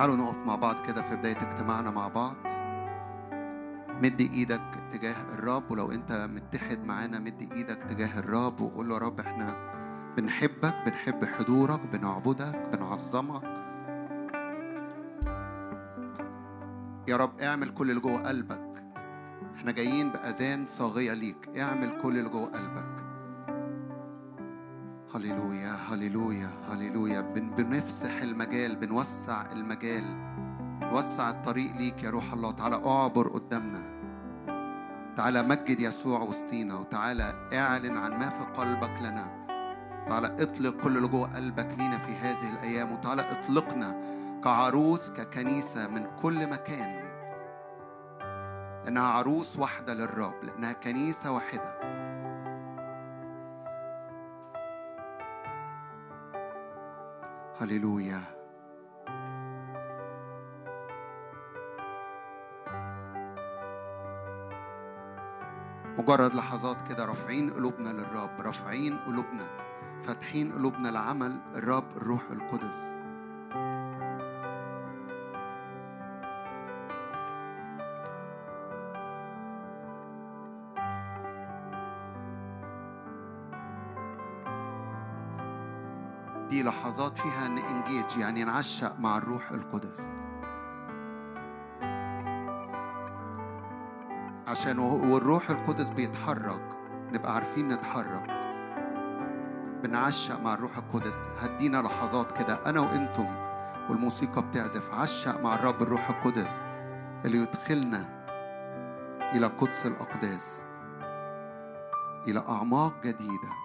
تعالوا نقف مع بعض كده في بداية اجتماعنا مع بعض. مد إيدك تجاه الرب ولو انت متحد معانا مد إيدك تجاه الرب وقول له يا رب إحنا بنحبك بنحب حضورك بنعبدك بنعظمك. يا رب اعمل كل اللي جوه قلبك. إحنا جايين بأذان صاغية ليك. اعمل كل اللي جوه قلبك. هللويا هللويا هللويا. بن بنفسح المجال بنوسع المجال. وسع الطريق ليك يا روح الله. تعالى أعبر قدامنا. تعالى مجد يسوع وسطينا. وتعالى اعلن عن ما في قلبك لنا. تعالى اطلق كل اللي جوه قلبك لينا في هذه الأيام. وتعالى اطلقنا كعروس ككنيسة من كل مكان. إنها عروس واحدة للرب لأنها كنيسة واحدة. هللويا مجرد لحظات كده رافعين قلوبنا للرب رافعين قلوبنا فاتحين قلوبنا لعمل الرب الروح القدس. لحظات فيها نانجيج يعني نعشق مع الروح القدس. عشان والروح القدس بيتحرك نبقى عارفين نتحرك. بنعشق مع الروح القدس. هدينا لحظات كده أنا وأنتم والموسيقى بتعزف. عشق مع الرب الروح القدس اللي يدخلنا إلى قدس الأقداس إلى أعماق جديدة.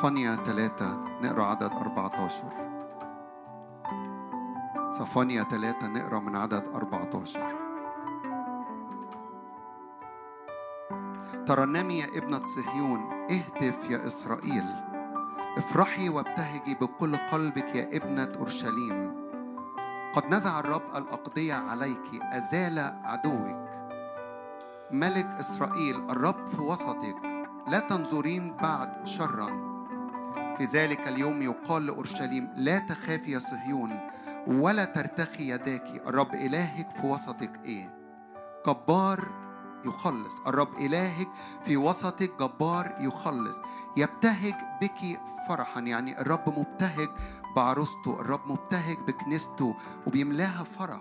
صفانيا ثلاثة نقرأ عدد 14 صفانيا ثلاثة نقرأ من عدد 14 ترنمي يا ابنة صهيون اهتف يا إسرائيل. افرحي وابتهجي بكل قلبك يا ابنة أورشليم. قد نزع الرب الأقضية عليك أزال عدوك. ملك إسرائيل الرب في وسطك لا تنظرين بعد شرا. في ذلك اليوم يقال لأورشليم لا تخافي يا صهيون ولا ترتخي يداك الرب إلهك في وسطك إيه؟ جبار يخلص الرب إلهك في وسطك جبار يخلص. يبتهج بك فرحا يعني الرب مبتهج بعروسته الرب مبتهج بكنيسته وبيملاها فرح.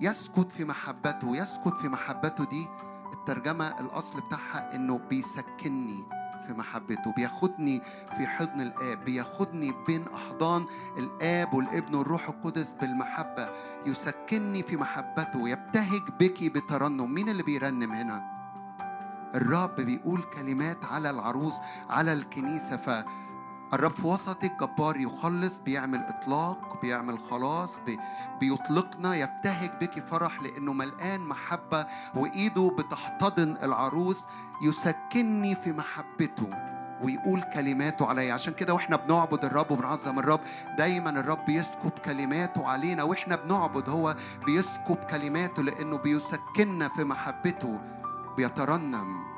يسكت في محبته يسكت في محبته دي الترجمة الأصل بتاعها إنه بيسكنني. في محبته. بياخدني في حضن الآب بياخدني بين أحضان الآب والابن والروح القدس بالمحبة. يسكنني في محبته يبتهج بك بترنم. مين اللي بيرنم هنا؟ الرب بيقول كلمات على العروس على الكنيسة. ف الرب في وسطك جبار يخلص بيعمل إطلاق بيعمل خلاص بي بيطلقنا يبتهج بك فرح لأنه ملقان محبة وإيده بتحتضن العروس يسكنني في محبته ويقول كلماته عليا. عشان كده وإحنا بنعبد الرب وبنعظم الرب دايما الرب يسكب كلماته علينا وإحنا بنعبد هو بيسكب كلماته لأنه بيسكننا في محبته بيترنم.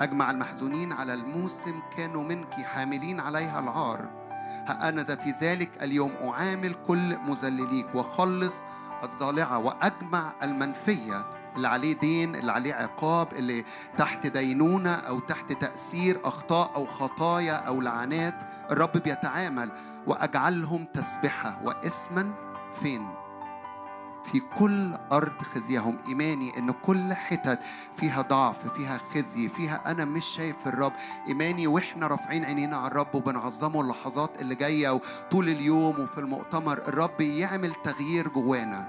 أجمع المحزونين على الموسم كانوا منك حاملين عليها العار. أنا في ذلك اليوم أعامل كل مذلليك وخلص الضالعة وأجمع المنفية. اللي عليه دين اللي عليه عقاب اللي تحت دينونة أو تحت تأثير أخطاء أو خطايا أو لعنات الرب بيتعامل وأجعلهم تسبحة. واسما فين؟ في كل أرض خزيهم. إيماني إن كل حتت فيها ضعف فيها خزي فيها أنا مش شايف الرب. إيماني وإحنا رافعين عينينا على الرب وبنعظمه اللحظات اللي جاية وطول اليوم وفي المؤتمر. الرب يعمل تغيير جوانا.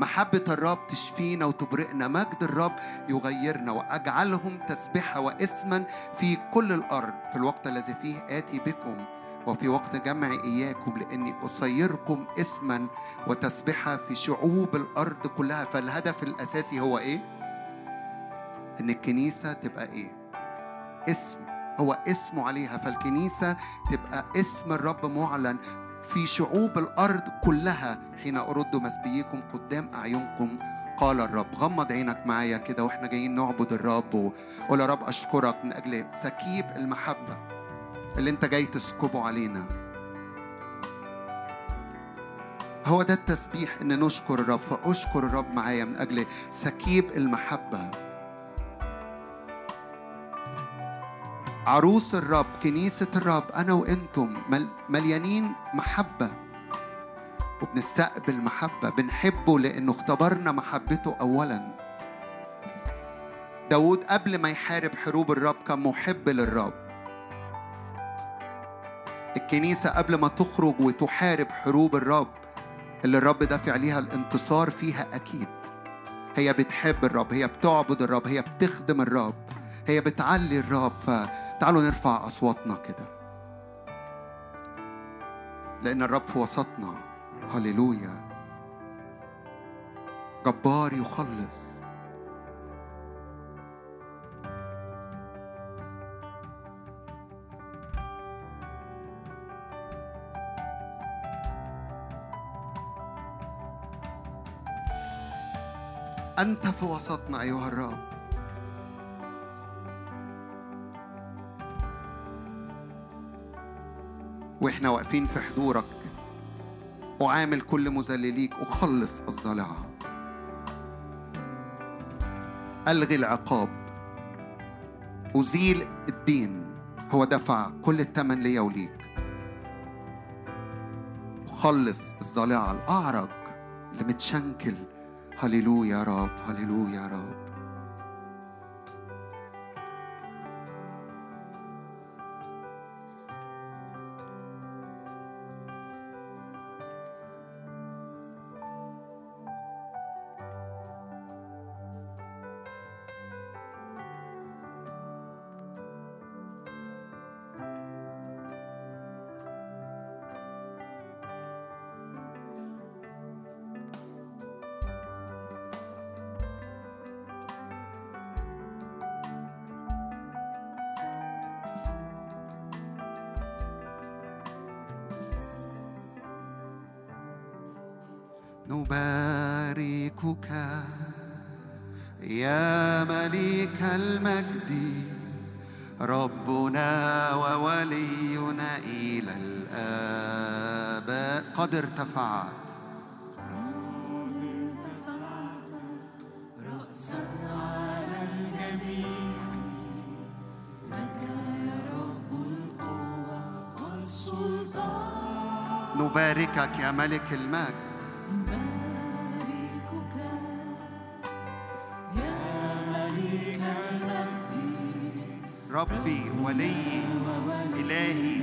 محبة الرب تشفينا وتبرئنا. مجد الرب يغيرنا وأجعلهم تسبحة واسما في كل الأرض. في الوقت الذي فيه آتي بكم. وفي وقت جمع إياكم لأني أصيركم اسما وتسبحة في شعوب الأرض كلها. فالهدف الأساسي هو إيه؟ إن الكنيسة تبقى إيه؟ اسم هو اسمه عليها. فالكنيسة تبقى اسم الرب معلن في شعوب الأرض كلها. حين أرد مسبيكم قدام أعينكم قال الرب. غمض عينك معايا كده وإحنا جايين نعبد الرب. وقول يا رب أشكرك من أجل سكيب المحبة. اللي انت جاي تسكبه علينا. هو ده التسبيح إن نشكر الرب. فأشكر الرب معايا من أجل سكيب المحبة. عروس الرب كنيسة الرب أنا وأنتم مليانين محبة. وبنستقبل محبة بنحبه لأنه اختبرنا محبته أولا. داود قبل ما يحارب حروب الرب كان محب للرب. الكنيسة قبل ما تخرج وتحارب حروب الرب اللي الرب دافع ليها الانتصار فيها أكيد. هي بتحب الرب هي بتعبد الرب هي بتخدم الرب هي بتعلي الرب. فتعالوا نرفع أصواتنا كده. لأن الرب في وسطنا. هللويا. جبار يخلص. أنت في وسطنا أيها الرب. وإحنا واقفين في حضورك. أعامل كل مذلليك أخلص الظالعة ألغي العقاب. أزيل الدين. هو دفع كل الثمن ليا وليك أخلص الظالعة الأعرج اللي متشنكل هللويا يا رب هللويا يا رب نباركك يا ملك المجد ربنا وولينا إلى الآباء قد ارتفعت نباركك يا ملك المجد. ربي ولي إلهي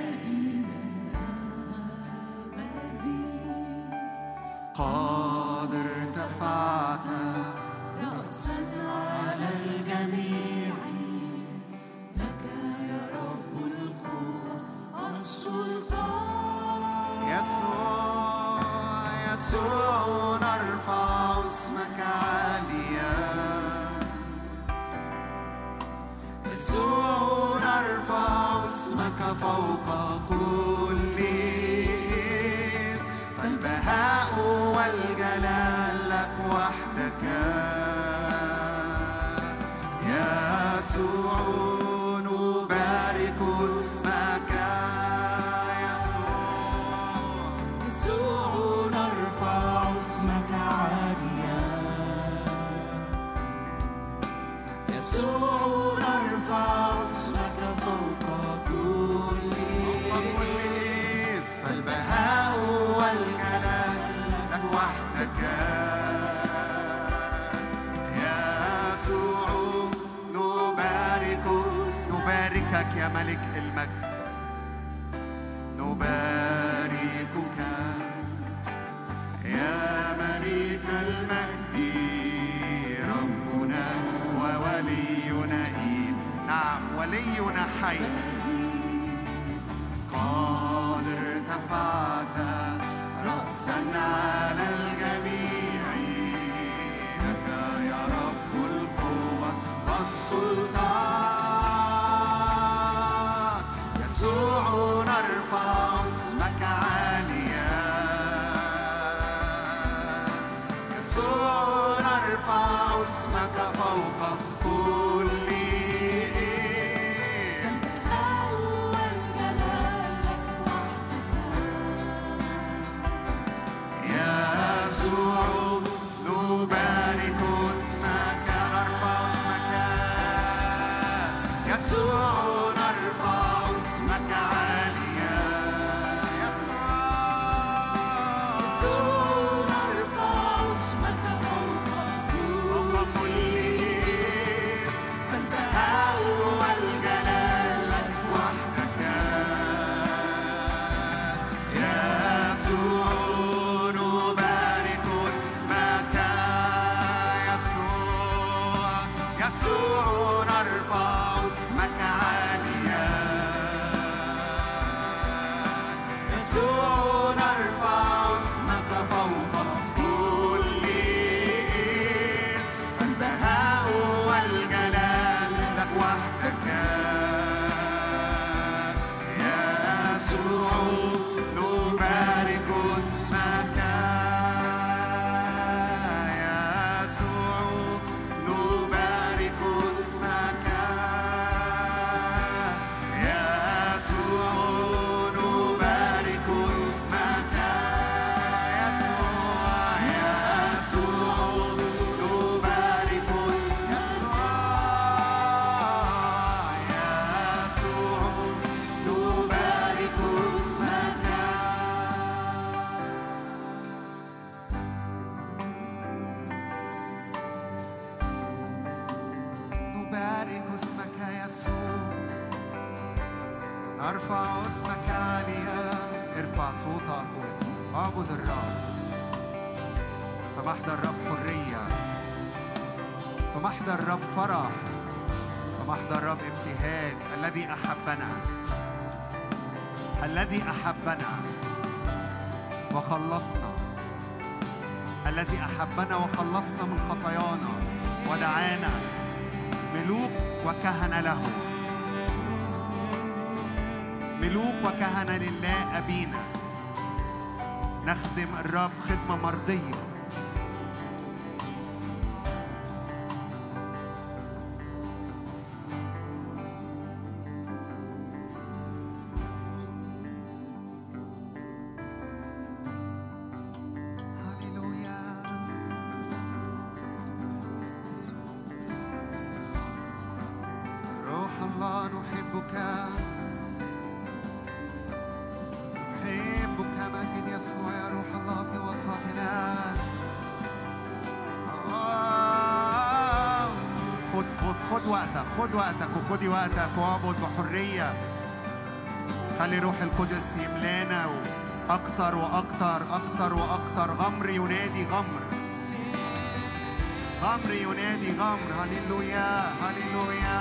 أبينا. نخدم الرب خدمة مرضية. وخدي وقتك واعبد بحرية خلي روح القدس يملانا أكتر وأكتر أكتر وأكتر. غمر ينادي غمر. غمر ينادي غمر. هللويا هللويا.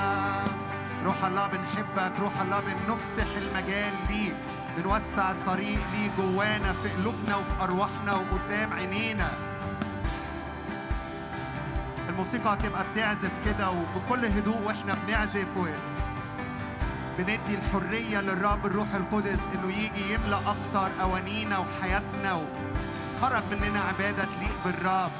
روح الله بنحبك روح الله بنفسح المجال ليك. بنوسع الطريق ليك جوانا في قلوبنا وفي أرواحنا وقدام عينينا. الموسيقى هتبقى بتعزف كده وبكل هدوء وإحنا بنعزف و... بندي الحرية للرب الروح القدس إنه يجي يملأ أكتر أوانينا وحياتنا وخرج مننا عبادة تليق بالرب.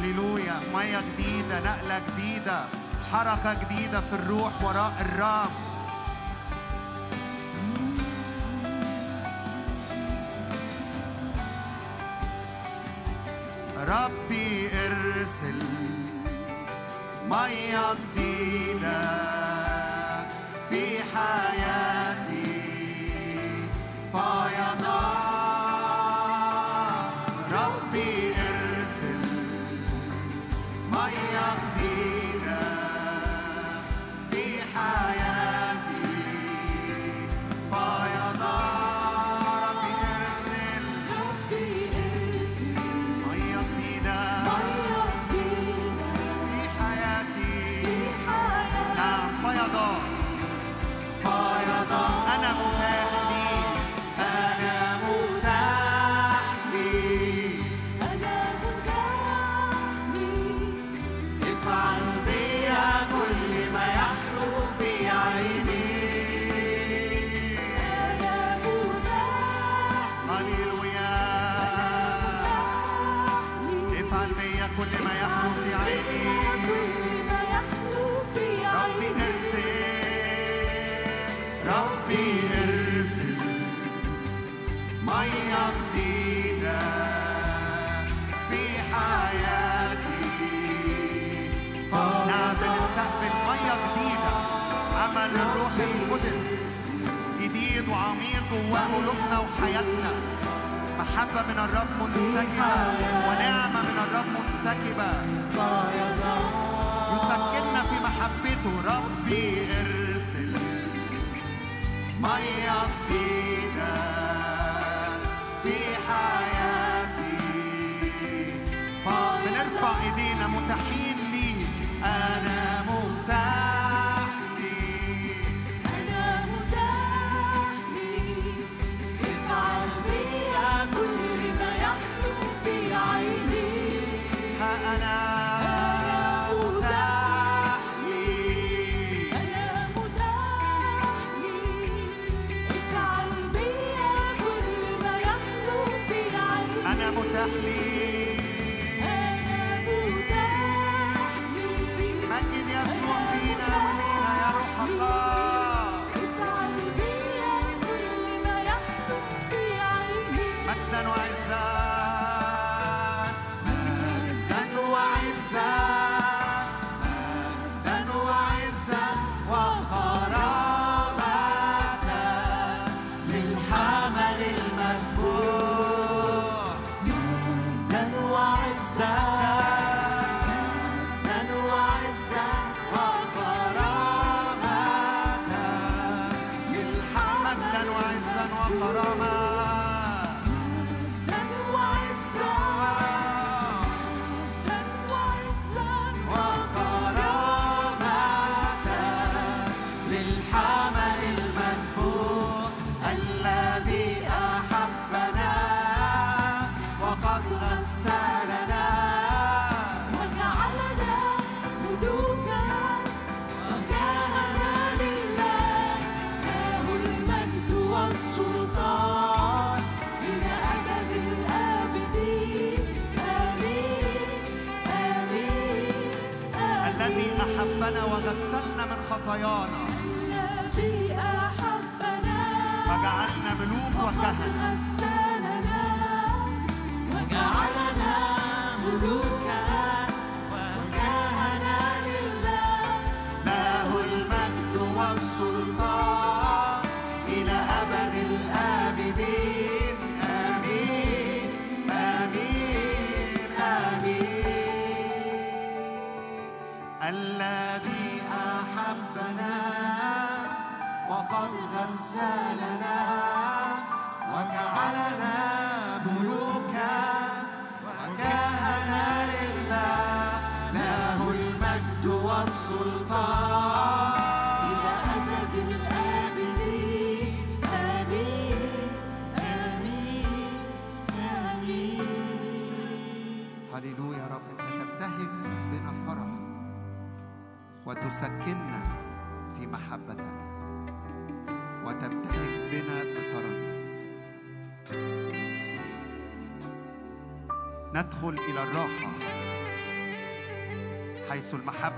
هللويا. مية جديدة نقلة جديدة حركة جديدة في الروح وراء الرب ربي ارسل مية جديدة في حياتي.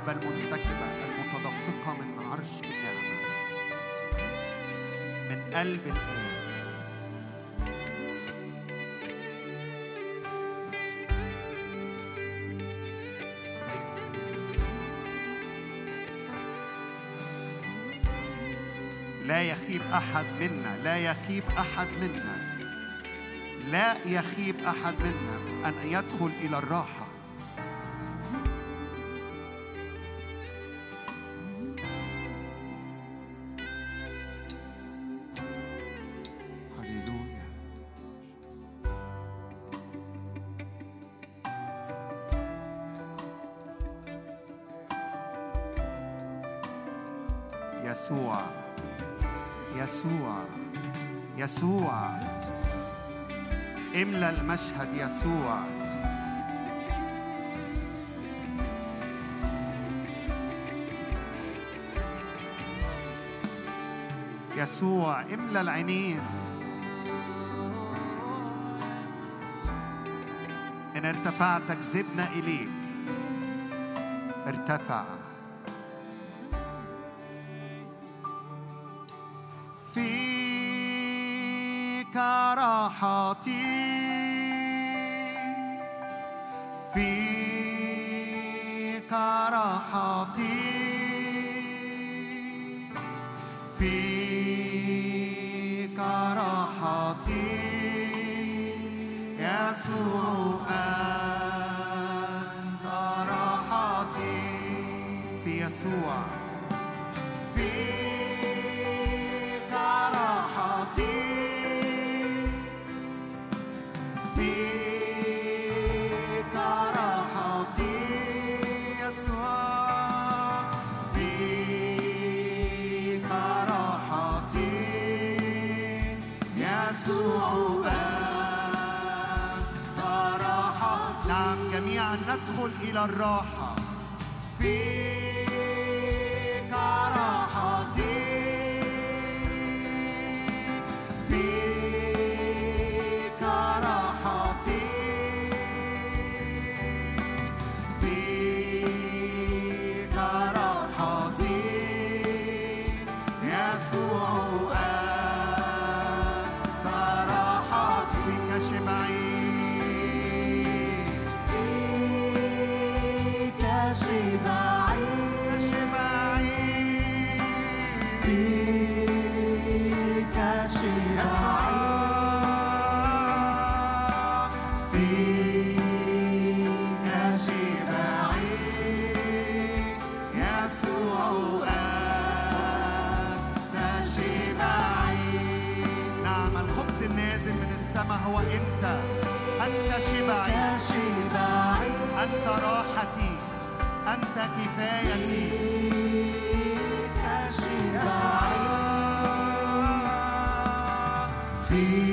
المحبة المنسكبة المتدفقة من عرش النعمة. من قلب الآب لا يخيب أحد منا لا يخيب أحد منا. لا يخيب أحد منا أن يدخل إلى الراحة. يسوع. يسوع املى العينين. إن ارتفعت كذبنا إليك. ارتفع. الراحة. ما هو أنت. أنت شبعي. أنت راحتي. أنت كفايتي. يسوع فيك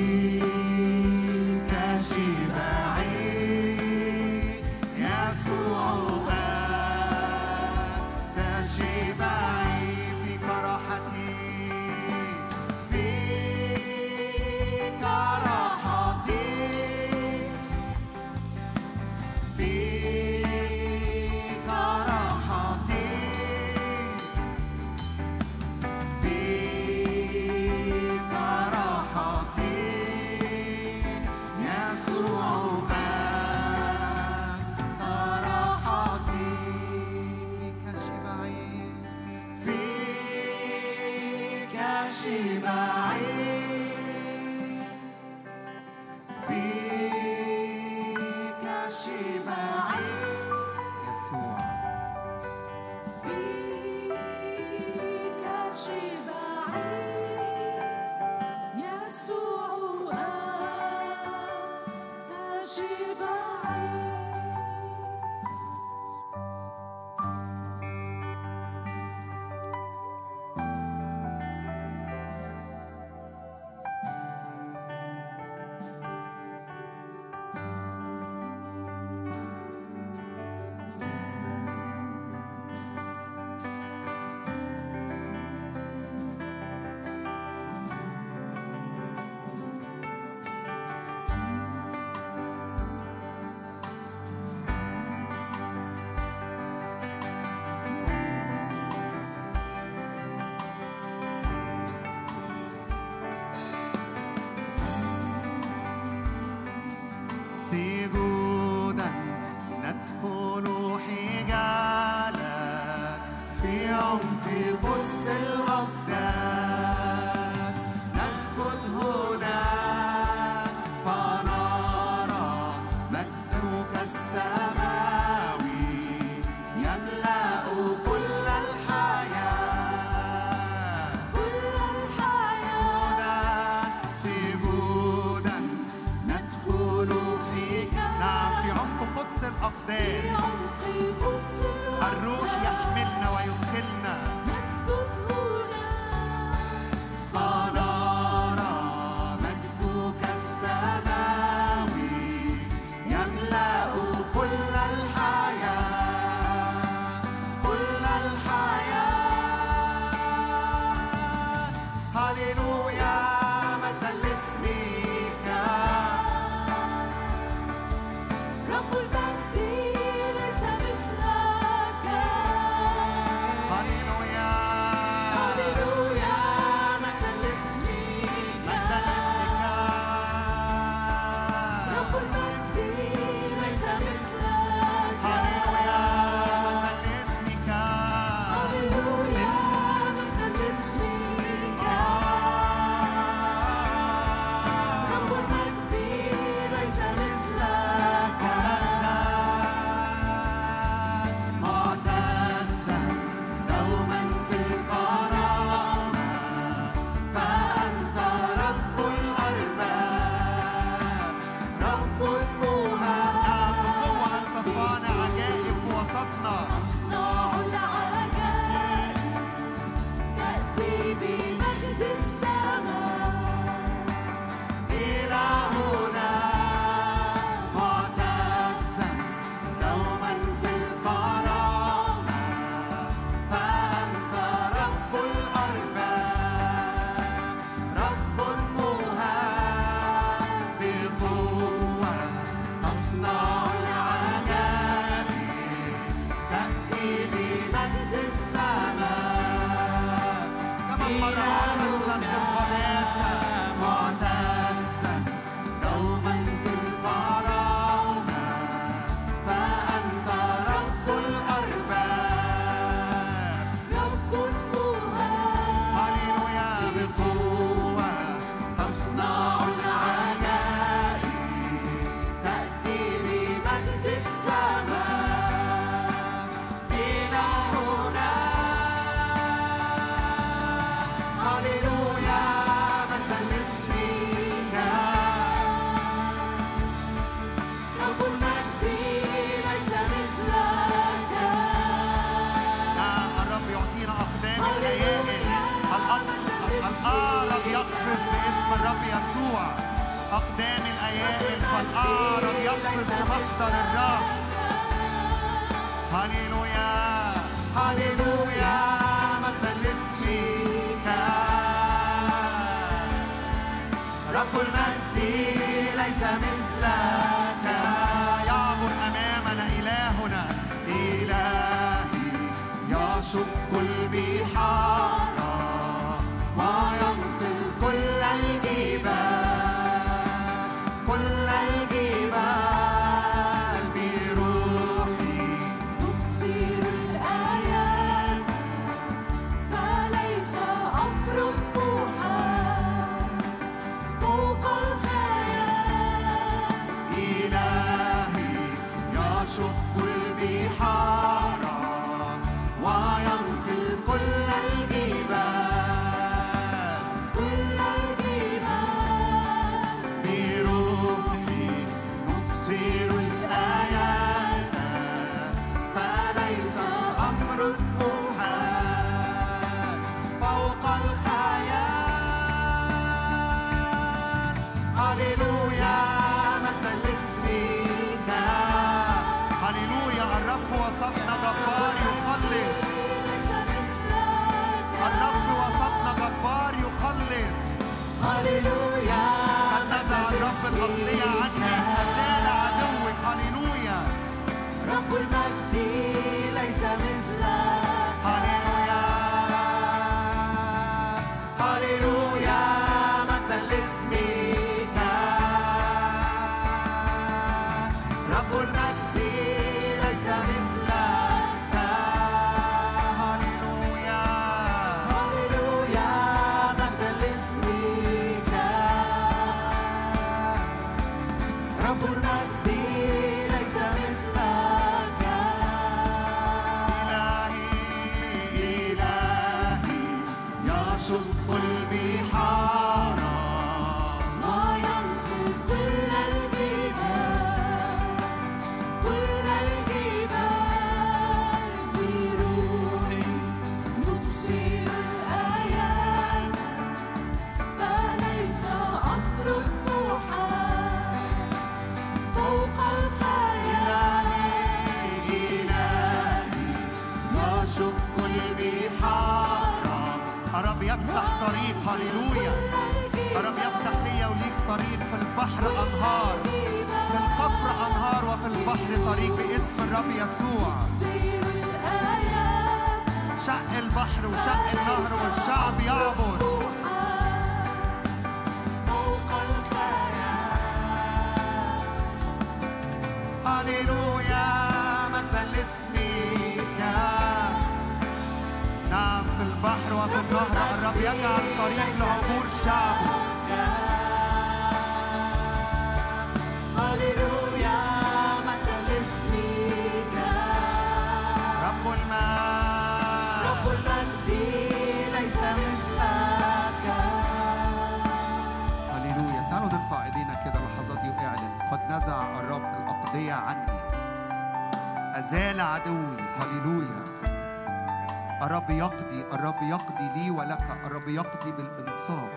يقضي بالإنصاف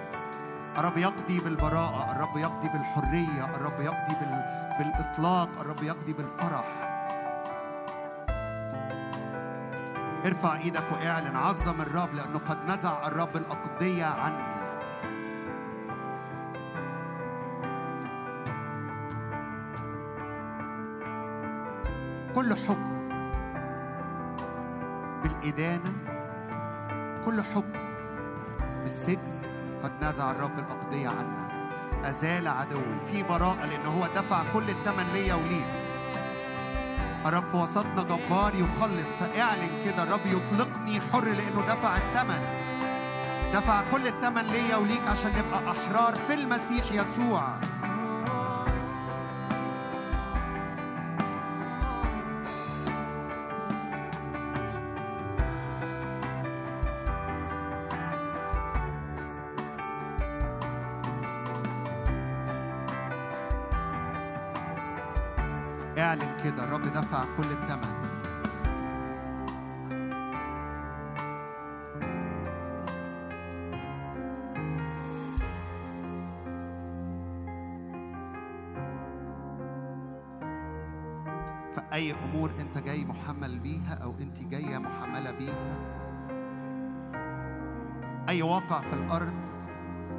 الرب يقضي بالبراءة الرب يقضي بالحرية الرب يقضي بال... بالإطلاق الرب يقضي بالفرح. ارفع إيدك واعلن عظم الرب لأنه قد نزع الرب الأقضية عني. كل حكم بالإدانة نزع الرب الأقضية عنا. أزال عدوي. في براءة لأن هو دفع كل الثمن ليا وليك. الرب في وسطنا جبار يخلص. فاعلن كده الرب يطلقني حر لأنه دفع الثمن. دفع كل الثمن ليا وليك عشان نبقى أحرار في المسيح يسوع. أي واقع في الأرض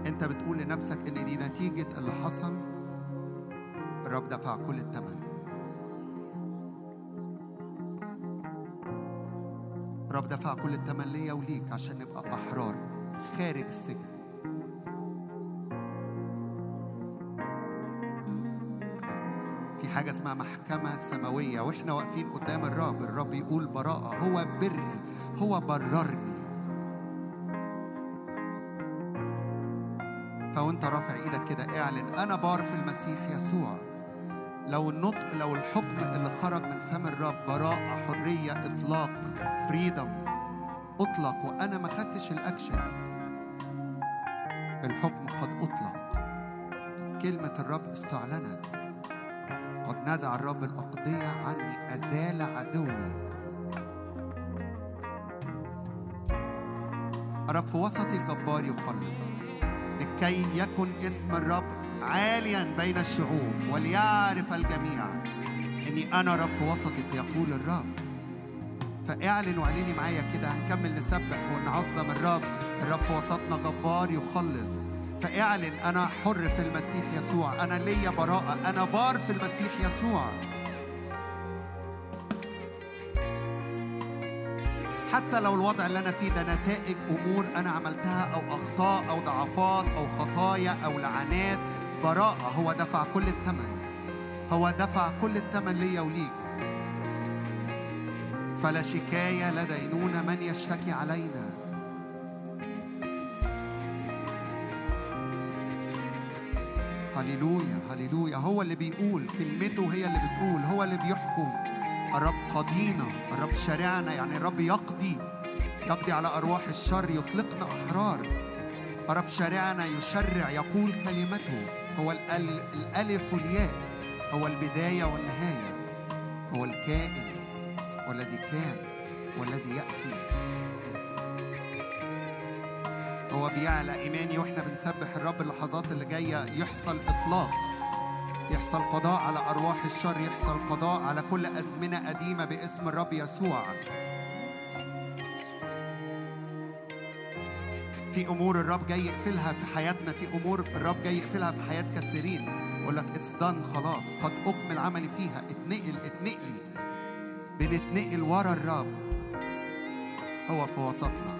أنت بتقول لنفسك إن دي نتيجة اللي حصل. الرب دفع كل الثمن الرب دفع كل الثمن ليا وليك عشان نبقى أحرار خارج السجن. في حاجة اسمها محكمة سماوية وإحنا واقفين قدام الرب الرب يقول براءة هو بري هو بررني. فوانت رافع إيدك كده اعلن أنا بار في المسيح يسوع. لو النطق لو الحكم اللي خرج من فم الرب براءة حرية إطلاق فريدم أطلق وأنا ما خدتش الأكشن الحكم قد أطلق. كلمة الرب استعلنت. قد نزع الرب الأقضية عني أزال عدوي. الرب في وسطي جبار يخلص. لكي يكن اسم الرب عاليا بين الشعوب وليعرف الجميع. إني أنا رب في وسطك يقول الرب. فاعلن واعلني معايا كده هنكمل نسبح ونعظم الرب. الرب في وسطنا جبار يخلص. فاعلن أنا حر في المسيح يسوع. أنا ليا براءة. أنا بار في المسيح يسوع. حتى لو الوضع اللي أنا فيه ده نتائج أمور أنا عملتها أو أخطاء أو ضعفات أو خطايا أو لعنات براءة هو دفع كل الثمن هو دفع كل الثمن ليا وليك. فلا شكاية لا دينونة من يشتكي علينا. هللويا هللويا. هو اللي بيقول كلمته هي اللي بتقول هو اللي بيحكم. الرب قضينا الرب شارعنا يعني الرب يقضي يقضي على أرواح الشر يطلقنا أحرار. الرب شارعنا يشرع يقول كلمته هو الأل... الألف والياء هو البداية والنهاية هو الكائن والذي كان والذي يأتي. هو بيعلى إيماني وإحنا بنسبح الرب اللحظات اللي جاية يحصل إطلاق. يحصل قضاء على أرواح الشر يحصل قضاء على كل أزمنة قديمة باسم الرب يسوع. في أمور الرب جاي يقفلها في حياتنا في أمور الرب جاي يقفلها في حياة كثيرين. يقول لك اتس دان خلاص. قد أكمل عملي فيها. اتنقل اتنقلي. بنتنقل ورا الرب. هو في وسطنا.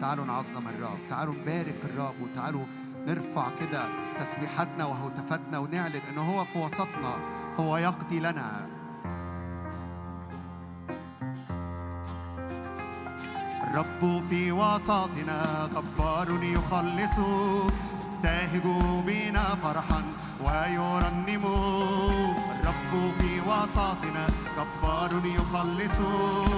تعالوا نعظم الرب. تعالوا نبارك الرب وتعالوا نرفع كده تسبيحاتنا وهتافاتنا ونعلن إن هو في وسطنا هو يقضي لنا. الرب في وسطنا جبار يخلص يبتهج بنا فرحا ويرنم. الرب في وسطنا جبار يخلص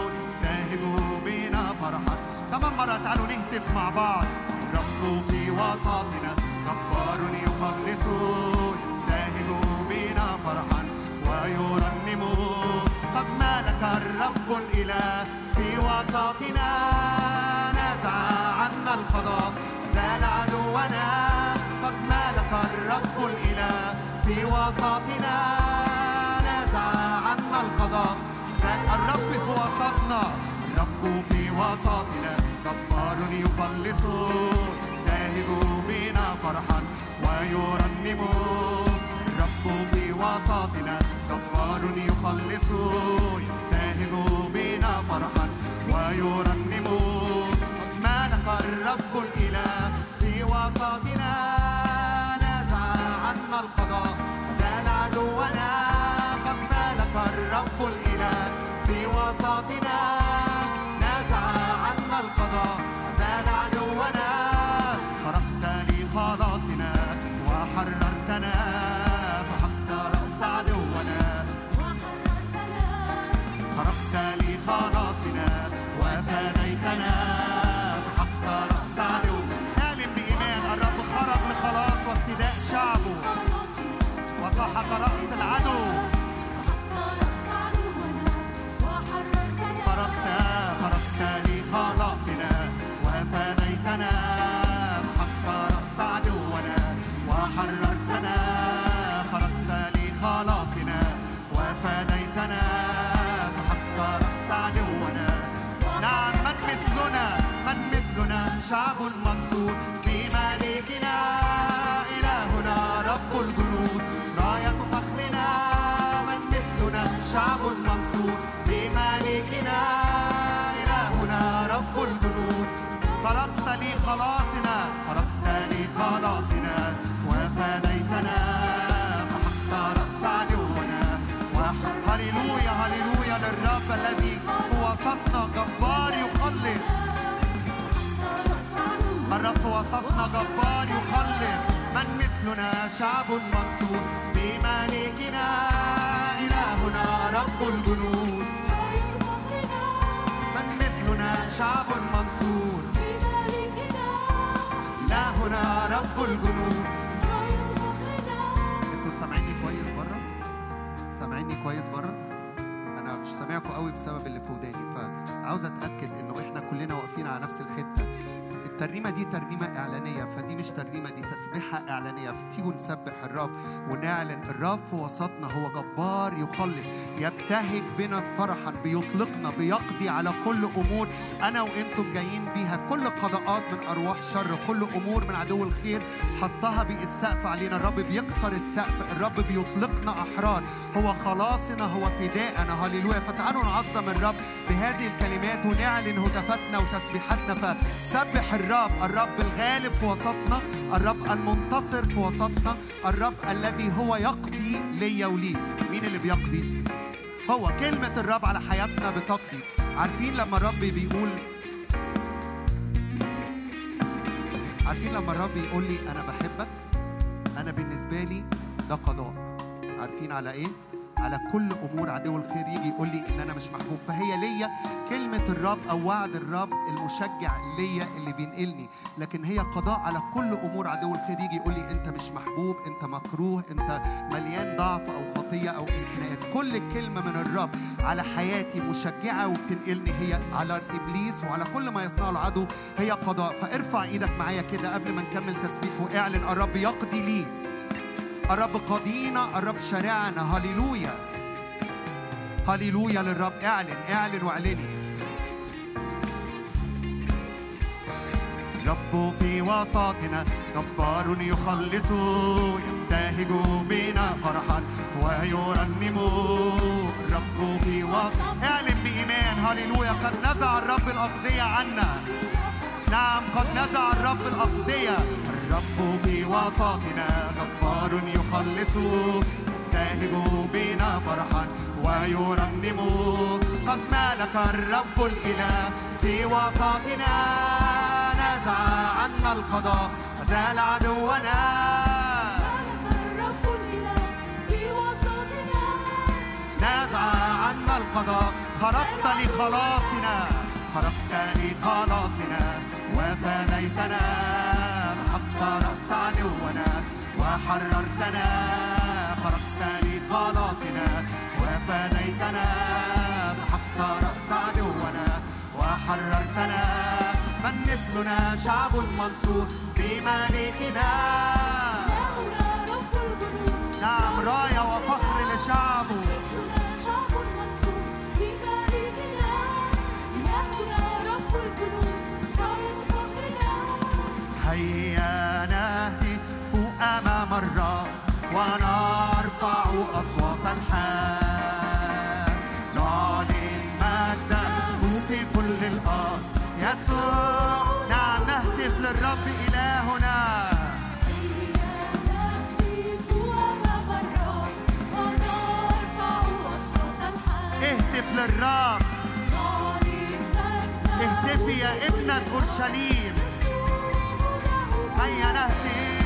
يبتهج بنا فرحا. كمان مرة تعالوا نهتف مع بعض. الرب في وسطنا جبار يخلص يبتهج بنا فرحا ويرنم قد مالك الرب الإله في وسطنا نزع عنا القضاء زال عدونا. قد مالك الرب الإله في وسطنا نزع عنا القضاء زال الرب في وسطنا الرب في وسطنا جبار يخلص ويرنم الرب في وسطنا جبار يخلص يبتهج بنا فرحا ويرنم. مالك الرب الإله في وسطنا؟ نزع عنا القضاء. زال عدونا قد مالك الرب الإله في وسطنا؟ نزع عنا القضاء. زال عدونا خرقت لخلاصنا. وحررتنا. شعب منصور بملكنا إلهنا رب الجنود. راية فخرنا من مثلنا. شعب منصور بملكنا إلهنا رب الجنود. خلقت لي خلاصنا خلقت لي خلاصنا وفديتنا. سحقت رأس عدونا. هللويا هللويا للرب الذي في وسطنا جبار الرب وسطنا جبار يخلص من مثلنا شعب منصور. بملكنا إلهنا رب الجنود. من مثلنا شعب منصور. إلهنا رب الجنود. أنتوا سامعيني كويس بره؟ سامعيني كويس بره؟ أنا مش سامعكم قوي بسبب اللي في وداني فعاوز أتأكد إنه إحنا كلنا واقفين على نفس الحتة. الترنيمة دي ترنيمة إعلانية فدي مش ترنيمة دي تسبيحة إعلانية. فتيجوا نسبح الرب ونعلن الرب في وسطنا هو جبار يخلص. يبتهج بنا فرحا بيطلقنا بيقضي على كل أمور. أنا وأنتم جايين بيها. كل قضاءات من أرواح شر كل أمور من عدو الخير حطها بقت سقف علينا. الرب بيكسر السقف الرب بيطلقنا أحرار. هو خلاصنا هو فداءنا. هللويا. فتعالوا نعظم الرب بهذه الكلمات ونعلن هتافاتنا وتسبيحاتنا. فسبح الرب الرب الغالب في وسطنا الرب المنتصر في وسطنا الرب الذي هو يقضي ليا وليك. مين اللي بيقضي؟ هو كلمة الرب على حياتنا بتقضي. عارفين لما الرب بيقول عارفين لما الرب يقول لي أنا بحبك؟ أنا بالنسبة لي ده قضاء. عارفين على إيه؟ على كل أمور عدو الخير يجي يقول لي إن أنا مش محبوب. فهي ليا كلمة الرب أو وعد الرب المشجع ليا اللي بينقلني. لكن هي قضاء على كل أمور عدو الخير يجي يقول لي أنت مش محبوب أنت مكروه أنت مليان ضعف أو خطية أو انحناءات. كل كلمة من الرب على حياتي مشجعة وبتنقلني. هي على إبليس وعلى كل ما يصنعه العدو هي قضاء. فارفع إيدك معايا كده قبل ما نكمل تسبيح وإعلن. الرب يقضي لي. الرب قضينا الرب شارعنا. هللويا. هللويا للرب. اعلن اعلن واعلني. رب في وسطنا جبار يخلص يبتهج بنا فرحا ويرنم. الرب في وسط. اعلن بإيمان. هللويا. قد نزع الرب الأقضية عنا. نعم قد نزع الرب الأقضية. الرب في وسطنا جبار يخلص. يبتهج بنا فرحا ويرنم. قد مالك الرب الإله في وسطنا نزع عنا القضاء. وزال عدونا. نزع عنا القضاء. خرقت لخلاصنا. خرقت لخلاصنا. وفديتنا سحقت رأس عدونا. وحررتنا خرقت لخلاصنا وفديتنا سحقت رأس عدونا وحررتنا من مثلنا شعب منصور بملكنا نعم راية وفخر لشعبه هيا أمام الرب ونرفع أصوات الحال. نعلن مجده في كل الأرض. يسوع نعم نهتف للرب إلهنا. اهتف للرب. اهتفي يا ابنة أورشليم هيا نهتف.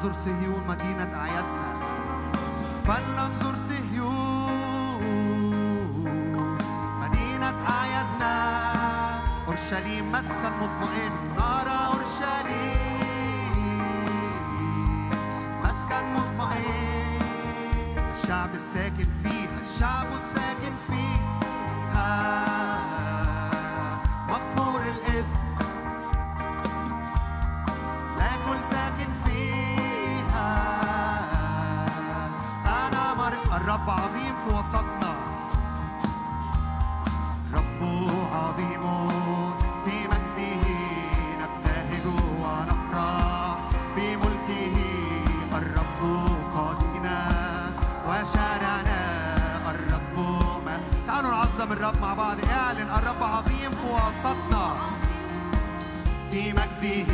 فلننظر صهيون مدينة أعيادنا. فلننظر صهيون مدينة أعيادنا. أورشليم مسكن مطمئن. نرى أورشليم. مسكن مطمئن. الشعب الساكن فيها. الشعب الساكن به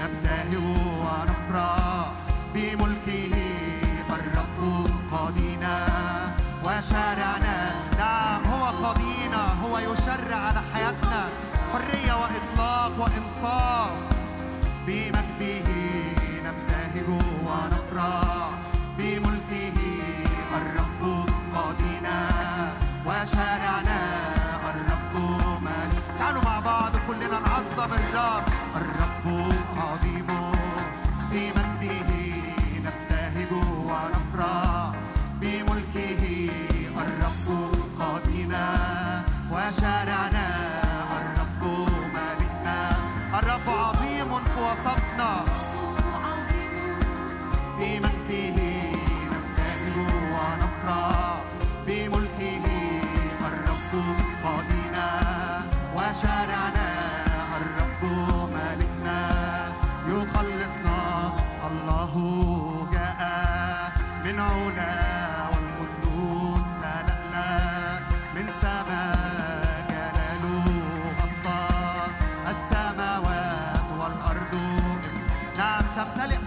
نبتهج ونفرح. بملكه الرب قاضينا وشارعنا نعم هو قاضينا هو يشرع على حياتنا. حرية وإطلاق وإنصاف. بمجده نبتهج ونفرح. بملكه الرب قاضينا وشارعنا الرب ملك تعالوا مع بعض كلنا نعظم الرب.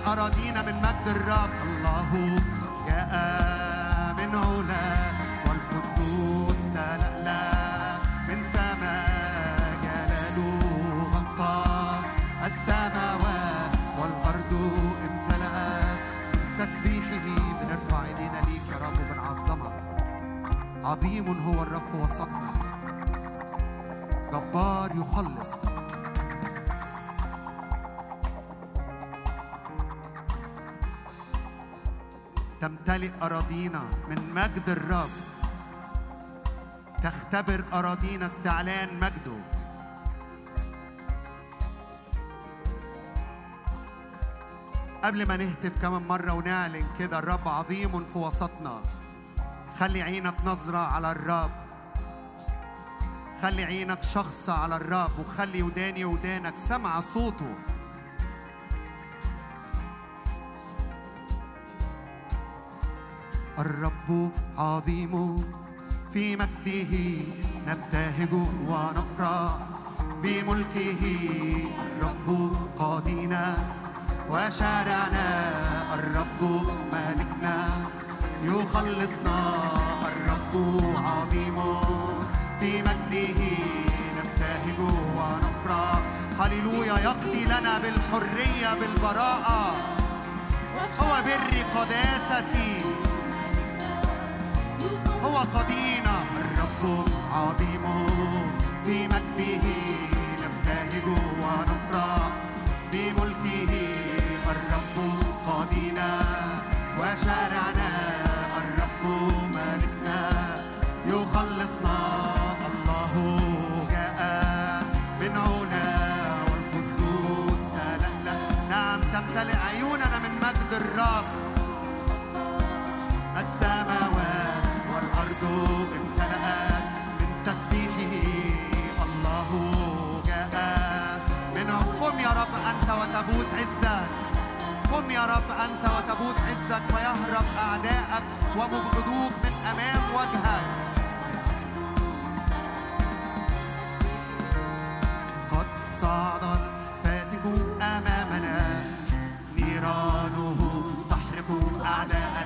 أراضينا من مجد الرب. عظيم هو الرب وسطنا. جبار يخلص. تمتلئ أراضينا من مجد الرب. تختبر أراضينا استعلان مجده. قبل ما نهتف كمان مرة ونعلن كده الرب عظيم في وسطنا. خلي عينك نظرة على الرب. خلي عينك شخصة على الرب وخلي وداني ودانك سمع صوته. الرب عظيم في مجده نبتهج ونفرح. بملكه الرب قاضينا وشارعنا الرب مالكنا. يخلصنا. الرب عظيم في مجده نبتهج ونفرح. هللويا يقضي لنا بالحرية بالبراءة. هو بر قداستي هو قضينا الرب عظيم في مجده نبتهج ونفرح. بملكه الرب رب أنت وتبوت عزك. قم يا رب أنت وتبوت عزك ويهرب أعدائك ومبغضوك من أمام وجهك. قد صعد الفاتك أمامنا. نيرانه تحرق أعداءنا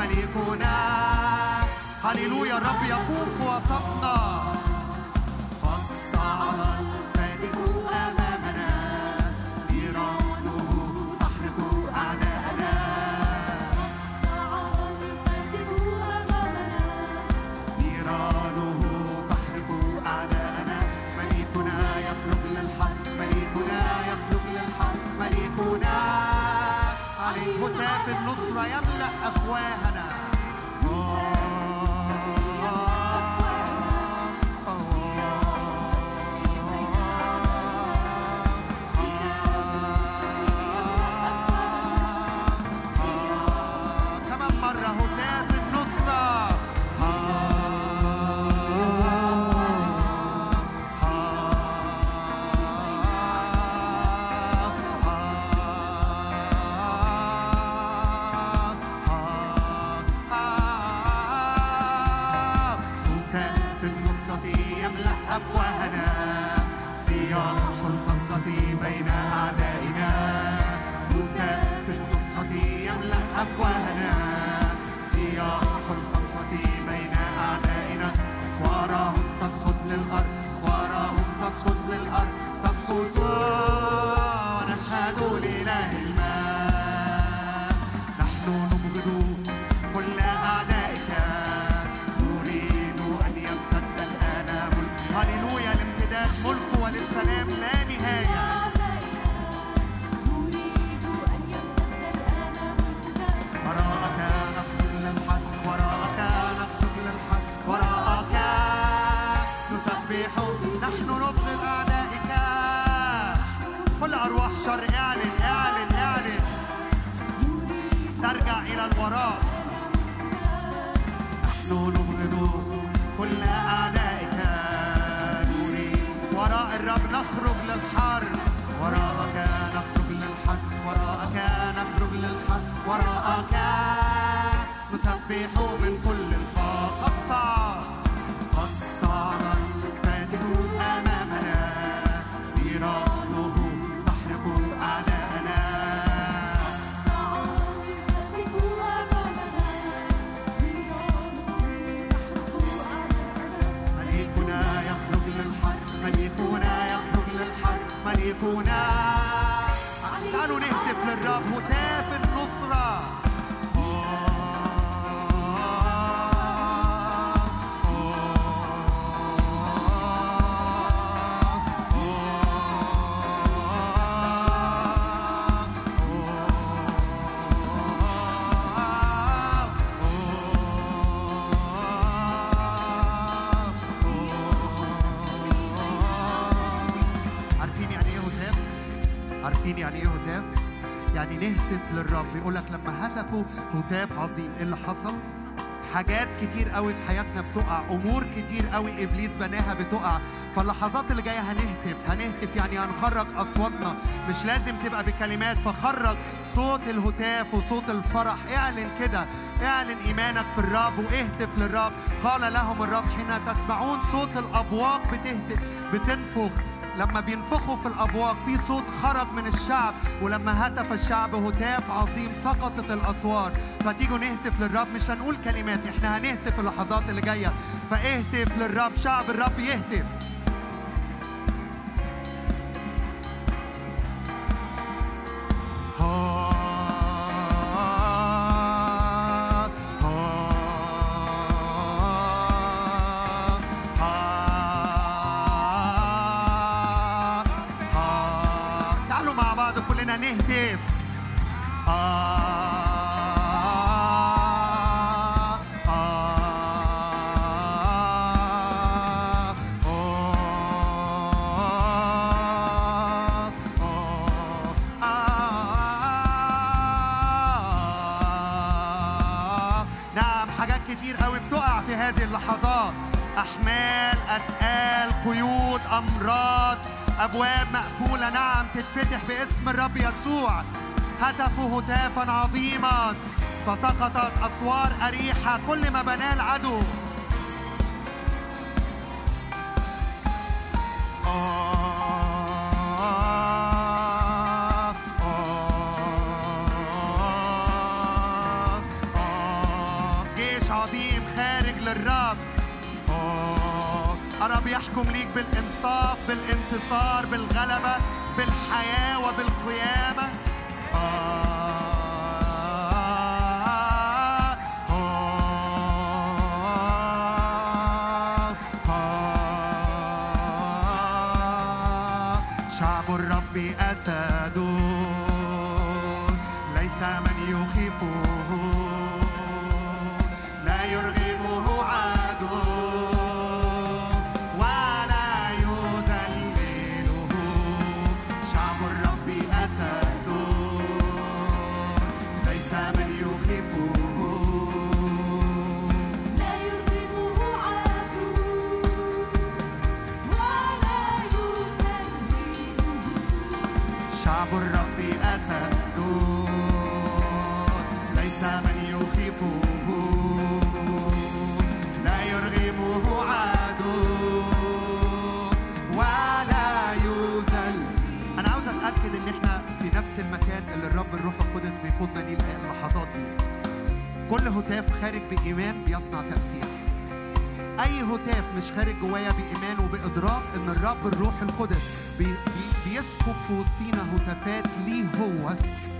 مليكنا هللويا الرب يقوم وسطنا هتاف النصرة يملأ أفواهنا. هتفوا هتاف عظيم. إيه اللي حصل؟ حاجات كتير قوي في حياتنا بتقع أمور كتير قوي إبليس بناها بتقع. فاللحظات اللي جاية هنهتف هنهتف يعني هنخرج أصواتنا. مش لازم تبقى بكلمات فخرج صوت الهتاف وصوت الفرح. اعلن كده اعلن إيمانك في الرب واهتف للرب. قال لهم الرب حين تسمعون صوت الأبواق بتهتف بتنفخ. لما بينفخوا في الأبواق في صوت خرج من الشعب ولما هتف الشعب هتاف عظيم سقطت الاسوار فتيجوا نهتف للرب مش هنقول كلمات إحنا هنهتف اللحظات اللي جاية. فاهتف للرب شعب الرب يهتف. الرب يسوع. هتفوا هتافا عظيما. فسقطت أسوار أريحة. كل ما بناه العدو. جيش عظيم خارج للرب. يحكم ليك بالإنصاف بالانتصار بالغلبة. بالحياة وبالقيامة آه آه آه شعب الرب أسد اللي الرب الروح القدس بيقودنا ليه اللحظات دي. كل هتاف خارج بإيمان بيصنع تأثير. أي هتاف مش خارج جوايا بإيمان وبإدراك إن الرب الروح القدس بي بي بيسكب في وسطينا هتافات ليه هو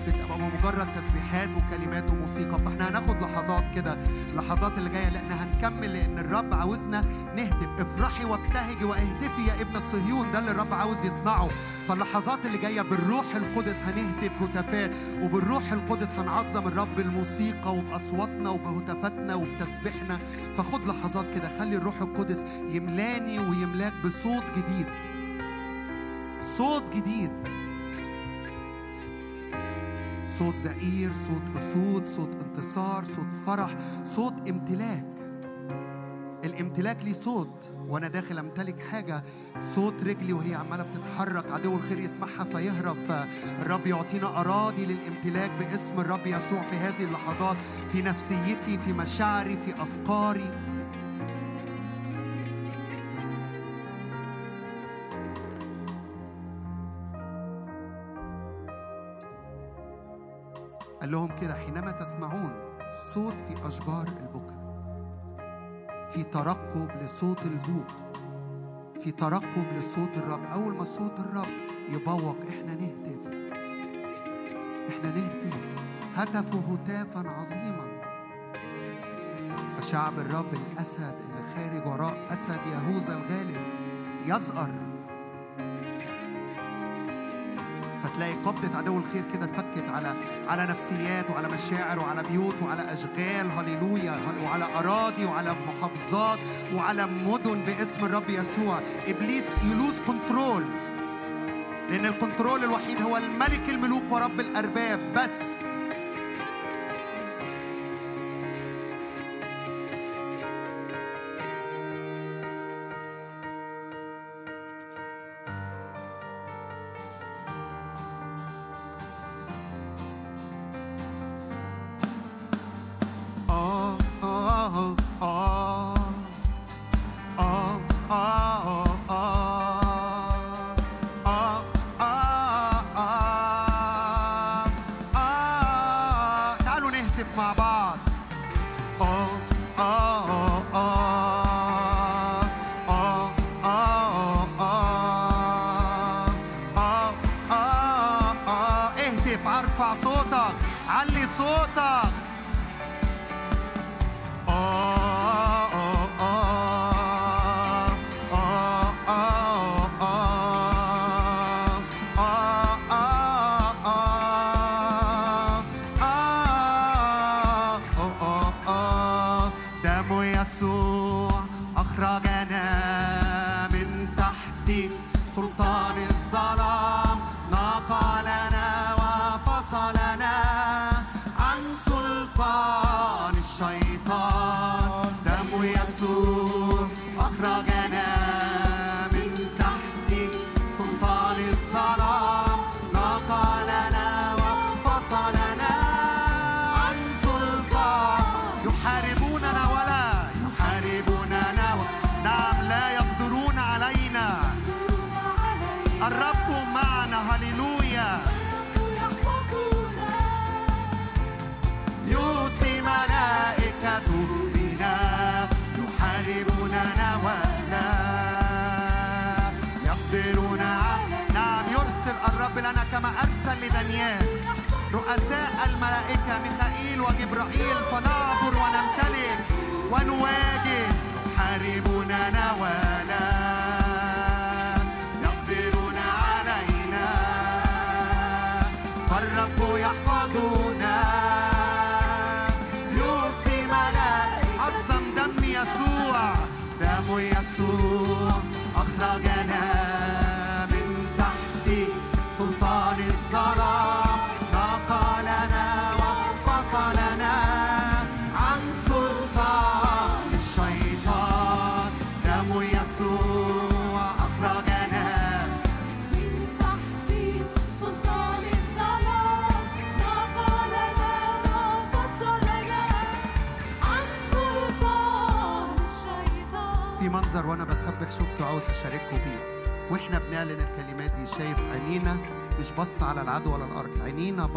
بتبقى مجرد تسبيحات وكلمات وموسيقى. فإحنا هناخد لحظات كده اللحظات اللي جاية لأن هنكمل لأن الرب عاوزنا نهتف. افرحي وابتهجي واهتفي يا ابن الصهيون. ده اللي الرب عاوز يصنعه. فاللحظات اللي جاية بالروح القدس هنهتف هتافات وبالروح القدس هنعظم الرب بالموسيقى وبأصواتنا وبهتافاتنا وبتسبيحنا. فخد لحظات كده خلي الروح القدس يملاني ويملاك بصوت جديد. صوت جديد. صوت زئير صوت أسود صوت انتصار صوت فرح صوت امتلاك. الامتلاك ليه صوت وأنا داخل أمتلك حاجة صوت رجلي وهي عمالة بتتحرك عدو الخير يسمعها فيهرب فالرب يعطينا أراضي للامتلاك باسم الرب يسوع في هذه اللحظات في نفسيتي في مشاعري في أفكاري. قال لهم كده حينما تسمعون صوت في أشجار البكا في ترقب لصوت البوق في ترقب لصوت الرب. أول ما صوت الرب يبوق إحنا نهتف. إحنا نهتف. هتفوا هتافا عظيما. فشعب الرب الأسد اللي خارج وراء أسد يهوذا الغالب يزأر. فتلاقي قبضة عدو الخير كده اتفكت على على نفسيات وعلى مشاعر وعلى بيوت وعلى أشغال. هللويا. هل- وعلى أراضي وعلى محافظات وعلى مدن باسم الرب يسوع. إبليس ي lose control لأن ال control الوحيد هو الملك الملوك ورب الأرباب. بس.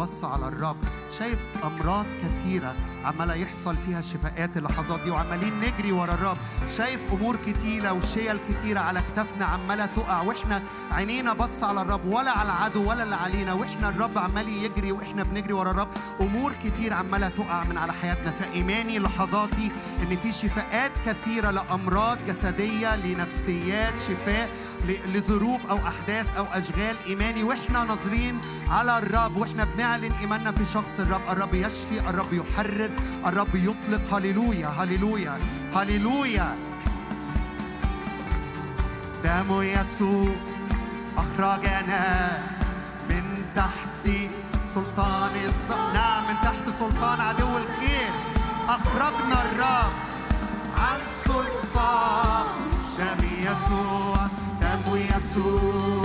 بص على الرب شايف أمراض كثيرة عمالة يحصل فيها شفاءات اللحظات دي وعمالين نجري ورا الرب شايف أمور كتيرة وشيل كتيرة على كتافنا عمالة تقع وإحنا عينينا بص على الرب ولا على العدو ولا اللي علينا وإحنا الرب عمال يجري وإحنا بنجري ورا الرب أمور كتير عمالة تقع من على حياتنا. فإيماني اللحظات دي إن في شفاءات كثيرة لأمراض جسدية لنفسيات شفاء لظروف أو أحداث أو أشغال إيماني وإحنا ناظرين على الرب وإحنا بنعلن إيماننا في شخص الرب. الرب يشفي الرب يحرر الرب يطلق. هللويا هللويا هللويا. دم يسوع أخرجنا من تحت سلطان الظلام نعم من تحت سلطان عدو الخير. أخرجنا الرب عن سلطان. شم يسوع دم يسوع.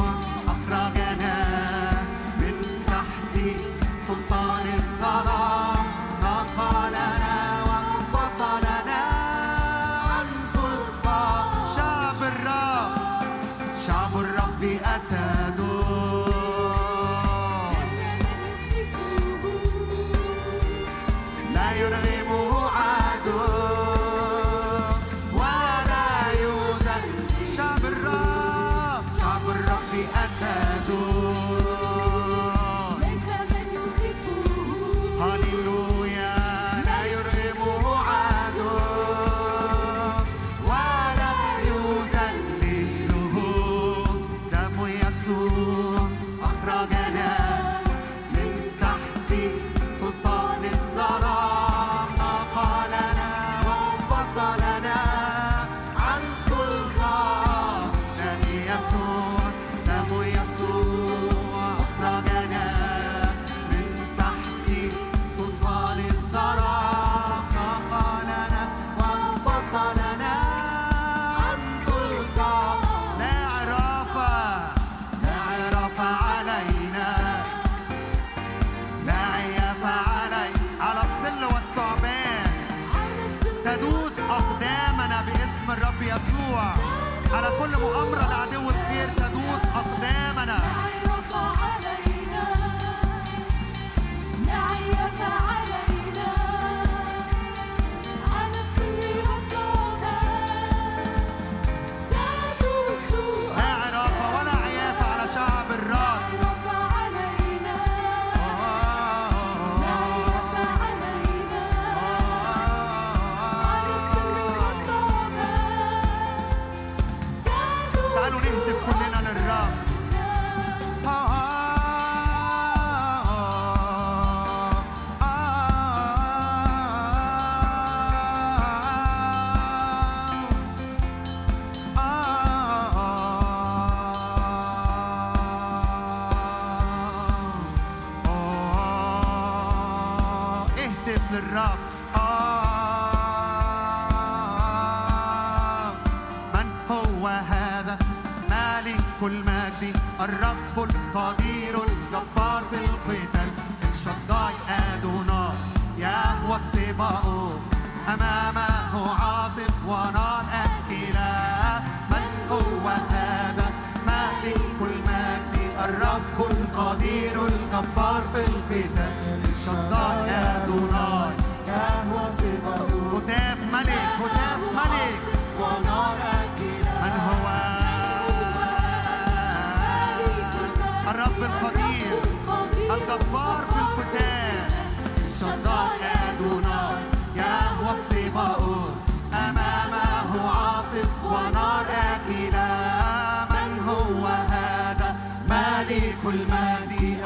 Kollamo Amra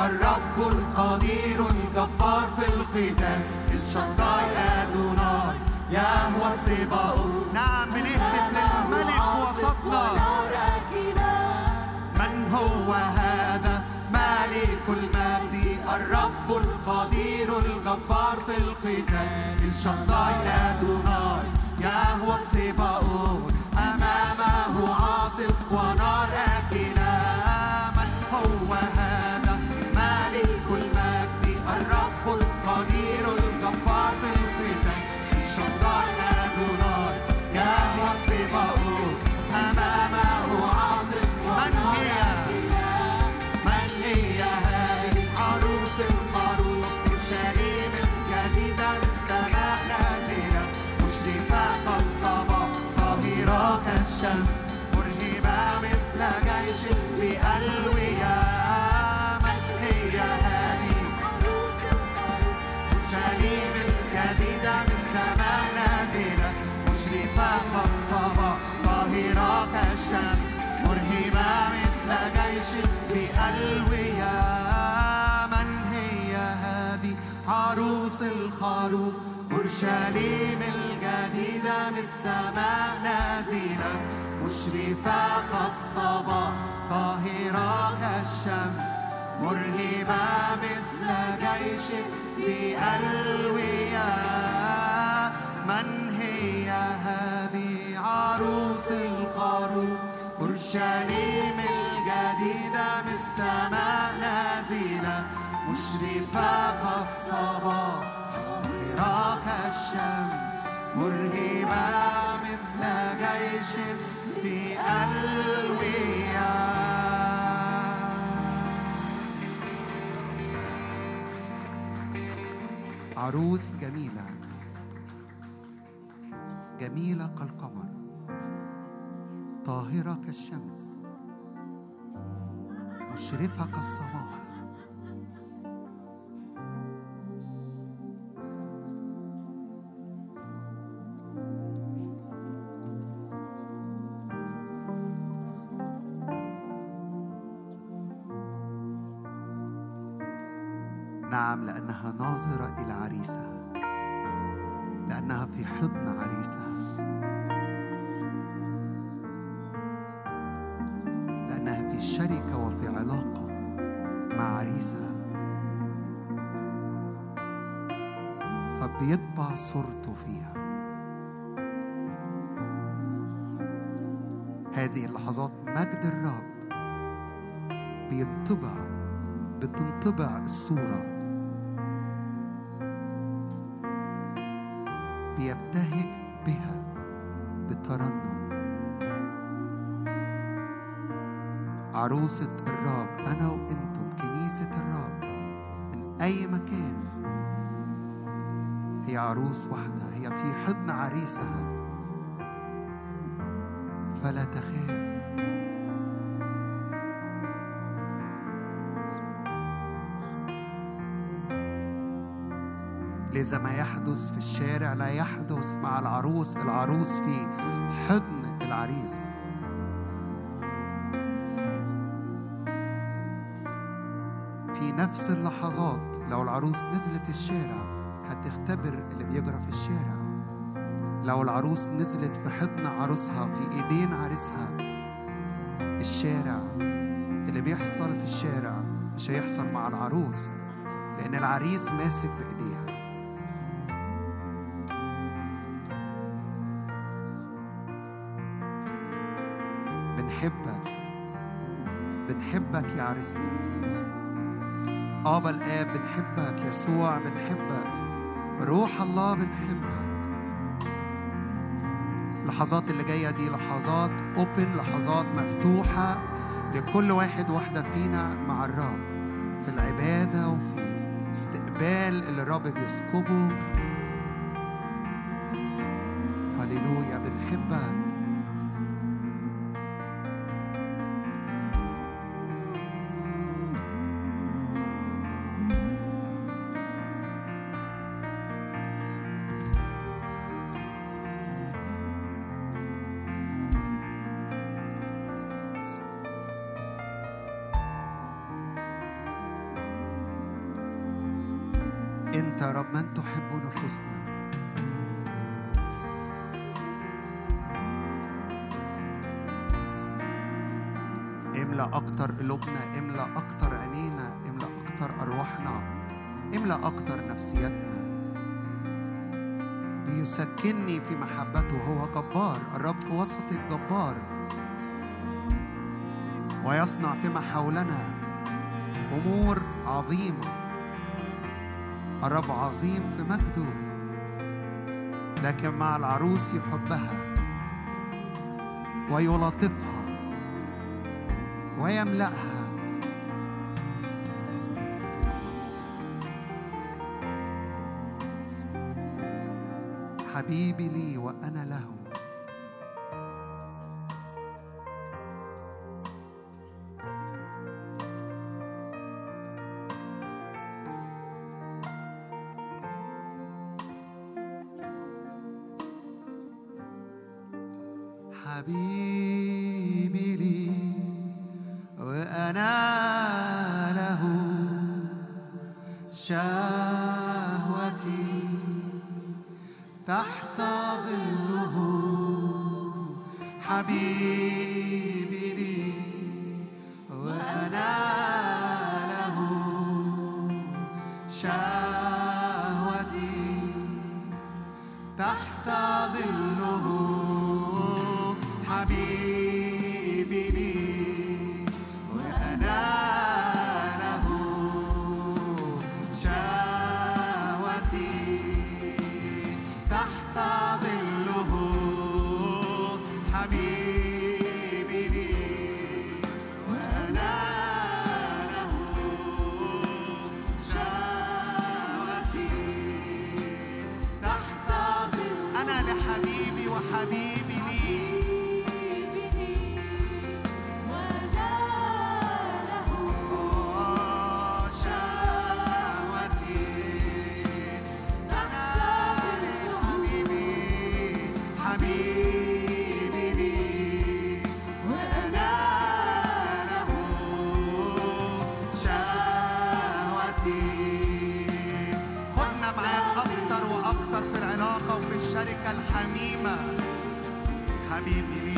الرب القدير الجبار في القتال. الشداي أدوناي. يهوى سباؤه نعم بنهتف للملك وصفنا. من هو هذا؟ ملك المجد. الرب القدير الجبار في القتال. الشطار أدوناي أورشليم الجديدة من السماء نازلة مشرفة كالصباح طاهرة كالشمس مرهبة مثل جيش بألوية. من هي هذه عروس الخروف أورشليم الجديدة من السماء نازلة مشرفة كالصباح ظاهرة كالشمس مرهبة مثل جيش بألوية عروس جميلة. جميلة كالقمر. طاهرة كالشمس. مشرفة كالصباح. نعم لأنها ناظرة إلى عريسها. لأنها في حضن عريسها. لأنها في شركة وفي علاقة مع عريسها. فبيطبع صورته فيها. هذه اللحظات مجد الرب بينطبع بتنطبع الصورة. عروسة الرب أنا وأنتم كنيسة الرب. من أي مكان؟ هي عروس واحدة هي في حضن عريسها. فلا تخاف. لذا ما يحدث في الشارع لا يحدث مع العروس العروس في حضن العريس. العروس نزلت الشارع هتختبر اللي بيجرى في الشارع. لو العروس نزلت في حضن عروسها في ايدين عريسها الشارع اللي بيحصل في الشارع مش هيحصل مع العروس لأن العريس ماسك بإيديها. بنحبك بنحبك يا عريسنا. آبا الآب بنحبك يسوع بنحبك روح الله بنحبك. اللحظات اللي جاية دي لحظات اوبن لحظات مفتوحة لكل واحد واحدة فينا مع الرب في العبادة وفي استقبال اللي الرب بيسكبه. هللويا بنحبك. الرب عظيم في مجده لكن مع العروس يحبها ويلاطفها ويملأها. حبيبي لي وأنا له. anima. Habibi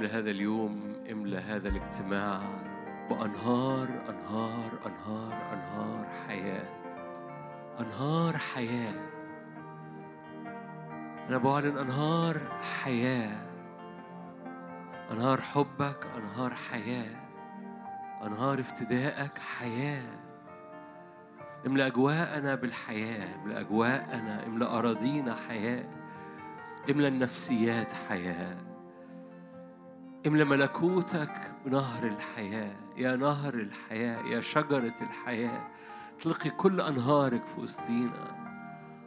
املى هذا اليوم املى هذا الاجتماع بأنهار أنهار أنهار أنهار حياة. أنهار حياة. أنا بعلن أنهار حياة. أنهار حبك أنهار حياة. أنهار افتدائك حياة. املأ أجواءنا بالحياة املأ أجواءنا املأ أراضينا حياة. املأ النفسيات حياة. املأ ملكوتك بنهر الحياة يا نهر الحياة يا شجرة الحياة. اطلقي كل أنهارك في وسطينا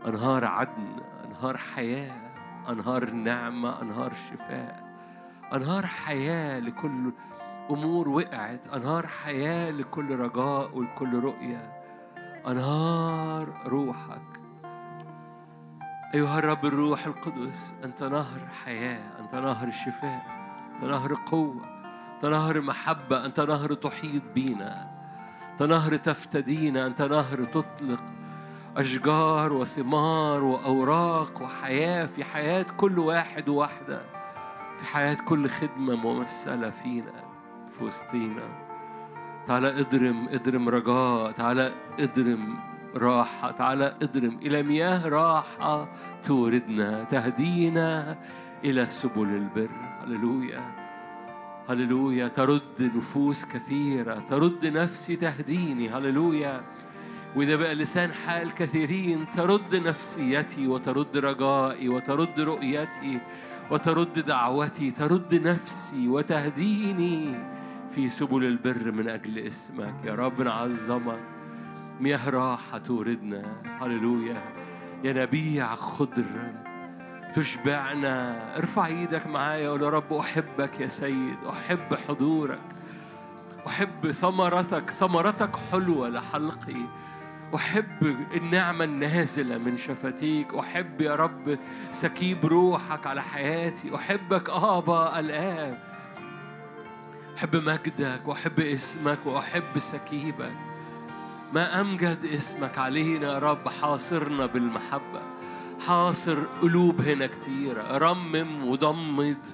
أنهار عدن أنهار حياة أنهار نعمة أنهار شفاء. أنهار حياة لكل أمور وقعت أنهار حياة لكل رجاء ولكل رؤية. أنهار روحك. أيها الرب الروح القدس أنت نهر حياة أنت نهر شفاء. أنت نهر قوة أنت نهر محبة أنت نهر تحيط بينا أنت نهر تفتدينا أنت نهر تطلق أشجار وثمار وأوراق وحياة في حياة كل واحد وواحدة في حياة كل خدمة ممثلة فينا في وسطينا. تعالى اضرم اضرم رجاء تعالى اضرم راحة تعالى اضرم إلى مياه راحة توردنا تهدينا إلى سبل البر. هللويا. هللويا. ترد نفوس كثيرة. ترد نفسي تهديني. هللويا. وإذا بقى لسان حال كثيرين ترد نفسيتي وترد رجائي وترد رؤيتي وترد دعوتي. ترد نفسي وتهديني في سبل البر من أجل اسمك. يا رب نعظمك. مياه راحة توردنا. هللويا. يا نبيع خضر تشبعنا. ارفع إيدك معايا يا رب أحبك يا سيد أحب حضورك أحب ثمرتك. ثمرتك حلوة لحلقي. أحب النعمة النازلة من شفتيك. أحب يا رب سكيب روحك على حياتي. أحبك آبا الآب. أحب مجدك وأحب اسمك وأحب سكيبك. ما أمجد اسمك علينا يا رب حاصرنا بالمحبة. حاصر قلوب هنا كتيرة رمم وضمد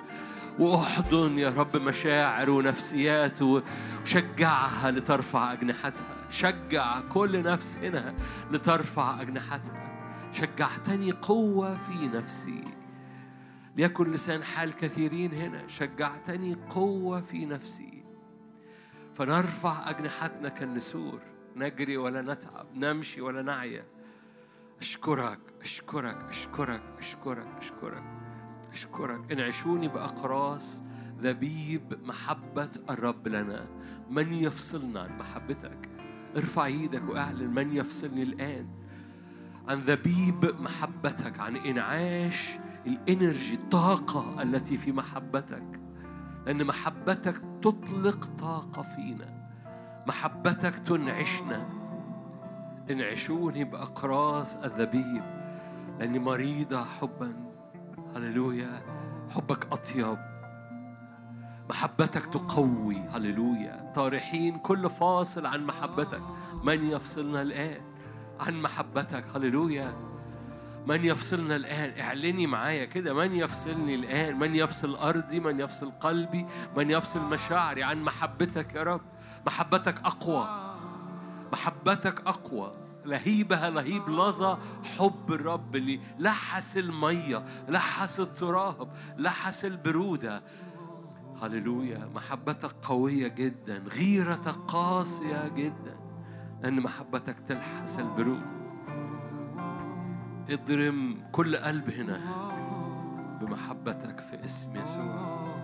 وأحضن يا رب مشاعر ونفسيات وشجعها لترفع أجنحتها. شجع كل نفس هنا لترفع أجنحتها. شجعتني قوة في نفسي. ليكن لسان حال كثيرين هنا. شجعتني قوة في نفسي. فنرفع أجنحتنا كالنسور. نجري ولا نتعب. نمشي ولا نعيا. أشكرك أشكرك أشكرك أشكرك أشكرك أشكرك. انعشوني بأقراص ذبيب محبة الرب لنا. من يفصلنا عن محبتك؟ ارفع إيدك واعلن من يفصلني الآن عن ذبيب محبتك عن انعاش الإنرجي الطاقة التي في محبتك. لأن محبتك تطلق طاقة فينا. محبتك تنعشنا. انعشوني بأقراص الذبيب لأني مريضة حبا. هللويا حبك أطيب. محبتك تقوي. هللويا. طارحين كل فاصل عن محبتك. من يفصلنا الآن عن محبتك؟ هللويا. من يفصلنا الآن؟ اعلني معايا كده. من يفصلني الآن؟ من يفصل أرضي؟ من يفصل قلبي؟ من يفصل مشاعري عن محبتك يا رب؟ محبتك أقوى. محبتك أقوى. لهيبها لهيب لظى. حب الرب اللي لحس المية. لحس التراب. لحس البرودة. هللويا. محبتك قوية جدا. غيرتك قاسية جدا. لأن محبتك تلحس البرود اضرم كل قلب هنا بمحبتك في اسم يسوع.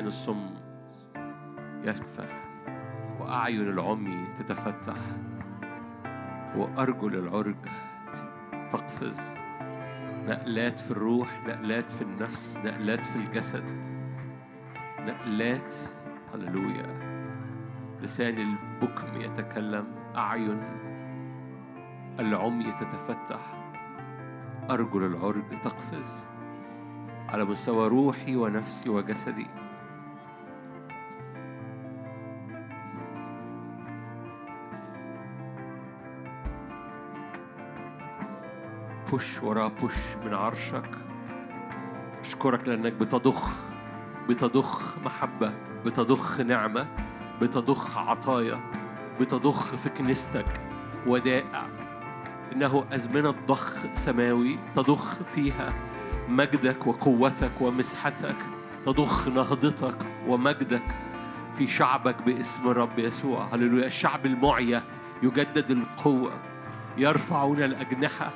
لسان الصم يفتح وأعين العمي تتفتح وأرجل العرج تقفز. نقلات في الروح نقلات في النفس نقلات في الجسد. نقلات هللويا. لسان البكم يتكلم أعين العمي تتفتح. أرجل العرج تقفز. على مستوى روحي ونفسي وجسدي. بوش وراه بوش من عرشك. أشكرك لأنك بتضخ بتضخ محبة بتضخ نعمة بتضخ عطايا بتضخ في كنيستك ودائع. إنه أزمنة ضخ سماوي تضخ فيها مجدك وقوتك ومسحتك تضخ نهضتك ومجدك في شعبك باسم رب يسوع. هللويا. الشعب المعية يجدد القوة يرفعون الأجنحة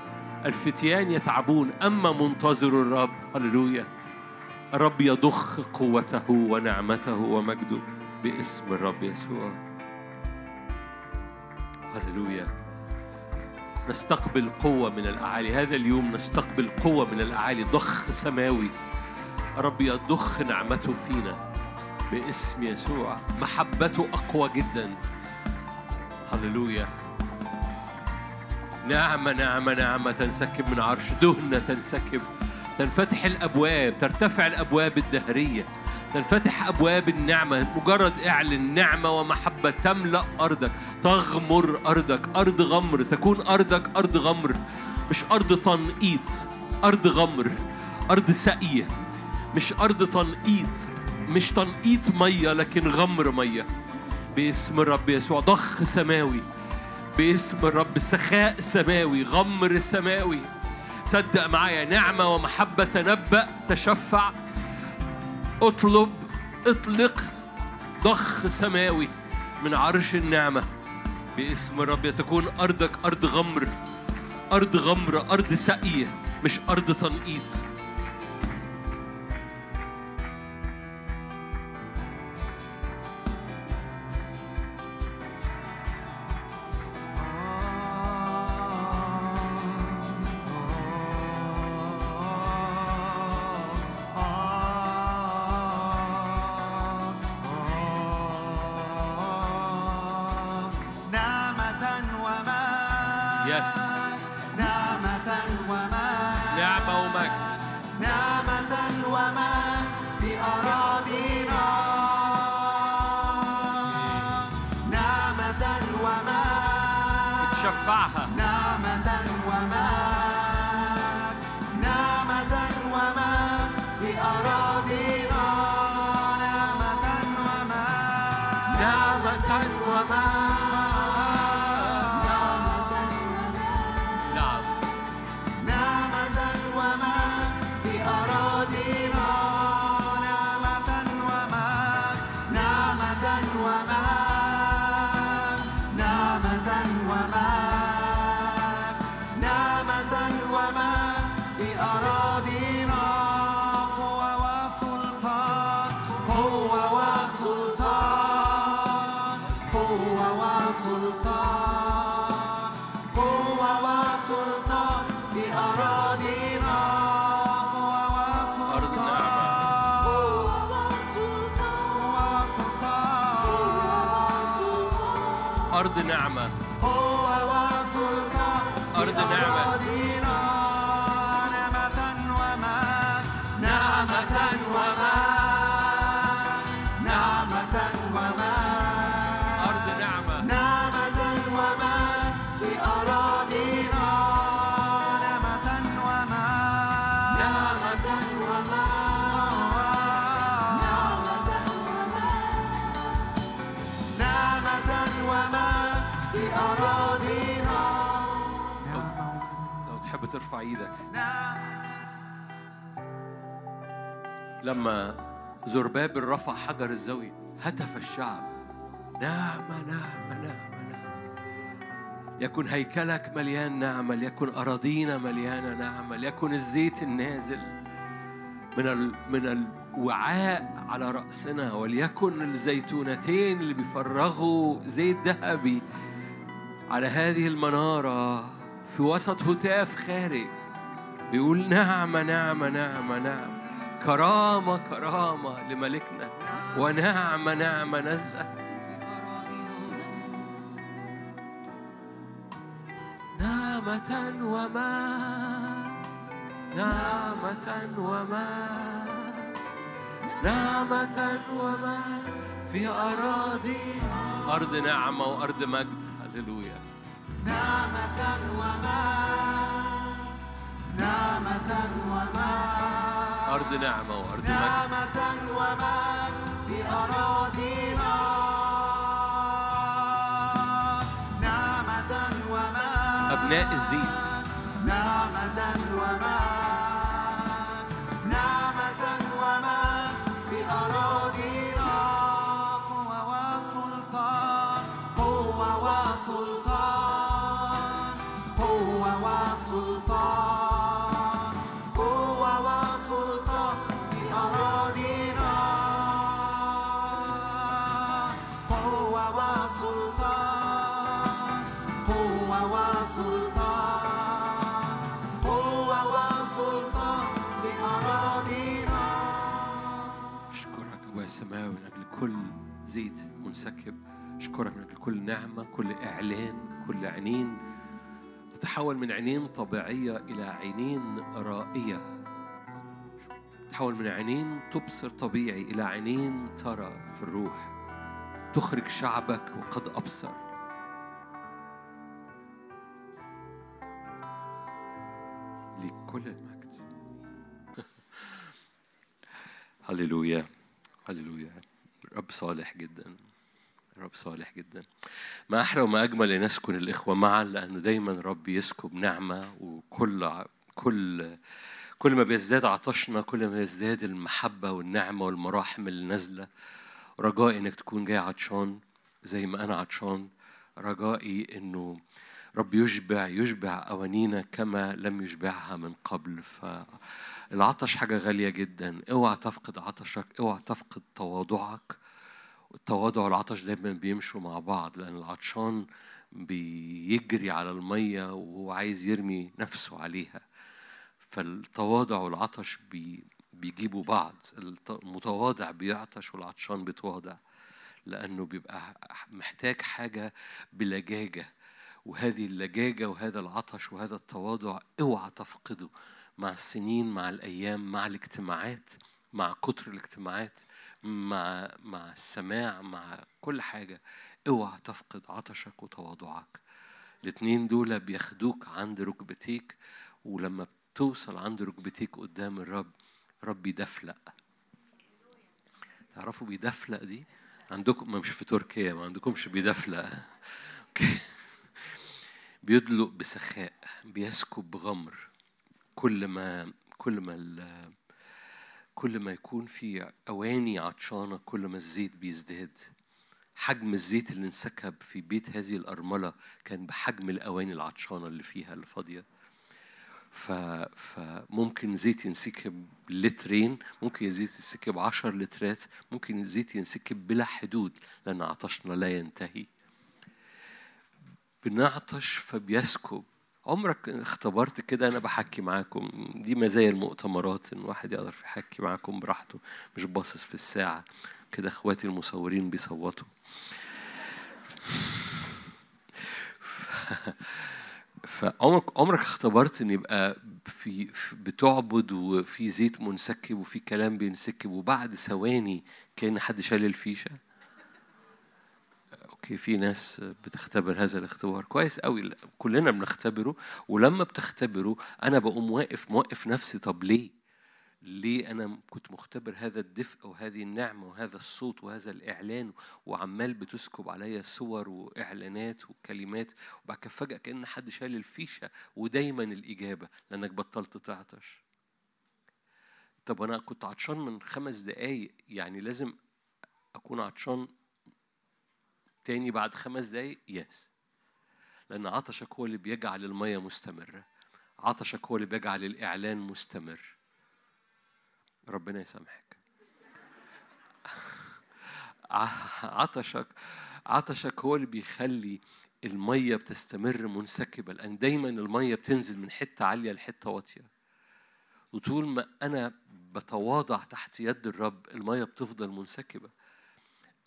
الفتيان يتعبون أما منتظر الرب هللويا. الرب يضخ قوته ونعمته ومجده باسم الرب يسوع. هللويا. نستقبل قوة من الأعالي. هذا اليوم نستقبل قوة من الأعالي. ضخ سماوي. رب يضخ نعمته فينا باسم يسوع. محبته أقوى جدا. هللويا. نعمة نعمة نعمة تنسكب من عرش دهنة تنسكب. تنفتح الأبواب ترتفع الأبواب الدهرية. تنفتح أبواب النعمة مجرد اعلن نعمة ومحبة تملأ أرضك. تغمر أرضك أرض غمر تكون أرضك أرض غمر. مش أرض تنقيط أرض غمر. أرض سقي مش أرض تنقيط. مش تنقيط مية لكن غمر مية. باسم الرب يسوع ضخ سماوي. باسم الرب سخاء سماوي غمر سماوي. صدق معايا نعمة ومحبة تنبأ تشفع اطلب اطلق ضخ سماوي من عرش النعمة. باسم الرب تكون أرضك أرض غمر أرض غمر أرض سقية مش أرض تنقيط. زربابل رفع حجر الزاوية هتف الشعب. نعمة نعمة نعمة نعمة يكن هيكلك مليان نعمة ليكن أراضينا مليانة نعمة ليكن الزيت النازل من ال... من الوعاء على رأسنا وليكن الزيتونتين اللي بيفرغوا زيت ذهبي على هذه المنارة في وسط هتاف خارج. بيقول نعمة نعمة نعمة نعمة كرامة كرامة لملكنا. ونعمة نعمة نازلة نعمة وما نعمة وما نعمة وما في أراضي. أرض نعمة وأرض مجد. هللويا. نعمة وما نعمة وما. أرض نعمة وأرض نعمة ومن في أراضينا. نعمة ومن أبناء الزيت. نعمة ومن زيت منسكب. أشكرك من كل نعمة كل إعلان كل عينين تتحول من عينين طبيعية إلى عينين رائية. تتحول من عينين تبصر طبيعي إلى عينين ترى في الروح. تخرج شعبك وقد أبصر. لكل المجد. هللويا. هللويا. رب صالح جدا. رب صالح جدا. ما أحلى وما أجمل أن نسكن الإخوة معا لأنه دايما رب يسكب نعمة وكل كل كل ما بيزداد عطشنا كل ما يزداد المحبة والنعمة والمراحم اللي نازلة. رجائي إنك تكون جاي عطشان زي ما أنا عطشان. رجائي إنه رب يشبع يشبع أوانينا كما لم يشبعها من قبل. فالعطش حاجة غالية جدا. اوعى تفقد عطشك اوعى تفقد تواضعك. التواضع والعطش دايما بيمشوا مع بعض لأن العطشان بيجري على المية وهو عايز يرمي نفسه عليها. فالتواضع والعطش بي بيجيبوا بعض. المتواضع بيعطش والعطشان بيتواضع لأنه بيبقى محتاج حاجة بلجاجة وهذه اللجاجة وهذا العطش وهذا التواضع اوعى تفقده مع السنين مع الأيام مع الاجتماعات مع كتر الاجتماعات. مع مع السماع مع كل حاجة اوعى تفقد عطشك وتواضعك. الاتنين دول بياخدوك عند ركبتيك ولما بتوصل عند ركبتيك قدام الرب رب بيدفلق. تعرفوا بيدفلق دي؟ عندكم ما مش في تركيا ما عندكمش بيدفلق. بيدلق بسخاء بيسكب بغمر. كل ما كل ما كل ما يكون في أواني عطشانة كل ما الزيت بيزداد. حجم الزيت اللي انسكب في بيت هذه الأرملة كان بحجم الأواني العطشانة اللي فيها اللي فاضية. ف... فممكن زيت ينسكب لترين ممكن زيت ينسكب عشر لترات ممكن الزيت ينسكب بلا حدود لأن عطشنا لا ينتهي. بنعطش فبيسكب عمرك اختبرت كده؟ أنا بحكي معاكم. دي مزايا المؤتمرات إن واحد يقدر يحكي معاكم براحته مش باصص في الساعة. كده إخواتي المصورين بيصوتوا. فعمرك عمرك اختبرت إن يبقى في في- بتعبد وفي زيت منسكب وفي كلام بينسكب وبعد ثواني كأن حد شال الفيشة؟ أوكي في ناس بتختبر هذا الاختبار كويس قوي كلنا بنختبره ولما بتختبره أنا بقوم واقف موقف نفسي طب ليه؟ ليه أنا كنت مختبر هذا الدفء وهذه النعمة وهذا الصوت وهذا الإعلان؟ وعمال بتسكب عليا صور وإعلانات وكلمات وبعد كده فجأة كأن حد شال الفيشة ودايما الإجابة لأنك بطلت تعطش. طب أنا كنت عطشان من خمس دقايق يعني لازم أكون عطشان تاني بعد خمس دقايق يس لأن عطشك هو اللي بيجعل المية مستمرة. عطشك هو اللي بيجعل الإعلان مستمر. ربنا يسامحك. عطشك عطشك هو اللي بيخلي المية بتستمر منسكبة. لأن دايما المية بتنزل من حتة عالية لحتة واطية. وطول ما أنا بتواضع تحت يد الرب المية بتفضل منسكبة.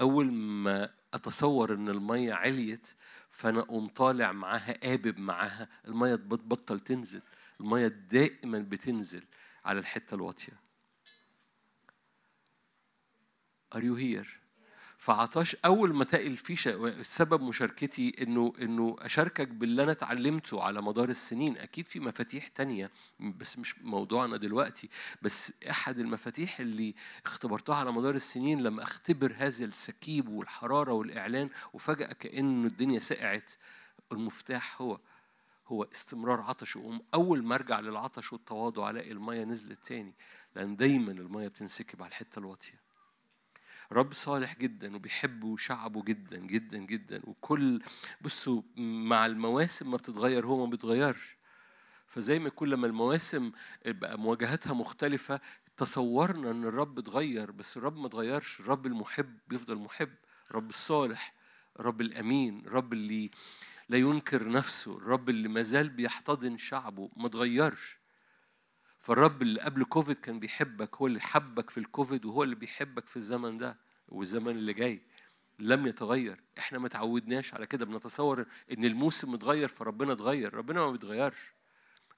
أول ما أتصور إن المية عليت فأنا أقوم طالع معاها قابب معاها المية بتبطل تنزل المية دائما بتنزل على الحتة الواطية Are you here؟ فعطاش أول ما تلاقي الفيشه سبب مشاركتي إنه إنه أشاركك باللي أنا اتعلمته على مدار السنين. أكيد في مفاتيح تانية بس مش موضوعنا دلوقتي. بس أحد المفاتيح اللي اختبرتها على مدار السنين لما أختبر هذا السكيب والحرارة والإعلان وفجأة كانه الدنيا سقعت المفتاح هو هو استمرار عطشه وأقوم أول ما أرجع للعطش والتواضع ألاقي المية نزلت تاني لأن دايما المية بتنسكب على الحتة الواطية. رب صالح جدا وبيحب شعبه جدا جدا جدا. وكل بصوا مع المواسم ما بتتغير هو ما بيتغيرش. فزي ما يكون لما المواسم بقى مواجهاتها مختلفة تصورنا إن الرب اتغير. بس الرب ما اتغيرش. الرب المحب بيفضل محب. الرب الصالح الرب الأمين الرب اللي لا ينكر نفسه الرب اللي مازال بيحتضن شعبه. ما اتغيرش. فالرب اللي قبل كوفيد كان بيحبك هو اللي حبك في الكوفيد وهو اللي بيحبك في الزمن ده والزمن اللي جاي. لم يتغير. إحنا ما تعودناش على كده. بنتصور إن الموسم اتغير فربنا اتغير. ربنا ما بيتغيرش.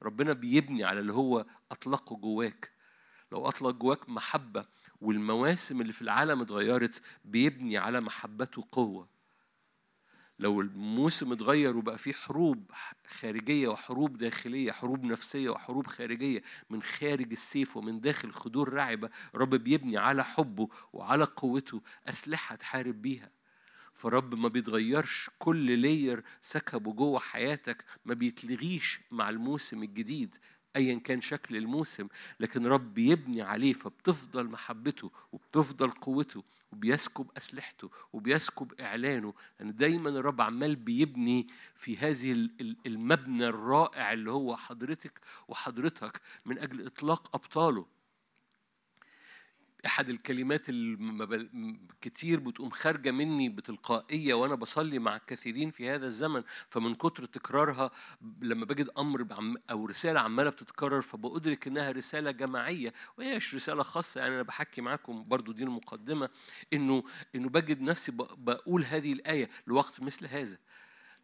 ربنا بيبني على اللي هو أطلقه جواك. لو أطلق جواك محبة والمواسم اللي في العالم اتغيرت بيبني على محبته قوة. لو الموسم اتغير وبقى فيه حروب خارجية وحروب داخلية حروب نفسية وحروب خارجية من خارج السيف ومن داخل خدور رعبة رب بيبني على حبه وعلى قوته أسلحة تحارب بيها. فرب ما بيتغيرش كل لير سكبه جوه حياتك ما بيتلغيش مع الموسم الجديد. ايا كان شكل الموسم لكن رب بيبني عليه فبتفضل محبته وبتفضل قوته وبيسكب أسلحته وبيسكب إعلانه. لأن دايما الرب عمال بيبني في هذه ال- ال- المبنى الرائع اللي هو حضرتك وحضرتك من أجل إطلاق أبطاله. أحد الكلمات كتير بتقوم خارجة مني بتلقائية وأنا بصلي مع الكثيرين في هذا الزمن فمن كتر تكرارها لما بجد أمر أو رسالة عمالة بتتكرر فبأدرك إنها رسالة جماعية وهي مش رسالة خاصة يعني أنا بحكي معاكم برضو دي المقدمة انه إنه بجد نفسي بقول هذه الآية لوقت مثل هذا.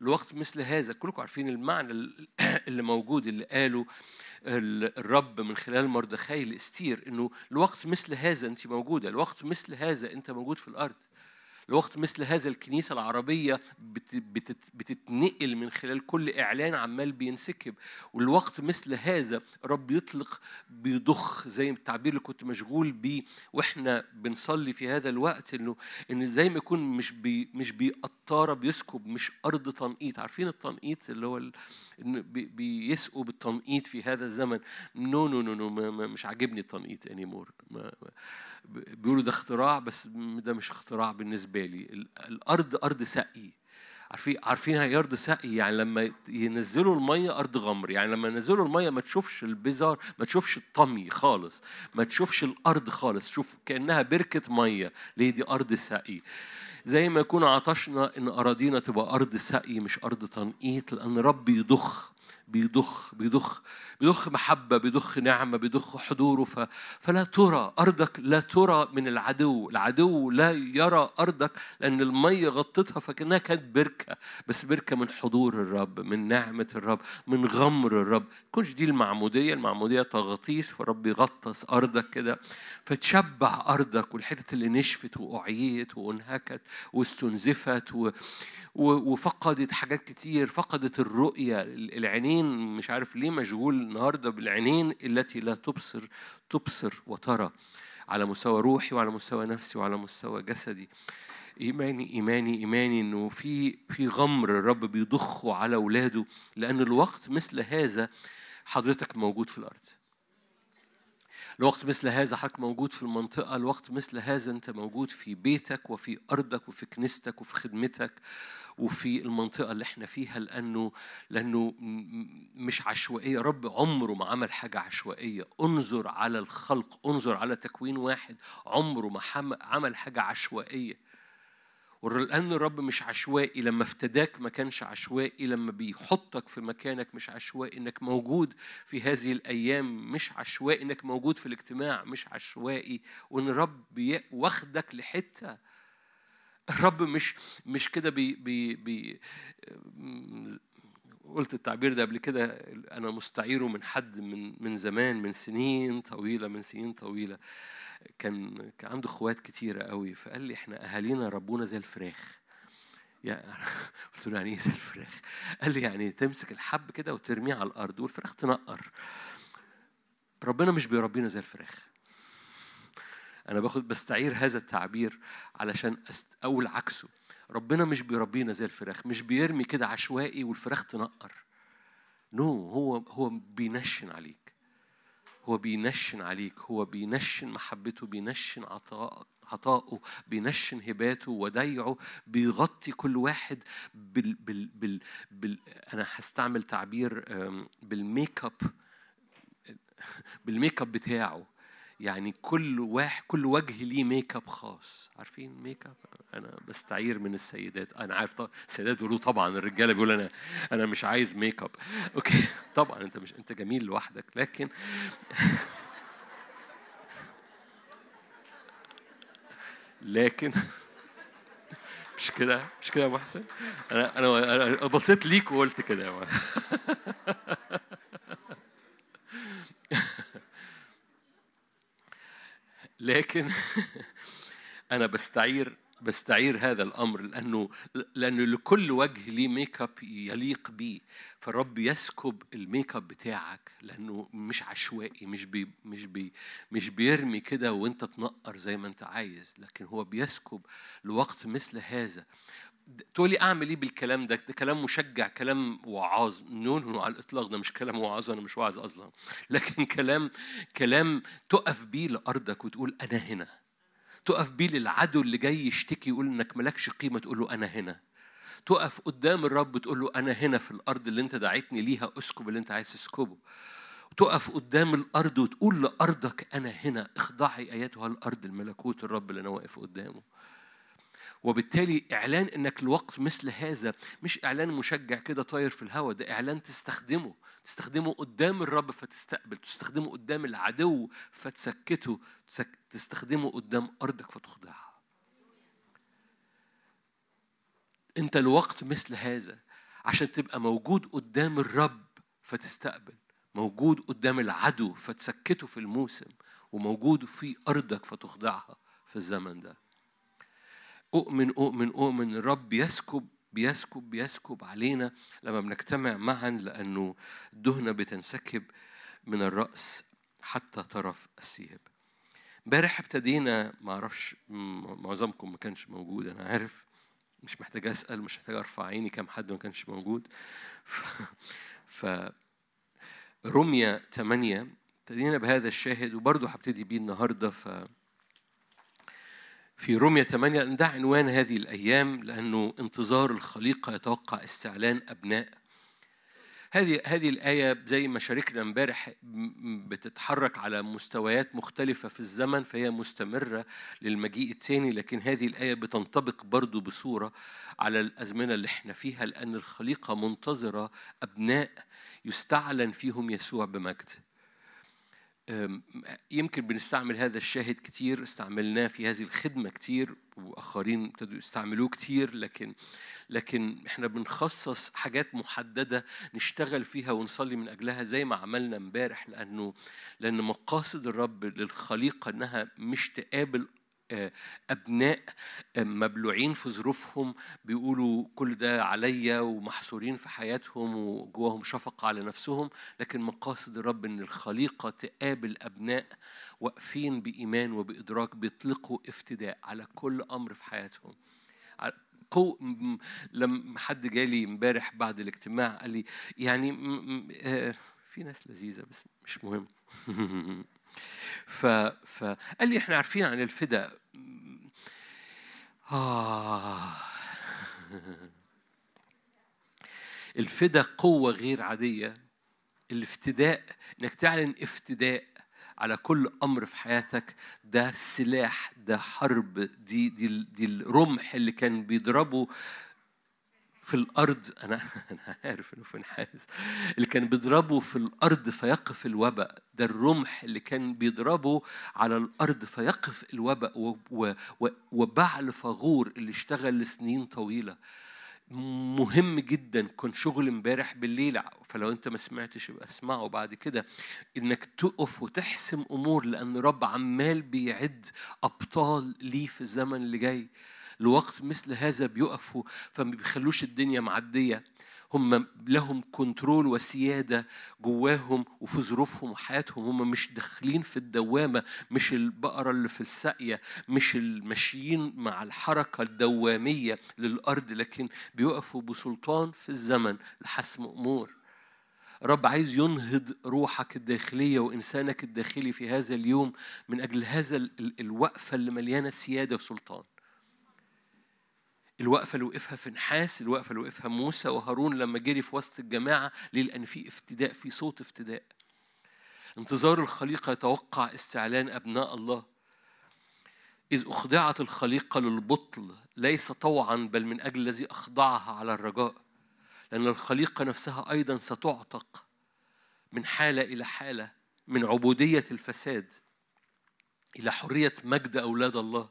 لوقت مثل هذا. كلكم عارفين المعنى اللي موجود اللي قاله ال- الرب من خلال مردخاي لاستير إنه لوقت مثل هذا أنت موجودة لوقت مثل هذا أنت موجود في الأرض. لوقت مثل هذا الكنيسة العربية بت- بتت- بتتنقل من خلال كل إعلان عمال بينسكب. والوقت مثل هذا رب يطلق بيضخ زي التعبير اللي كنت مشغول بيه. وإحنا بنصلي في هذا الوقت انه إن زي ما يكون مش بي مش بقطاره بيسكب مش أرض تنقيط. عارفين التنقيط اللي هو إن بيسقوا بالتنقيط في هذا الزمن؟ no no no no ما- ما- مش عاجبني التنقيط anymore بيقولوا ده اختراع بس ده مش اختراع بالنسبة لي. ال- الأرض أرض سقي. عارفين عارفين هي أرض سقي؟ يعني لما ينزلوا المية أرض غمر. يعني لما ينزلوا المية ما تشوفش البزار ما تشوفش الطمي خالص. ما تشوفش الأرض خالص. شوف كأنها بركة مية. ليه دي أرض سقي؟ زي ما يكون عطشنا إن أراضينا تبقى أرض سقي مش أرض تنقيط لأن الرب يضخ بيضخ بيضخ بيضخ محبة بيضخ نعمة بيضخ حضوره. ف... فلا ترى أرضك لا ترى من العدو. العدو لا يرى أرضك لأن المية غطتها فكأنها كانت بركة. بس بركة من حضور الرب من نعمة الرب من غمر الرب. كنش دي المعمودية؟ المعمودية تغطيس فرب يغطس أرضك كده. فتشبع أرضك والحتت اللي نشفت وأعيت وانهكت واستنزفت و... و- وفقدت حاجات كتير. فقدت الرؤية. العينين مش عارف ليه مشغول النهاردة بالعينين التي لا تبصر تبصر وترى على مستوى روحي وعلى مستوى نفسي وعلى مستوى جسدي. إيماني إيماني إيماني إنه في في غمر الرب بيضخه على أولاده لأن الوقت مثل هذا حضرتك موجود في الأرض. الوقت مثل هذا حضرتك موجود في المنطقة الوقت مثل هذا أنت موجود في بيتك وفي أرضك وفي كنيستك وفي خدمتك. وفي المنطقة اللي إحنا فيها لأنه لأنه مش عشوائية. رب عمره ما عمل حاجة عشوائية. انظر على الخلق انظر على تكوين واحد. عمره ما عمل حاجة عشوائية. ولأن الرب مش عشوائي لما افتداك ما كانش عشوائي. لما بيحطك في مكانك مش عشوائي. إنك موجود في هذه الأيام مش عشوائي. إنك موجود في الاجتماع مش عشوائي. وإن الرب واخدك لحتة الرب مش مش كده بي بي بي قلت التعبير ده قبل كده أنا مستعيره من حد من من زمان من سنين طويلة من سنين طويلة. كان كان عنده إخوات كتيرة قوي فقال لي إحنا أهالينا ربونا زي الفراخ. يا قلت له يعني إيه زي الفراخ؟ قال لي يعني تمسك الحب كده وترميه على الأرض والفراخ تنقر. ربنا مش بيربينا زي الفراخ. أنا باخد بستعير هذا التعبير علشان أست... أقول عكسه. ربنا مش بيربينا زي الفراخ مش بيرمي كده عشوائي والفراخ تنقر. no no, هو هو بينشن عليك. هو بينشن عليك هو بينشن محبته بينشن عطاء عطاؤه بينشن هباته وديعه بيغطي كل واحد بال بال بال, بال أنا هستعمل تعبير بال make up بال make up بتاعه. يعني كل واحد كل وجه ليه make up خاص. عارفين make up أنا بستعير من السيدات. أنا عارف طبعا السيدات بيقولوا طبعا الرجالة بيقولوا أنا أنا مش عايز make up okay. طبعا أنت مش أنت جميل لوحدك. لكن لكن مش كده مش كده يا محسن أنا أنا بصيت ليك وقلت كده يا محسن. لكن أنا بستعير بستعير هذا الأمر لأنه لأنه لكل وجه ليه make up يليق بيه. فالرب يسكب ال make up بتاعك لأنه مش عشوائي مش بي مش بي مش بيرمي كده وأنت تنقر زي ما أنت عايز لكن هو بيسكب لوقت مثل هذا. تقولي أعمل إيه بالكلام ده؟ ده كلام مشجع كلام وعاظ. نون على الإطلاق ده مش كلام وعاظ أنا مش واعظ أصلا. لكن كلام كلام تقف بيه لأرضك وتقول أنا هنا. تقف بيه للعدو اللي جاي يشتكي يقول إنك مالكش قيمة تقول له أنا هنا. تقف قدام الرب تقول له أنا هنا في الأرض اللي أنت دعيتني ليها أسكب اللي أنت عايز تسكبه. تقف قدام الأرض وتقول لأرضك أنا هنا. اخضعي أيتها الأرض الملكوت الرب اللي أنا واقف قدامه. وبالتالي إعلان إنك لوقت مثل هذا مش إعلان مشجع كده طاير في الهواء ده إعلان تستخدمه تستخدمه قدام الرب فتستقبل تستخدمه قدام العدو فتسكته تسك- تستخدمه قدام أرضك فتخضعها. أنت لوقت مثل هذا عشان تبقى موجود قدام الرب فتستقبل موجود قدام العدو فتسكته في الموسم وموجود في أرضك فتخضعها في الزمن ده. أؤمن أؤمن أؤمن الرب يسكب بيسكب بيسكب علينا لما بنجتمع معا لأنه الدهنة بتنسكب من الرأس حتى طرف الثياب. امبارح ابتدينا ما أعرفش م- معظمكم ما كانش موجود أنا عارف. مش محتاج أسأل مش محتاج أرفع عيني كم حد ما كانش موجود. ف, ف رمية 8 ابتدينا بهذا الشاهد وبرضه هبتدي بيه النهارده ف في رمية 8 لأن ده عنوان هذه الأيام لأنه انتظار الخليقة يتوقع استعلان أبناء. هذه هذه الآية زي ما شاركنا امبارح بتتحرك على مستويات مختلفة في الزمن فهي مستمرة للمجيء الثاني لكن هذه الآية بتنطبق برضو بصورة على الأزمنة اللي إحنا فيها لأن الخليقة منتظرة أبناء يستعلن فيهم يسوع بمجد. يمكن بنستعمل هذا الشاهد كتير استعملناه في هذه الخدمة كتير وآخرين ابتدوا يستعملوه كتير لكن لكن إحنا بنخصص حاجات محددة نشتغل فيها ونصلي من أجلها زي ما عملنا امبارح لأنه لأن مقاصد الرب للخليقة إنها مش تقابل أبناء آه، مبلوعين في ظروفهم بيقولوا كل ده عليا ومحصورين في حياتهم وجواهم شفقة على نفسهم. لكن مقاصد الرب إن الخليقة تقابل أبناء واقفين بإيمان وبإدراك بيطلقوا افتداء على كل أمر في حياتهم. قو لما حد جالي امبارح بعد الاجتماع قال لي يعني م- م- آه، في ناس لذيذة بس مش مهم. ف فقال لي إحنا عارفين عن الفداء آه. الفدا قوة غير عادية. الافتداء إنك تعلن افتداء على كل أمر في حياتك ده سلاح ده حرب دي دي دي الرمح اللي كان بيضربه في الأرض أنا أنا عارف إنه في نحاس اللي كان بيضربه في الأرض فيقف الوباء. ده الرمح اللي كان بيضربه على الأرض فيقف الوباء. وبعل فغور اللي اشتغل لسنين طويلة. مهم جدا. كان شغل امبارح بالليل. فلو أنت ما سمعتش يبقى اسمعه بعد كده. إنك تقف وتحسم أمور لأن رب عمال بيعد أبطال ليه في الزمن اللي جاي. لوقت مثل هذا بيقفوا فما بيخلوش الدنيا معدية. هم لهم كنترول وسيادة جواهم وفي ظروفهم وحياتهم. هم مش داخلين في الدوامة مش البقرة اللي في الساقية مش الماشيين مع الحركة الدوامية للأرض لكن بيقفوا بسلطان في الزمن لحسم أمور. رب عايز ينهض روحك الداخلية وإنسانك الداخلي في هذا اليوم من أجل هذا ال- ال- الوقفة اللي مليانة سيادة وسلطان. الوقفة اللي وقفها في نحاس الوقفة اللي وقفها موسى وهارون لما جري في وسط الجماعة ليه؟ لأن في افتداء في صوت افتداء انتظار الخليقة يتوقع استعلان أبناء الله إذ أخضعت الخليقة للبطل ليس طوعا بل من أجل الذي أخضعها على الرجاء لأن الخليقة نفسها أيضا ستعتق من حالة إلى حالة من عبودية الفساد إلى حرية مجد أولاد الله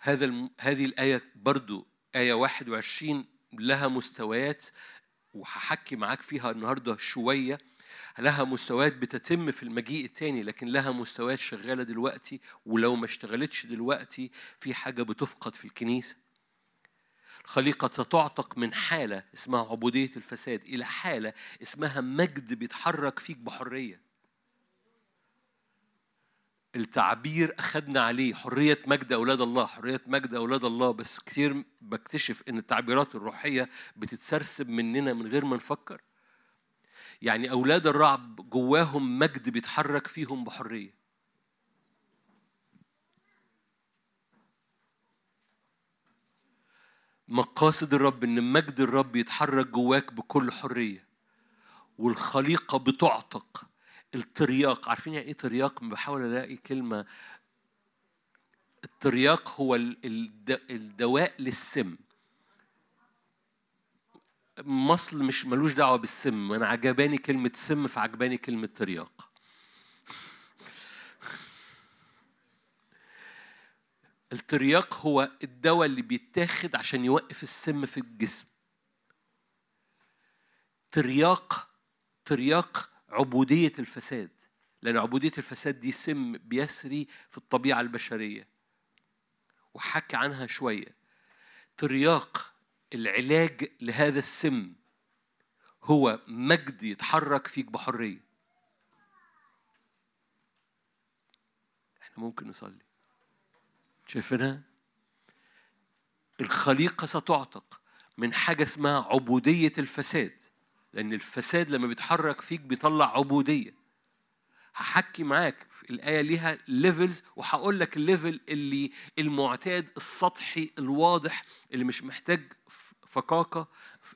هذا الم... هذه الآية برضو آية 21 لها مستويات وهحكي معاك فيها النهاردة شوية. لها مستويات بتتم في المجيء التاني لكن لها مستويات شغالة دلوقتي ولو ما اشتغلتش دلوقتي في حاجة بتفقد في الكنيسة. الخليقة ستعتق من حالة اسمها عبودية الفساد إلى حالة اسمها مجد بيتحرك فيك بحرية. التعبير أخدنا عليه حرية مجد أولاد الله حرية مجد أولاد الله. بس كتير بكتشف إن التعبيرات الروحية بتتسرسب مننا من غير ما نفكر. يعني أولاد الرعب جواهم مجد بيتحرك فيهم بحرية. مقاصد الرب إن مجد الرب يتحرك جواك بكل حرية والخليقة بتعتق. الترياق. عارفين يعني إيه ترياق؟ بحاول ألاقي كلمة. الترياق هو ال- الد- الدواء للسم. مصل مش ملوش دعوة بالسم. أنا عجباني كلمة سم فعجباني كلمة ترياق. الترياق هو الدواء اللي بيتاخد عشان يوقف السم في الجسم. ترياق ترياق عبودية الفساد لأن عبودية الفساد دي سم بيسري في الطبيعة البشرية. وحكى عنها شوية. ترياق العلاج لهذا السم هو مجد يتحرك فيك بحرية. إحنا ممكن نصلي. شايفينها؟ الخليقة ستعتق من حاجة اسمها عبودية الفساد. لأن الفساد لما بيتحرك فيك بيطلع عبودية. هحكي معاك الآية ليها levels وهقول لك ال level اللي المعتاد السطحي الواضح اللي مش محتاج فكاكة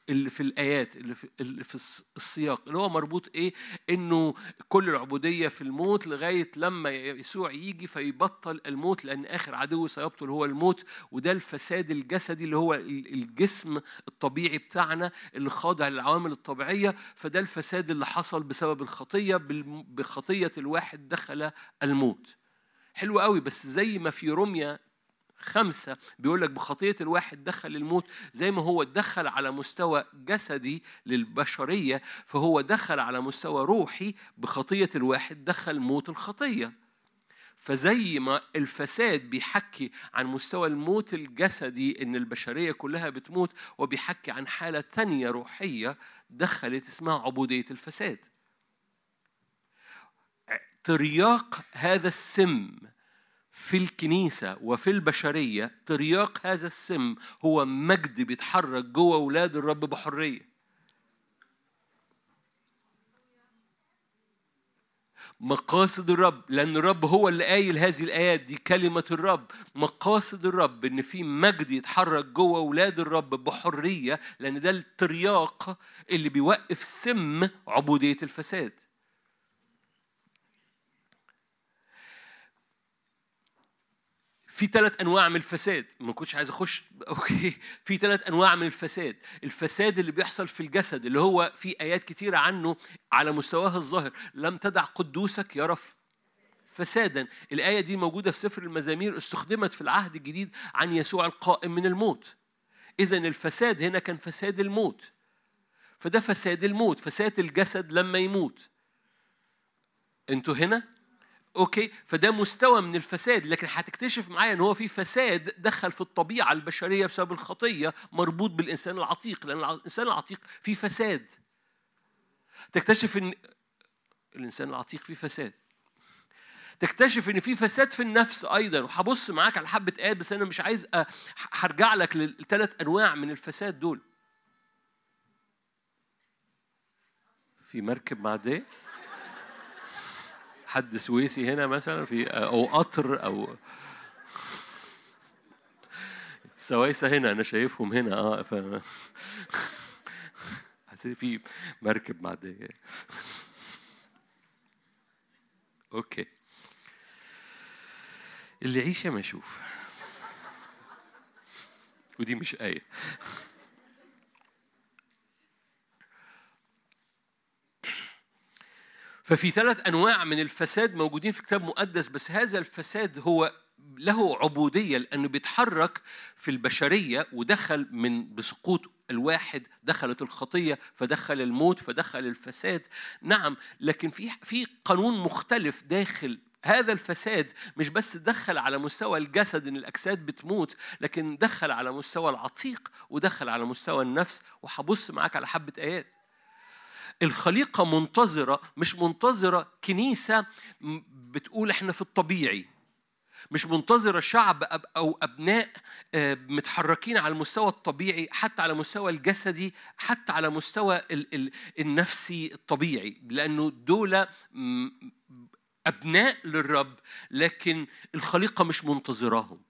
اللي في الآيات اللي في, اللي في الس- السياق اللي هو مربوط إيه؟ إنه كل العبودية في الموت لغاية لما يسوع يجي فيبطل الموت لأن آخر عدو سيبطل هو الموت وده الفساد الجسدي اللي هو ال- الجسم الطبيعي بتاعنا اللي خاضع للعوامل الطبيعية فده الفساد اللي حصل بسبب الخطية بخطية الواحد دخل الموت. حلو قوي بس زي ما في روميا خمسة. بيقول لك بخطية الواحد دخل الموت زي ما هو دخل على مستوى جسدي للبشرية فهو دخل على مستوى روحي بخطية الواحد دخل موت الخطية. فزي ما الفساد بيحكي عن مستوى الموت الجسدي إن البشرية كلها بتموت وبيحكي عن حالة تانية روحية دخلت اسمها عبودية الفساد. ترياق هذا السم في الكنيسة وفي البشرية ترياق هذا السم هو مجد بيتحرك جوه أولاد الرب بحرية. مقاصد الرب لأن الرب هو اللي قايل هذه الآيات دي كلمة الرب. مقاصد الرب إن في مجد يتحرك جوه أولاد الرب بحرية لأن ده الترياق اللي بيوقف سم عبودية الفساد. في ثلاث أنواع من الفساد. ما كنتش عايز أخش. أوكي. في ثلاث أنواع من الفساد. الفساد اللي بيحصل في الجسد اللي هو في آيات كتيرة عنه على مستواه الظاهر. لم تدع قدوسك يرى فسادا. الآية دي موجودة في سفر المزامير استخدمت في العهد الجديد عن يسوع القائم من الموت. اذا الفساد هنا كان فساد الموت. فده فساد الموت. فساد الجسد لما يموت. أنتوا هنا؟ أوكي؟ فده مستوى من الفساد. لكن هتكتشف معايا إن هو في فساد دخل في الطبيعة البشرية بسبب الخطية مربوط بالإنسان العتيق. لأن الإنسان العتيق فيه فساد. تكتشف إن الإنسان العتيق فيه فساد. تكتشف إن في فساد في النفس أيضا. وهبص معاك على حبة آيات بس أنا مش عايز أ- هرجع لك للثلاث أنواع من الفساد دول. في مركب معديه حد سويسي هنا مثلا في أو قطر أو السوايسة هنا أنا شايفهم هنا آه ف حسيت في مركب معديه أوكي. اللي يعيش ما يشوف ودي مش آية. ففي ثلاث أنواع من الفساد موجودين في كتاب مقدس بس هذا الفساد هو له عبودية لأنه بيتحرك في البشرية ودخل من بسقوط الواحد دخلت الخطية فدخل الموت فدخل الفساد. نعم لكن في في قانون مختلف داخل هذا الفساد مش بس دخل على مستوى الجسد إن الأجساد بتموت لكن دخل على مستوى العتيق ودخل على مستوى النفس. وهبص معاك على حبة آيات. الخليقة منتظرة مش منتظرة كنيسة م- بتقول إحنا في الطبيعي. مش منتظرة شعب أو أبناء آه، متحركين على المستوى الطبيعي حتى على المستوى الجسدي حتى على مستوى ال- ال- النفسي الطبيعي. لأنه دول أبناء للرب لكن الخليقة مش منتظراهم.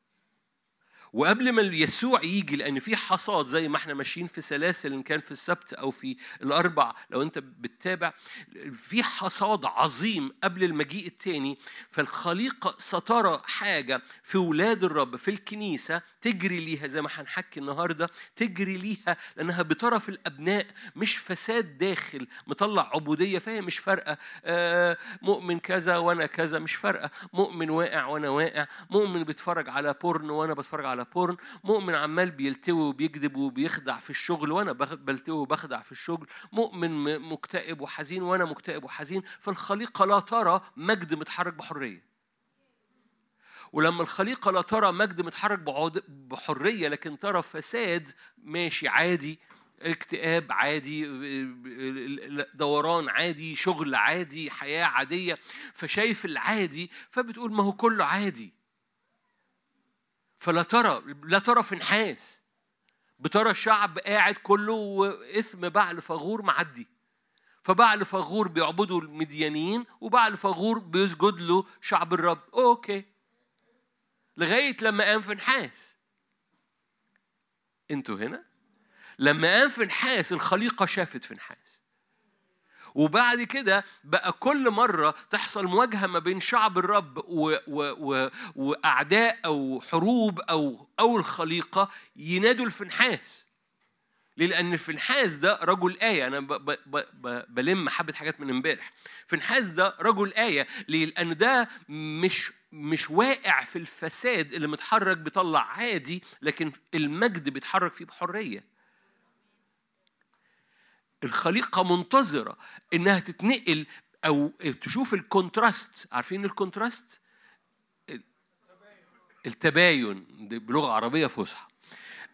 وقبل ما يسوع يجي لأن في حصاد زي ما إحنا ماشيين في سلاسل إن كان في السبت أو في الأربع لو أنت بتتابع في حصاد عظيم قبل المجيء الثاني فالخليقة سترى حاجة في ولاد الرب في الكنيسة تجري ليها زي ما هنحكي النهارده تجري ليها لأنها بترف الأبناء مش فساد داخل مطلع عبودية فهي مش فارقة آه، مؤمن كذا وأنا كذا مش فارقة مؤمن واقع وأنا واقع مؤمن بيتفرج على porn وأنا بتفرج على porn مؤمن عمال بيلتوي وبيكذب وبيخدع في الشغل وأنا بلتوي وبخدع في الشغل مؤمن مكتئب وحزين وأنا مكتئب وحزين فالخليقه لا ترى مجد متحرك بحرية. ولما الخليقة لا ترى مجد متحرك بحرية لكن ترى فساد ماشي عادي اكتئاب عادي دوران عادي شغل عادي حياة عادية فشايف العادي فبتقول ما هو كله عادي. فلا ترى لا ترى في نحاس بترى الشعب قاعد كله اسم بعل فغور معدي. فبعل فغور بيعبدوا المديانيين وبعل فغور بيسجد له شعب الرب. أوكي. لغاية لما قام في نحاس أنتوا هنا؟ لما قام في نحاس الخليقة شافت في نحاس وبعد كده بقى كل مرة تحصل مواجهة ما بين شعب الرب و و و وأعداء أو حروب أو أو الخليقة ينادوا الفنحاس. ليه؟ لأن الفنحاس ده رجل آية. أنا ب ب ب بلم حبة حاجات من امبارح. فنحاس ده رجل آية. ليه؟ لأن ده مش مش واقع في الفساد اللي متحرك بيطلع عادي لكن المجد بيتحرك فيه بحرية. الخليقة منتظرة إنها تتنقل أو تشوف ال contrast. عارفين ال contrast؟ التباين. بلغة عربية فصحى.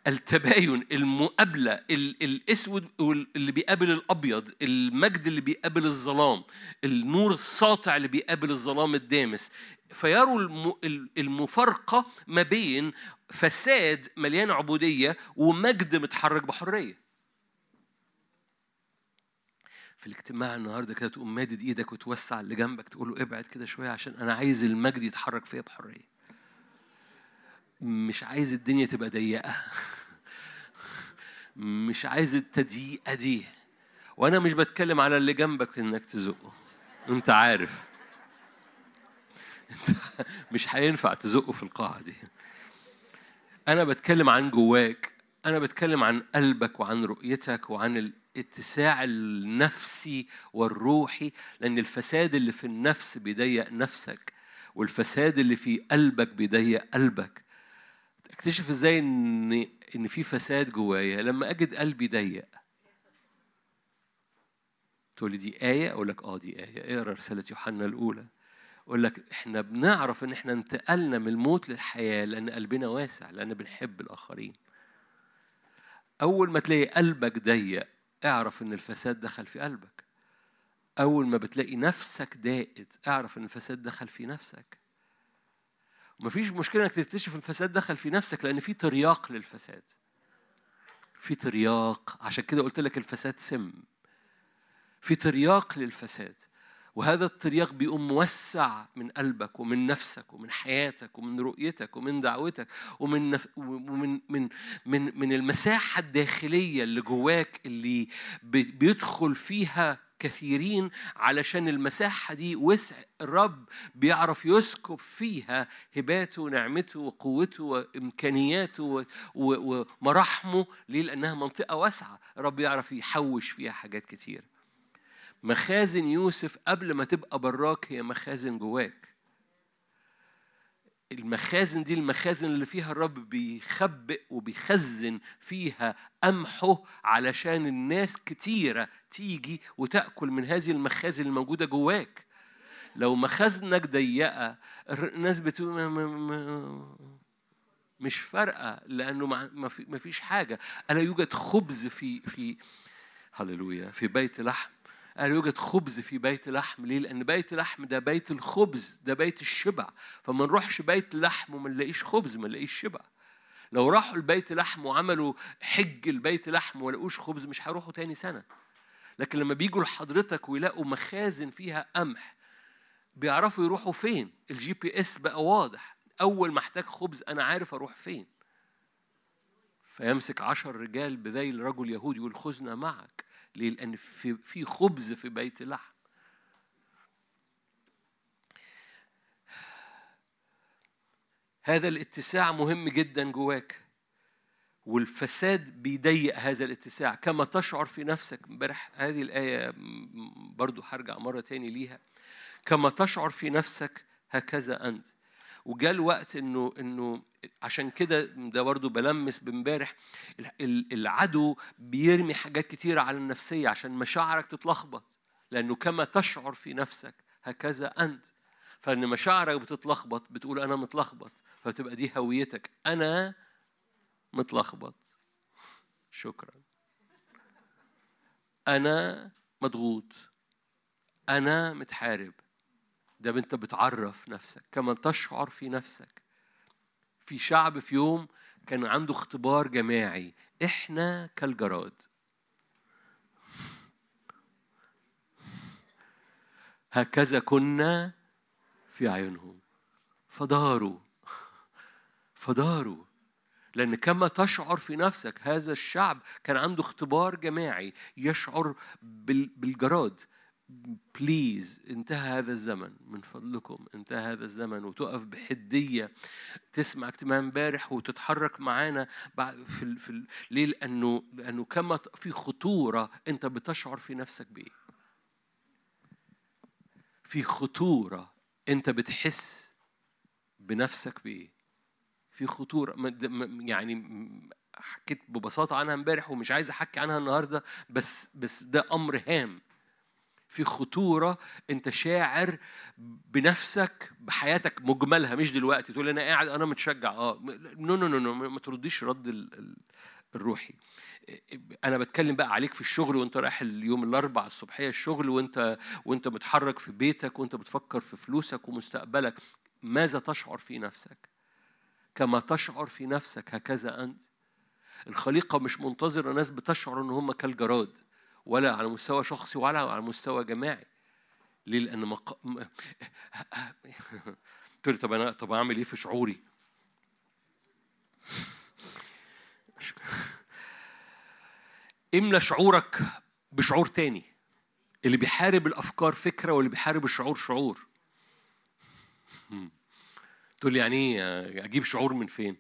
التباين المقابلة ال- الأسود اللي بيقابل الأبيض المجد اللي بيقابل الظلام النور الساطع اللي بيقابل الظلام الدامس. فيروا الم- ال- المفارقة ما بين فساد مليان عبودية ومجد متحرك بحرية. في الاجتماع النهارده كده تقوم مادد إيدك وتوسع اللي جنبك تقول له ابعد كده شوية عشان أنا عايز المجد يتحرك فيا بحرية. مش عايز الدنيا تبقى ضيقة. مش عايز التضييقة دي. وأنا مش بتكلم على اللي جنبك إنك تزقه. أنت عارف. أنت مش هينفع تزقه في القاعة دي. أنا بتكلم عن جواك. أنا بتكلم عن قلبك وعن رؤيتك وعن الاتساع النفسي والروحي لأن الفساد اللي في النفس بيضيق نفسك والفساد اللي في قلبك بيضيق قلبك. اكتشف إزاي إن إن في فساد جوايا؟ لما أجد قلبي ضيق. تقول لي دي آية؟ أقول لك آه دي آية. اقرأ رسالة يوحنا الأولى. أقول لك إحنا بنعرف إن إحنا انتقلنا من الموت للحياة لأن قلبنا واسع لأن بنحب الآخرين. أول ما تلاقي قلبك ضيق اعرف إن الفساد دخل في قلبك. أول ما بتلاقي نفسك ضاقت اعرف إن الفساد دخل في نفسك. مفيش مشكلة إنك تكتشف الفساد دخل في نفسك لأن في ترياق للفساد. في ترياق عشان كده قلت لك الفساد سم. في ترياق للفساد. وهذا الترياق بيقوم موسع من قلبك ومن نفسك ومن حياتك ومن رؤيتك ومن دعوتك ومن نف... ومن من من من المساحة الداخلية اللي جواك اللي بي- بيدخل فيها كثيرين علشان المساحة دي وسع الرب بيعرف يسكب فيها هباته ونعمته وقوته وإمكانياته و- و- ومراحمه ليه؟ لأنها منطقة واسعة الرب يعرف يحوش فيها حاجات كتير مخازن يوسف قبل ما تبقى براك هي مخازن جواك. المخازن دي المخازن اللي فيها الرب بيخبئ وبيخزن فيها قمحه علشان الناس كتيرة تيجي وتأكل من هذه المخازن الموجودة جواك. لو مخازنك ضيقة الناس بتقول مش فارقة لأنه ما فيش حاجة. ألا يوجد خبز في في هللويا في بيت لحم؟ قال يوجد خبز في بيت لحم. ليه؟ لأن بيت لحم ده بيت الخبز ده بيت الشبع. فما نروحش بيت لحم وما نلاقيش خبز ما نلاقيش شبع. لو راحوا البيت لحم وعملوا حج البيت لحم وما لقوش خبز مش هيروحوا تاني سنة. لكن لما بيجوا لحضرتك ويلاقوا مخازن فيها قمح بيعرفوا يروحوا فين؟ ال GPS بقى واضح. أول ما احتاج خبز أنا عارف أروح فين. فيمسك عشر رجال بذيل رجل يهودي يقول خذنا معك. ليه؟ لأن في في خبز في بيت لحم هذا الاتساع مهم جدا جواك والفساد بيضيق هذا الاتساع كما تشعر في نفسك. امبارح هذه الآية برضو هرجع مرة تاني ليها. كما تشعر في نفسك هكذا أنت. وجاء الوقت إنه إنه عشان كده ده برضو بلمس بامبارح ال- ال- العدو بيرمي حاجات كتيرة على النفسية عشان مشاعرك تتلخبط لأنه كما تشعر في نفسك هكذا أنت. فإن مشاعرك بتتلخبط بتقول أنا متلخبط فتبقى دي هويتك أنا متلخبط. شكرا. أنا مضغوط. أنا متحارب. ده انت بتعرف نفسك كما تشعر في نفسك. في شعب في يوم كان عنده اختبار جماعي إحنا كالجراد. هكذا كنا في عيونهم فداروا. فداروا. لأن كما تشعر في نفسك هذا الشعب كان عنده اختبار جماعي يشعر بال- بالجراد. بليز انتهى هذا الزمن من فضلكم انتهى هذا الزمن وتقف بحدية تسمع اجتماع امبارح وتتحرك معانا في ال... في ال... ليه؟ لأنه لأنه كما في خطورة أنت بتشعر في نفسك بإيه في خطورة أنت بتحس بنفسك بإيه في خطورة يعني حكيت ببساطة عنها امبارح ومش عايز أحكي عنها النهاردة بس بس ده أمر هام. في خطورة أنت شاعر بنفسك بحياتك مجملها مش دلوقتي. تقول أنا قاعد أنا متشجع. أه. no no no no ما ترديش رد ال- ال- الروحي. أنا بتكلم بقى عليك في الشغل وأنت رايح اليوم الأربع الصبحية الشغل وأنت وأنت متحرك في بيتك وأنت بتفكر في فلوسك ومستقبلك. ماذا تشعر في نفسك؟ كما تشعر في نفسك هكذا أنت. الخليقة مش منتظرة ناس بتشعر إن هم كالجراد. ولا على مستوى شخصي ولا على مستوى جماعي. ليه؟ لأن مق... تقول طب أنا طب أعمل إيه في شعوري؟ املى شعورك بشعور تاني. اللي بيحارب الأفكار فكرة واللي بيحارب الشعور شعور. تقول يعني إيه؟ أجيب شعور من فين؟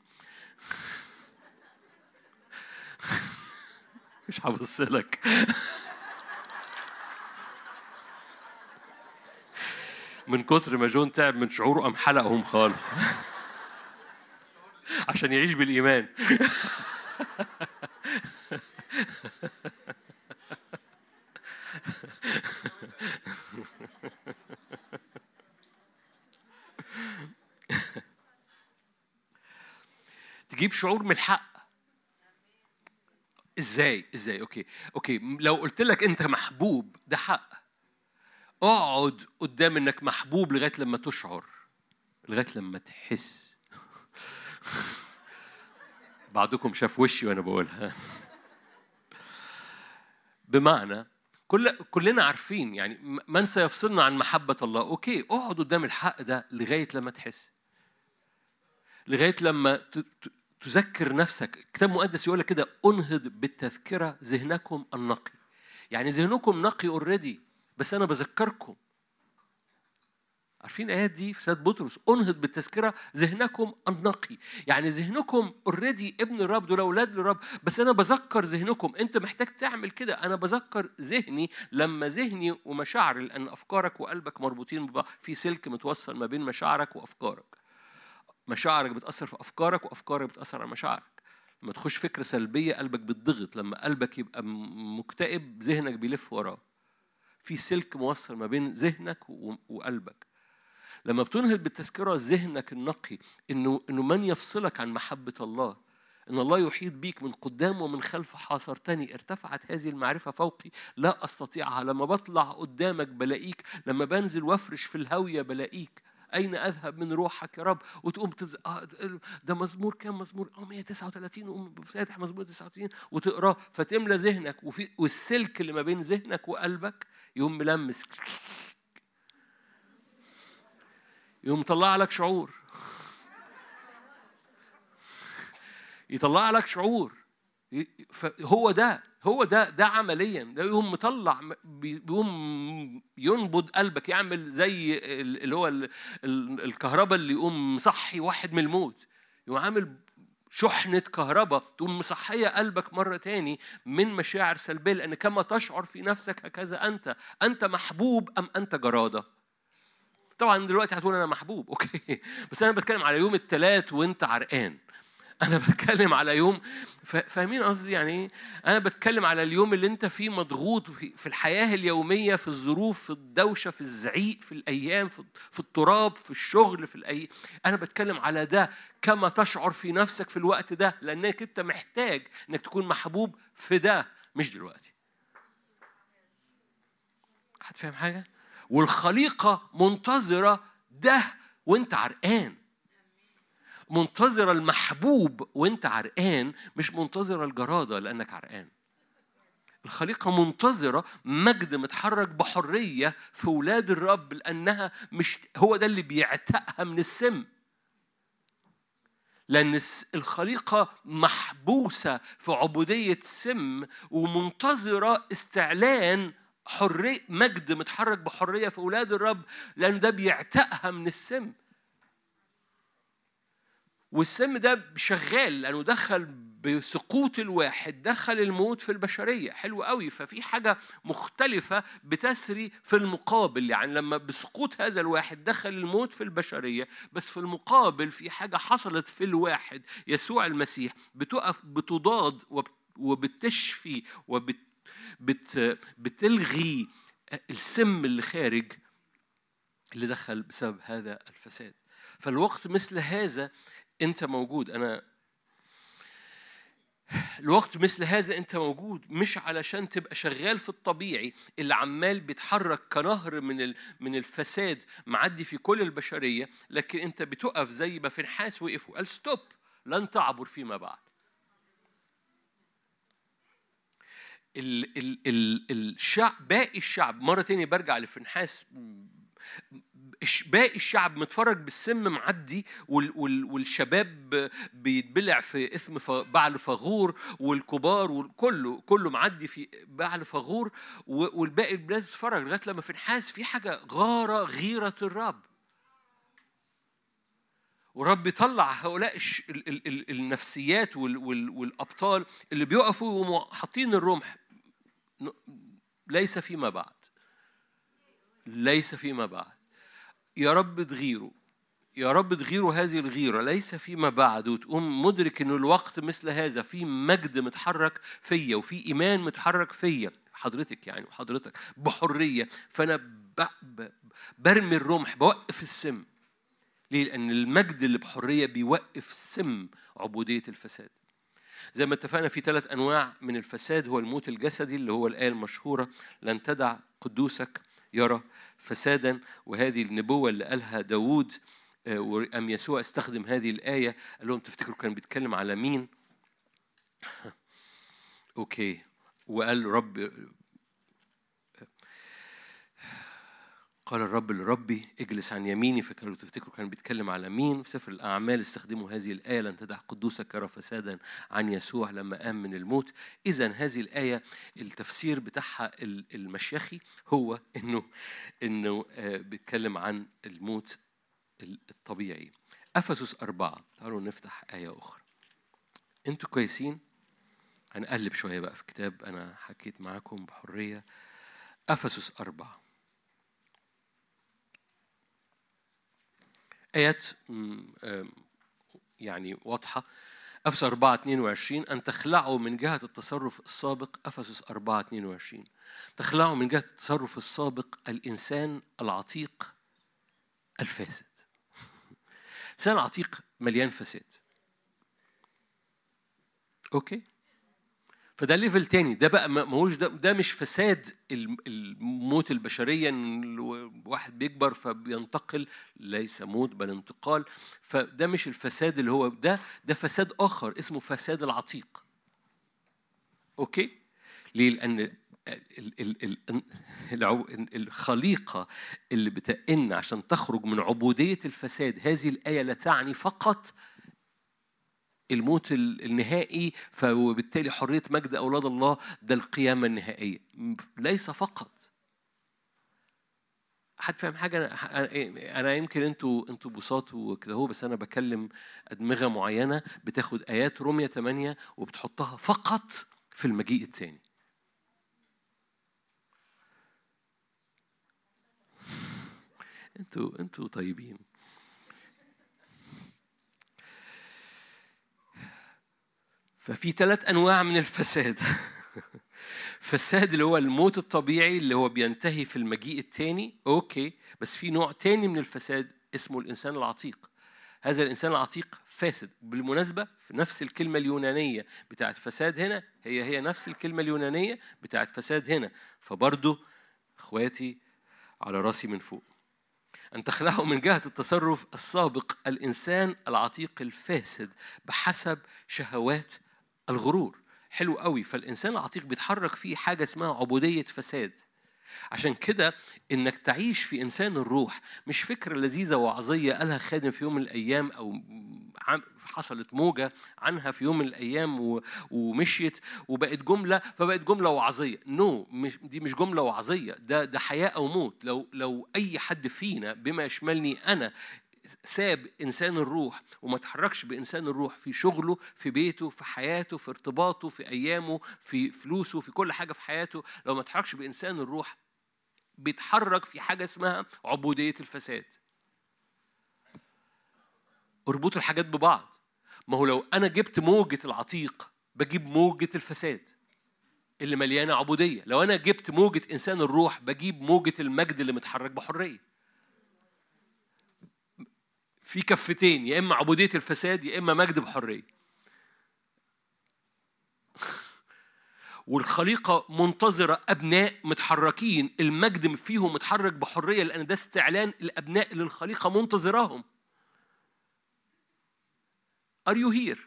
مش هبص لك. من كتر ما جون تعب من شعوره قام حلقهم خالص. عشان يعيش بالإيمان. تجيب شعور من الحق. إزاي؟ إزاي؟ okay. okay. لو قلت لك أنت محبوب ده حق. اقعد قدام انك محبوب لغاية لما تشعر لغاية لما تحس. بعضكم شاف وشي وأنا بقولها بمعنى كل كلنا عارفين يعني من سيفصلنا عن محبة الله؟ okay اقعد قدام الحق ده لغاية لما تحس. لغاية لما تذكر نفسك. الكتاب المقدس يقول لك كده انهض بالتذكرة ذهنكم النقي. يعني ذهنكم نقي already بس أنا بذكركم. عارفين الآيات دي في سيد بطرس؟ أنهض بالتذكرة ذهنكم النقي يعني ذهنكم اوريدي ابن الرب دول أولاد الرب بس أنا بذكر ذهنكم. أنت محتاج تعمل كده. أنا بذكر ذهني لما ذهني ومشاعري لأن أفكارك وقلبك مربوطين ببعض. في سلك متوصل ما بين مشاعرك وأفكارك. مشاعرك بتأثر في أفكارك وأفكارك بتأثر على مشاعرك. لما تخش فكرة سلبية قلبك بتضغط لما قلبك يبقى مكتئب ذهنك بيلف وراه. في سلك موصل ما بين ذهنك وقلبك. لما بتنهض بالتذكرة ذهنك النقي إنه إنه من يفصلك عن محبة الله؟ إن الله يحيط بيك من قدام ومن خلف حاصرتني ارتفعت هذه المعرفة فوقي. لا أستطيعها. لما بطلع قدامك بلاقيك. لما بنزل وافرش في الهاوية بلاقيك. أين أذهب من روحك يا رب؟ وتقوم تز... آه ده مزمور كام مزمور؟ آه 139 وقوم فاتح مزمور 39 وتقراه. فتملى ذهنك. وفي والسلك اللي ما بين ذهنك وقلبك يقوم ملمس. يقوم مطلع لك شعور. يطلع لك شعور. فهو ده هو ده ده عمليا. ده يقوم مطلع بي- بيقوم ينبض قلبك يعمل زي ال- اللي هو ال- ال- الكهرباء اللي يقوم مصحي واحد من الموت. يقوم عامل شحنة كهرباء تقوم مصحية قلبك مرة تاني من مشاعر سلبية لأن كما تشعر في نفسك هكذا أنت أنت محبوب أم أنت جرادة؟ طبعا دلوقتي هتقول أنا محبوب okay. بس أنا بتكلم على يوم الثلاث وأنت عرقان. أنا بتكلم على يوم فاهمين قصدي؟ يعني إيه؟ أنا بتكلم على اليوم اللي أنت فيه مضغوط في الحياة اليومية في الظروف في الدوشة في الزعيق في الأيام في التراب في الشغل في الاي أنا بتكلم على ده كما تشعر في نفسك في الوقت ده لأنك أنت محتاج إنك تكون محبوب في ده مش دلوقتي. هتفهم حاجة؟ والخليقة منتظرة ده وأنت عرقان. منتظرة المحبوب وانت عرقان مش منتظرة الجرادة لأنك عرقان. الخليقة منتظرة مجد متحرك بحرية في ولاد الرب لأنها مش هو ده اللي بيعتقها من السم. لأن الخليقة محبوسة في عبودية سم ومنتظرة استعلان حرية مجد متحرك بحرية في أولاد الرب لأن ده بيعتقها من السم. والسم ده شغال لأنه دخل بسقوط الواحد دخل الموت في البشرية. حلو قوي. ففي حاجة مختلفة بتسري في المقابل. يعني لما بسقوط هذا الواحد دخل الموت في البشرية بس في المقابل في حاجة حصلت في الواحد يسوع المسيح بتقف بتضاد وب- وبتشفي وبت بت بتلغي السم اللي خارج اللي دخل بسبب هذا الفساد. فالوقت مثل هذا أنت موجود. أنا الوقت مثل هذا أنت موجود مش علشان تبقى شغال في الطبيعي اللي عمال بيتحرك كنهر من من الفساد معدي في كل البشرية لكن أنت بتقف زي ما فنحاس وقف وقال ستوب لن تعبر فيما بعد. ال ال ال الشعب باقي الشعب مرة تانية برجع لفنحاس باقي الشعب متفرج بالسم معدي وال وال والشباب بيتبلع في اسم ف- بعل فغور والكبار وكله كله معدي في بعل فغور والباقي الناس تتفرج لغاية لما في نحاس في حاجة غارة غيرة الرب. ورب يطلع هؤلاء. النفسيات وال... وال... والأبطال اللي بيقفوا وهم حاطين الرمح. ليس فيما بعد. ليس فيما بعد. يا رب تغيروا يا رب تغيروا هذه الغيرة ليس فيما بعد وتقوم مدرك إنه الوقت مثل هذا في مجد متحرك فيا وفي إيمان متحرك فيا حضرتك يعني وحضرتك بحرية فأنا. برمي الرمح بوقف السم ليه؟ لأن المجد اللي بحرية بيوقف سم عبودية الفساد زي ما اتفقنا في ثلاث أنواع من الفساد هو الموت الجسدي اللي هو الآية المشهورة لن تدع قدوسك يرى فسادا وهذه النبوة اللي قالها داوود آه، وأم يسوع استخدم هذه الآية قال لهم تفتكروا كان بيتكلم على مين؟ أوكي وقال رب قال الرب لربي اجلس عن يميني فكانوا تفتكروا كان بيتكلم على مين؟ في سفر الأعمال استخدموا هذه الآية لن تدع قدوسك يرى فسادا عن يسوع لما قام من الموت. إذا هذه الآية التفسير بتاعها ال- المشيخي هو إنه إنه آه، بيتكلم عن الموت ال- الطبيعي. أفسس أربعة. تعالوا نفتح آية أخرى. أنتوا كويسين؟ هنقلب شوية بقى في الكتاب. أنا حكيت معاكم بحرية. أفسس أربعة. آيات يعني واضحة. أفسس 4 22 أن تخلعوا من جهة التصرف السابق. أفسس 4 22 تخلعوا من جهة التصرف السابق الإنسان العتيق الفاسد. الإنسان العتيق مليان فساد. okay؟ فده level تاني. ده بقى ما ما هوش ده, ده مش فساد الم- الموت البشرية إن الواحد بيكبر فبينتقل ليس موت بل انتقال. فده مش الفساد اللي هو ده ده فساد آخر اسمه فساد العتيق. okay؟ ليه؟ لأن ال- ال- ال- العو- الخليقة اللي بتئن عشان تخرج من عبودية الفساد هذه الآية لا تعني فقط الموت ال- النهائي فبالتالي حرية مجد أولاد الله ده القيامة النهائية. ليس فقط. حد فاهم حاجة؟ أنا- أنا- أنا يمكن أنتوا أنتوا بساط وكده هو بس أنا بكلم أدمغة معينة بتاخد آيات رومية 8 وبتحطها فقط في المجيء الثاني. أنتوا أنتوا طيبين. ففي ثلاث أنواع من الفساد. فساد اللي هو الموت الطبيعي اللي هو بينتهي في المجيء الثاني أوكي بس في نوع تاني من الفساد اسمه الإنسان العتيق. هذا الإنسان العتيق فاسد. بالمناسبة في نفس الكلمة اليونانية بتاعت فساد هنا هي هي نفس الكلمة اليونانية بتاعت فساد هنا. فبرضه إخواتي على راسي من فوق. أن تخلعوا من جهة التصرف السابق الإنسان العتيق الفاسد بحسب شهوات الغرور. حلو قوي. فالإنسان العتيق بيتحرك فيه حاجة اسمها عبودية فساد. عشان كده إنك تعيش في إنسان الروح مش فكرة لذيذة وعظية قالها خادم في يوم من الأيام أو حصلت موجة عنها في يوم من الأيام ومشيت وبقت جملة فبقت جملة وعظية. نو no, دي مش جملة وعظية. ده ده حياة أو موت. لو لو أي حد فينا بما يشملني أنا ساب إنسان الروح وما تحركش بإنسان الروح في شغله في بيته في حياته في ارتباطه في أيامه في فلوسه في كل حاجة في حياته. لو ما تحركش بإنسان الروح بيتحرك في حاجة اسمها عبودية الفساد. اربطوا الحاجات ببعض. ما هو لو أنا جبت موجة العتيق بجيب موجة الفساد اللي مليانة عبودية. لو أنا جبت موجة إنسان الروح بجيب موجة المجد اللي متحرك بحرية. في كفتين يا إما عبودية الفساد يا إما مجد بحرية. والخليقة منتظرة أبناء متحركين المجد فيهم متحرك بحرية لأن ده استعلان الأبناء اللي الخليقة منتظراهم. Are you here؟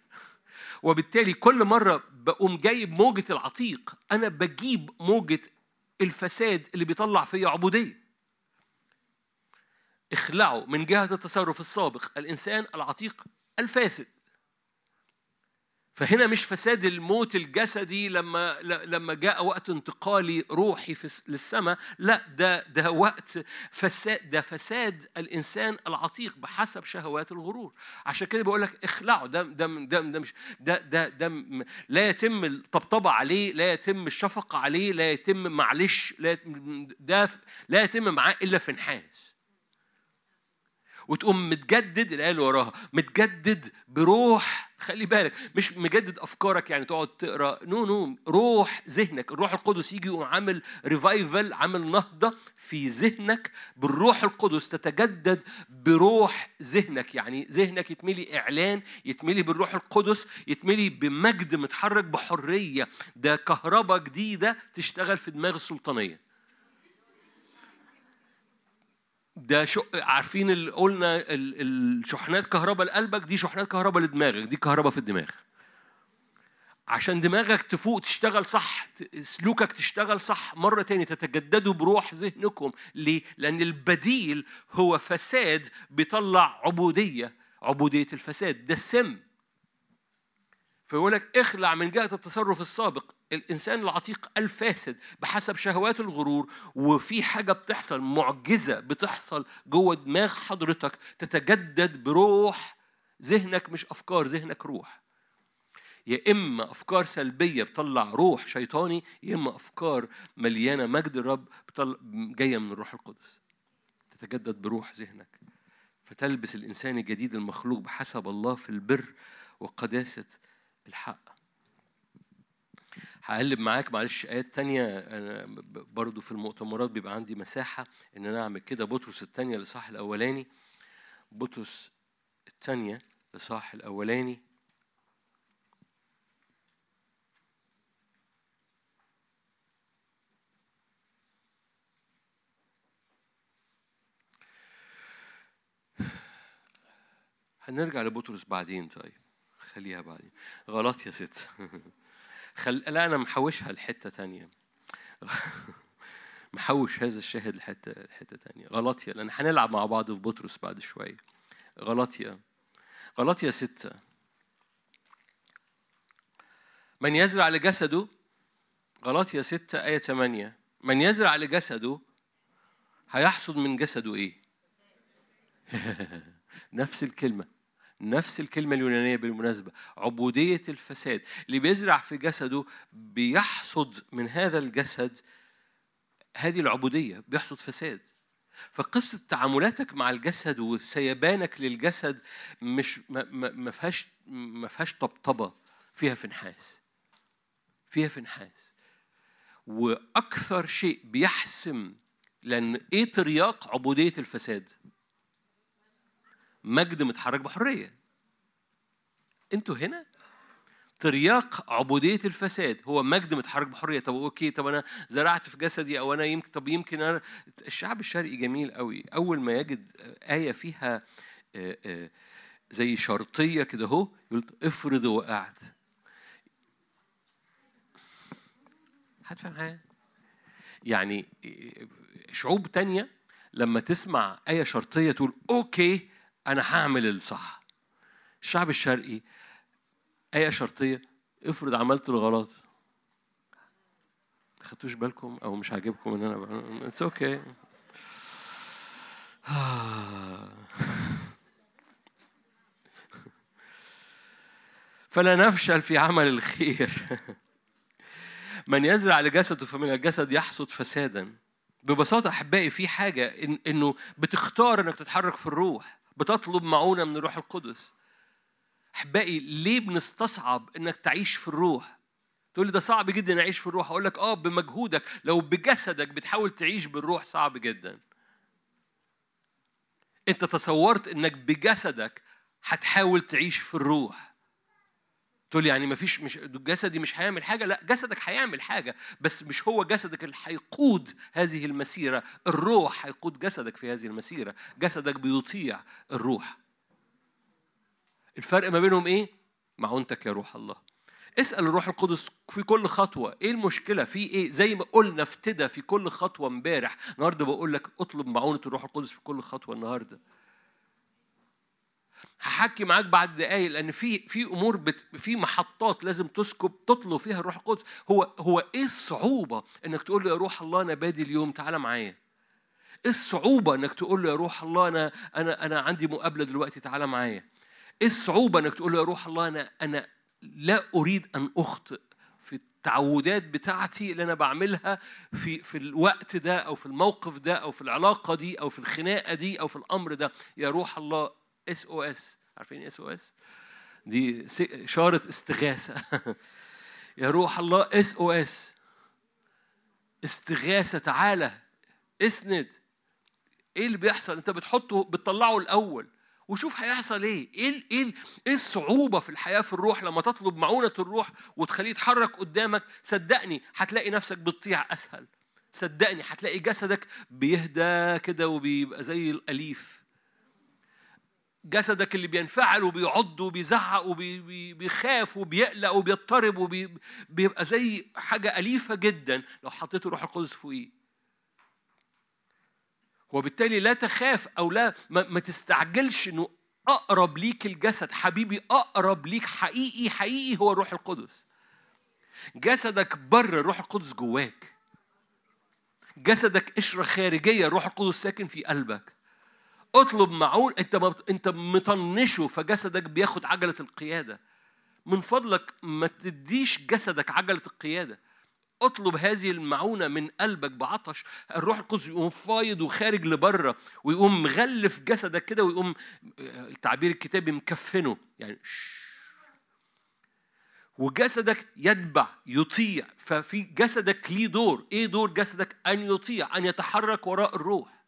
وبالتالي كل مرة بقوم جايب موجة العتيق أنا بجيب موجة الفساد اللي بيطلع فيا عبودية. اخلعوا من جهة التصرف السابق الإنسان العتيق الفاسد. فهنا مش فساد الموت الجسدي لما لما جاء وقت انتقالي روحي في للسماء لا ده ده وقت فساد ده فساد الإنسان العتيق بحسب شهوات الغرور. عشان كده بقول لك اخلعوا ده ده ده, ده مش ده ده ده لا يتم الطبطبة عليه لا يتم الشفقة عليه لا يتم معلش لا ده لا يتم معاه إلا في نحاس وتقوم متجدد الآية اللي وراها متجدد بروح خلي بالك مش مجدد أفكارك يعني تقعد تقرأ no no روح ذهنك الروح القدس يجي يقوم عامل revival عامل نهضة في ذهنك بالروح القدس تتجدد بروح ذهنك يعني ذهنك يتملي إعلان يتملي بالروح القدس يتملي بمجد متحرك بحرية ده كهرباء جديدة تشتغل في دماغ السلطانية. ده شو عارفين اللي قلنا ال- الشحنات كهرباء لقلبك دي شحنات كهرباء لدماغك دي كهرباء في الدماغ. عشان دماغك تفوق تشتغل صح سلوكك تشتغل صح مرة تاني تتجددوا بروح ذهنكم. ليه؟ لأن البديل هو فساد بيطلع عبودية عبودية الفساد. ده السم. فيقول لك اخلع من جهة التصرف السابق. الإنسان العتيق الفاسد بحسب شهوات الغرور وفي حاجة بتحصل معجزة بتحصل جوه دماغ حضرتك تتجدد بروح ذهنك مش أفكار ذهنك روح. يا إما أفكار سلبية بتطلع روح شيطاني يا إما أفكار مليانة مجد الرب جاية من الروح القدس. تتجدد بروح ذهنك. فتلبس الإنسان الجديد المخلوق بحسب الله في البر وقداسة الحق. هقلب معاك معلش آيات تانية. أنا برضو في المؤتمرات بيبقى عندي مساحة إن أنا أعمل كده. بطرس التانية لصاح الأولاني. بطرس التانية لصاح الأولاني. هنرجع لبطرس بعدين طيب. خليها بعدين. غلط يا ست. خل... لا أنا محوشها لحتة تانية. محوش هذا الشاهد لحته لحتة تانية. غلطيا لأن هنلعب مع بعض في بطرس بعد شوية. غلطيا غلطيا ستة من يزرع لجسده غلطيا ستة آية ثمانية من يزرع لجسده هيحصد من جسده إيه؟ نفس الكلمة. نفس الكلمة اليونانية بالمناسبة عبودية الفساد. اللي بيزرع في جسده بيحصد من هذا الجسد هذه العبودية بيحصد فساد. فقصة تعاملاتك مع الجسد وسيبانك للجسد مش ما, فيهاش ما فيهاش طبطبة فيها فنحاس. فيها فنحاس. وأكثر شيء بيحسم لأن إيه ترياق عبودية الفساد؟ مجد متحرك بحرية. أنتوا هنا؟ ترياق عبودية الفساد. هو مجد متحرك بحرية. طب أوكي طب أنا زرعت في جسدي أو أنا يمكن طب يمكن أنا الشعب الشرقي جميل قوي أول ما يجد آية فيها زي شرطية كده أهو يقول افرض وقعت. هتفهم حاجة؟ يعني شعوب تانية لما تسمع آية شرطية تقول okay أنا هعمل الصح. الشعب الشرقي آية شرطية افرض عملت الغلط. ما خدتوش بالكم أو مش عاجبكم إن أنا it's okay فلا نفشل في عمل الخير. من يزرع لجسده فمن الجسد يحصد فسادا. ببساطة أحبائي في حاجة إن إنه بتختار إنك تتحرك في الروح. بتطلب معونة من الروح القدس. أحبائي ليه بنستصعب إنك تعيش في الروح؟ تقول لي ده صعب جدا أعيش في الروح. أقول لك آه بمجهودك. لو بجسدك بتحاول تعيش بالروح صعب جدا. أنت تصورت إنك بجسدك هتحاول تعيش في الروح. تقول يعني مفيش مش جسدي مش هيعمل حاجة؟ لا جسدك هيعمل حاجة بس مش هو جسدك اللي هيقود هذه المسيرة. الروح هيقود جسدك في هذه المسيرة. جسدك بيطيع الروح. الفرق ما بينهم إيه؟ معونتك يا روح الله. اسأل الروح القدس في كل خطوة. إيه المشكلة؟ في إيه؟ زي ما قلنا افتدى في كل خطوة امبارح. النهارده بقول لك اطلب معونة الروح القدس في كل خطوة النهارده. هحكي معاك بعد دقايق لأن في في أمور بت في محطات لازم تسكب تطلب فيها الروح القدس. هو هو إيه الصعوبة إنك تقول له يا روح الله أنا بادي اليوم تعالى معايا. إيه الصعوبة إنك تقول له يا روح الله أنا أنا أنا عندي مقابلة دلوقتي تعالى معايا. إيه الصعوبة إنك تقول له يا روح الله أنا أنا لا أريد أن أخطئ في التعودات بتاعتي اللي أنا بعملها في في الوقت ده أو في الموقف ده أو في العلاقة دي أو في الخناقة دي أو في الأمر ده. يا روح الله SOS عارفين اس أو اس دي اشاره استغاثة. يا روح الله اس أو اس استغاثة تعالى. اسند. إيه اللي بيحصل؟ أنت بتحطه بتطلعه الأول. وشوف هيحصل إيه. إيه إيه إيه الصعوبة في الحياة في الروح؟ لما تطلب معونة الروح وتخليه يتحرك قدامك صدقني هتلاقي نفسك بتطيع أسهل. صدقني هتلاقي جسدك بيهدى كده وبيبقى زي الأليف. جسدك اللي بينفعل وبيعض وبيزعق وبيخاف وبيقلق وبيضطرب وبيبقى زي حاجة أليفة جدا لو حطيت روح القدس فوقيه. وبالتالي لا تخاف أو لا ما, ما تستعجلش إنه أقرب ليك الجسد. حبيبي أقرب ليك حقيقي حقيقي هو الروح القدس. جسدك بره الروح القدس جواك. جسدك قشرة خارجية الروح القدس ساكن في قلبك. اطلب معون انت انت مطنشه فجسدك بياخد عجلة القيادة. من فضلك ما تديش جسدك عجلة القيادة. اطلب هذه المعونة من قلبك بعطش. الروح القدس يقوم فايض وخارج لبرة ويقوم مغلف جسدك كده ويقوم التعبير الكتابي مكفنه. يعني وجسدك يتبع يطيع. ففي جسدك ليه دور. إيه دور جسدك؟ أن يطيع أن يتحرك وراء الروح.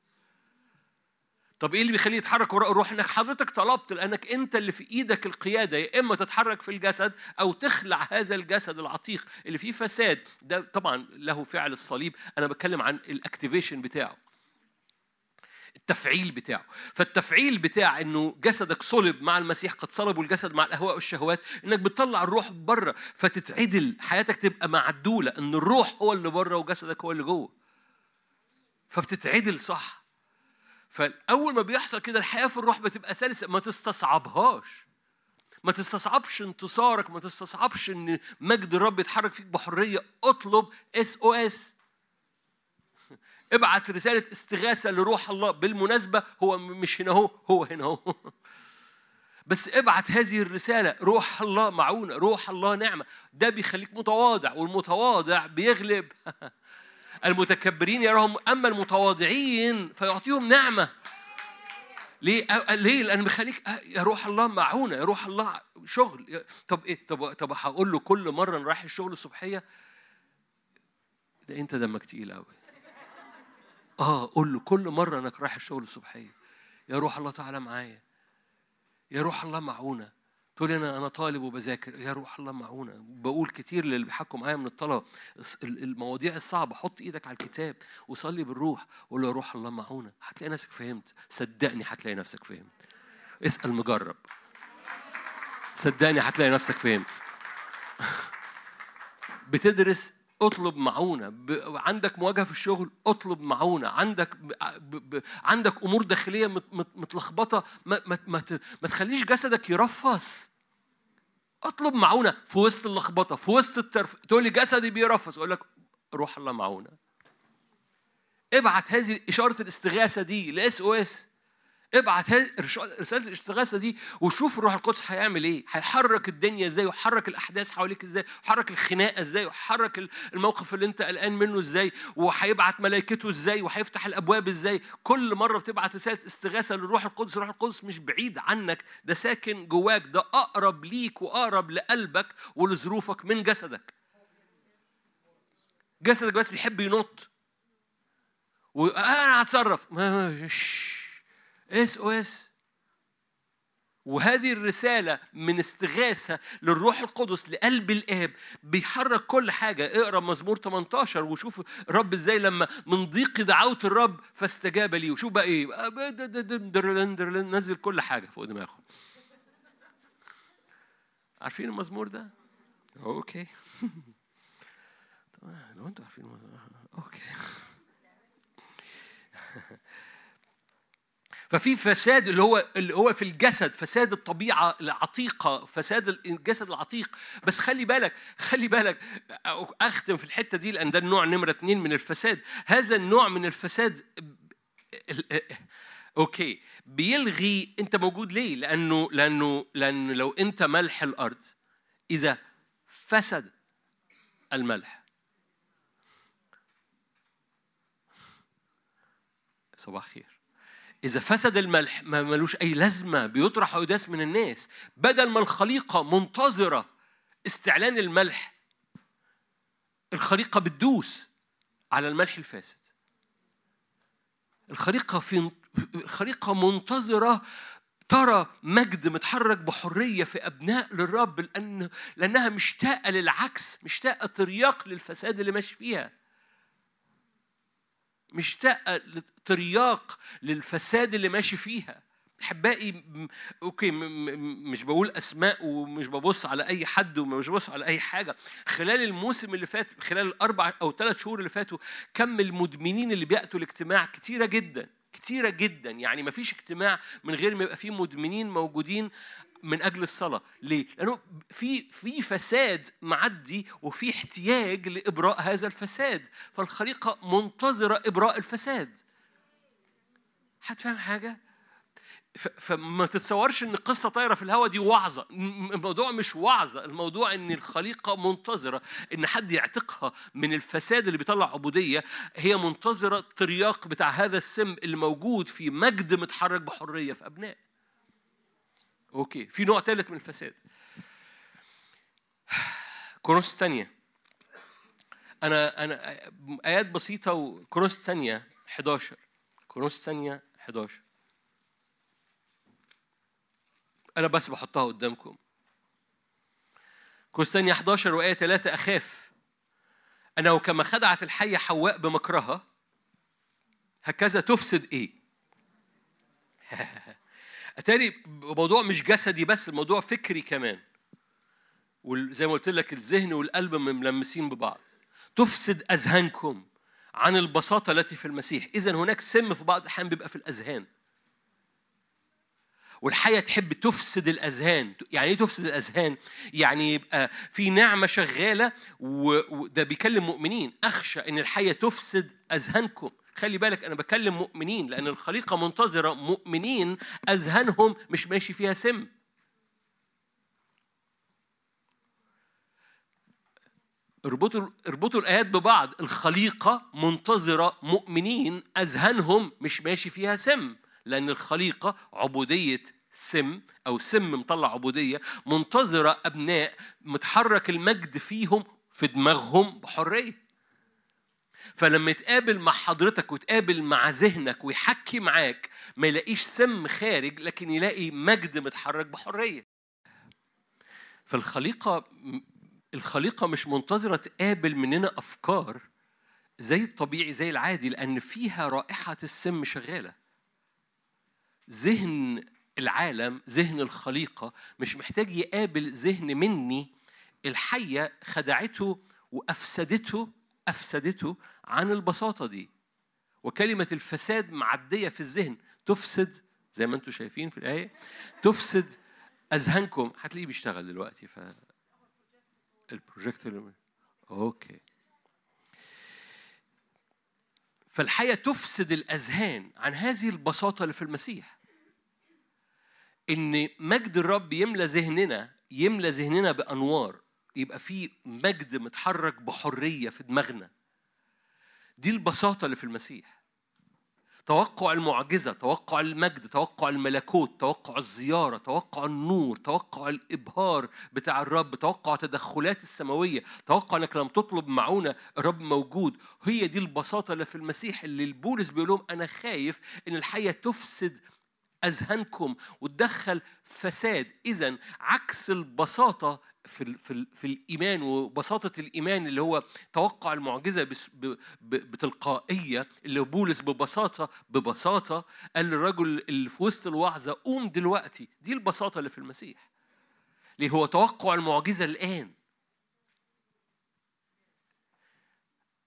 طب إيه اللي بيخليه يتحرك وراء الروح؟ إنك حضرتك طلبت لأنك أنت اللي في إيدك القيادة يا إما تتحرك في الجسد أو تخلع هذا الجسد العتيق اللي فيه فساد. ده طبعا له فعل الصليب. أنا بتكلم عن الأكتيفيشن بتاعه التفعيل بتاعه. فالتفعيل بتاع إنه جسدك صلب مع المسيح قد صلبوا الجسد مع الأهواء والشهوات إنك بتطلع الروح بره فتتعدل حياتك تبقى معدولة إن الروح هو اللي بره وجسدك هو اللي جوه. فبتتعدل صح. فاول ما بيحصل كده الحياة في الروح بتبقى سلسة ما تستصعبهاش. ما تستصعبش انتصارك ما تستصعبش إن مجد الرب يتحرك فيك بحرية. اطلب SOS ابعت رسالة استغاثة لروح الله. بالمناسبة هو مش هنا هو هو هنا هو بس ابعت هذه الرسالة. روح الله معونة روح الله نعمه ده بيخليك متواضع والمتواضع بيغلب. المتكبرين يراهم أما المتواضعين فيعطيهم نعمة ليه؟ ليه؟ لأن بيخليك يا روح الله معونة يا روح الله شغل طب إيه؟ طب طب هقول له كل مرة أنا رايح الشغل الصبحية ده أنت دمك تقيل قوي آه قول له كل مرة أنك رايح الشغل الصبحية يا روح الله تعالى معايا يا روح الله معونة تقول أنا أنا طالب وبذاكر. يا روح الله معونا بقول كتير للي بيحكوا معايا من الطلبة. المواضيع الصعبة. حط إيدك على الكتاب وصلي بالروح. وقول له روح الله معونا هتلاقي نفسك فهمت. صدقني هتلاقي نفسك فهمت. اسأل مجرب. صدقني هتلاقي نفسك فهمت. بتدرس اطلب معونة. عندك مواجهة في الشغل اطلب معونة. عندك ب... ب... عندك أمور داخلية مت... مت... متلخبطة. ما... ما... ما... ما تخليش جسدك يرفص اطلب معونة في وسط اللخبطة في وسط الترف تقول لي جسدي بيرفص أقول لك روح الله معونة. ابعت هذه إشارة الاستغاثة دي ال SOS ابعت رسالة الاستغاثة دي وشوف الروح القدس هيعمل إيه. هيحرك الدنيا إزاي ويحرك الأحداث حواليك إزاي ويحرك الخناقة إزاي ويحرك الموقف اللي أنت قلقان منه إزاي وهيبعت ملائكته إزاي وهيفتح الأبواب إزاي. كل مرة بتبعت رسالة استغاثة للروح القدس الروح القدس مش بعيد عنك ده ساكن جواك ده أقرب ليك وأقرب لقلبك ولظروفك من جسدك. جسدك بس بيحب ينط. وأنا هتصرف. SOS وهذه الرسالة من استغاثة للروح القدس لقلب الآب بيحرك كل حاجة. اقرأ مزمور 18 وشوف الرب إزاي لما من ضيق دعوت الرب فاستجاب لي وشوف بقى إيه. نزل كل حاجة فوق دماغه عارفين المزمور ده؟ okay. لو أنتوا عارفين okay. ففي فساد اللي هو اللي هو في الجسد فساد الطبيعة العتيقة فساد الجسد العتيق. بس خلي بالك خلي بالك أختم في الحتة دي لأن ده النوع نمرة اثنين من الفساد. هذا النوع من الفساد okay. بيلغي أنت موجود ليه؟ لأنه لأنه لأنه لو أنت ملح الأرض إذا فسد الملح. صباح خير إذا فسد الملح ما ملوش أي لازمة بيطرح ويداس من الناس. بدل ما الخليقة منتظرة استعلان الملح الخليقة بتدوس على الملح الفاسد. الخليقة في الخليقة منتظرة ترى مجد متحرك بحرية في أبناء للرب لأن لأنها مشتاقة للعكس مشتاقة ترياق للفساد اللي ماشي فيها. مشتاقة ترياق للفساد اللي ماشي فيها. أحبائي أوكي مش بقول أسماء ومش ببص على أي حد ومش ببص على أي حاجة. خلال الموسم اللي فات خلال الأربع أو ثلاث شهور اللي فاتوا كم المدمنين اللي بيأتوا الاجتماع كتيرة جدا كتيرة جدا. يعني ما فيش اجتماع من غير ما يبقى فيه مدمنين موجودين من أجل الصلاة. ليه؟ لأنه في في فساد معدي وفي احتياج لإبراء هذا الفساد. فالخليقة منتظرة إبراء الفساد. حد فاهم حاجة فما تتصورش إن القصة طايرة في الهواء دي وعظه الموضوع مش وعظه الموضوع إن الخليقة منتظرة إن حد يعتقها من الفساد اللي بيطلع عبودية. هي منتظرة الترياق بتاع هذا السم اللي موجود في مجد متحرك بحرية في أبناء. أوكي. في نوع ثالث من الفساد. كورنثوس الثانية. أنا أنا آيات بسيطة وكورنثوس الثانية 11 كورنثوس الثانية 11 أنا بس بحطها قدامكم. كورنثوس الثانية 11 وآية 3 أخاف. أنه كما خدعت الحية حواء بمكرها هكذا تفسد إيه؟ أتاري الموضوع مش جسدي بس الموضوع فكري كمان. وزي ما قلت لك الذهن والقلب ملمسين ببعض. تفسد أذهانكم عن البساطة التي في المسيح، إذا هناك سم في بعض الأحيان بيبقى في الأذهان. والحية تحب تفسد الأذهان يعني إيه تفسد الأذهان؟ يعني يبقى في نعمة شغالة وده بيكلم مؤمنين أخشى إن الحية تفسد أذهانكم خلي بالك أنا بكلم مؤمنين لأن الخليقة منتظرة مؤمنين أذهانهم مش ماشي فيها سم. اربطوا اربطوا الآيات ببعض. الخليقة منتظرة مؤمنين أذهانهم مش ماشي فيها سم لأن الخليقة عبودية سم أو سم مطلع عبودية منتظرة أبناء متحرك المجد فيهم في دماغهم بحرية. فلما يتقابل مع حضرتك ويتقابل مع ذهنك ويحكي معاك ما يلاقيش سم خارج لكن يلاقي مجد متحرك بحرية. فالخليقة الخليقة مش منتظرة تقابل مننا أفكار زي الطبيعي زي العادي لأن فيها رائحة السم شغالة. ذهن العالم ذهن الخليقة مش محتاج يقابل ذهن مني. الحية خدعته وأفسدته أفسدته عن البساطة دي. وكلمة الفساد معدية في الذهن. تفسد زي ما أنتم شايفين في الآية تفسد أذهانكم. هتلاقيه بيشتغل دلوقتي ف ال projector okay. فالحية تفسد الأذهان عن هذه البساطة اللي في المسيح. إن مجد الرب يملى ذهننا يملى ذهننا بأنوار. يبقى في مجد متحرك بحرية في دماغنا. دي البساطة اللي في المسيح. توقع المعجزة توقع المجد توقع الملكوت توقع الزيارة توقع النور توقع الإبهار بتاع الرب توقع تدخلات السماوية توقع أنك لم تطلب معونة الرب موجود. هي دي البساطة اللي في المسيح اللي البولس بيقول لهم أنا خايف إن الحية تفسد أذهانكم وتدخل فساد. إذا عكس البساطة في في في الإيمان وبساطة الإيمان اللي هو توقع المعجزة بس ب ب بتلقائية اللي بولس ببساطة ببساطة قال للرجل اللي في وسط الوعظة قوم دلوقتي. دي البساطة اللي في المسيح. ليه هو توقع المعجزة الآن.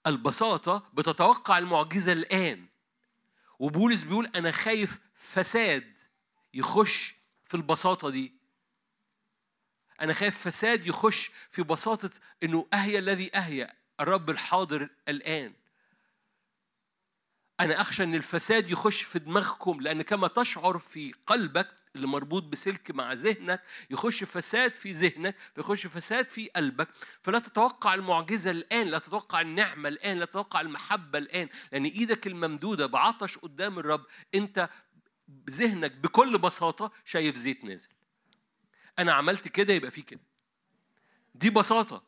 البساطة بتتوقع المعجزة الآن. وبولس بيقول أنا خايف فساد يخش في البساطة دي أنا خايف فساد يخش في بساطة إنه أهيا الذي أهيا الرب الحاضر الآن. أنا أخشى إن الفساد يخش في دماغكم لأن كما تشعر في قلبك اللي مربوط بسلك مع ذهنك يخش فساد في ذهنك فيخش فساد في قلبك. فلا تتوقع المعجزة الآن لا تتوقع النعمة الآن لا تتوقع المحبة الآن. لأن إيدك الممدودة بعطش قدام الرب أنت ذهنك بكل بساطة شايف زيت نازل. أنا عملت كده يبقى في كده. دي بساطة.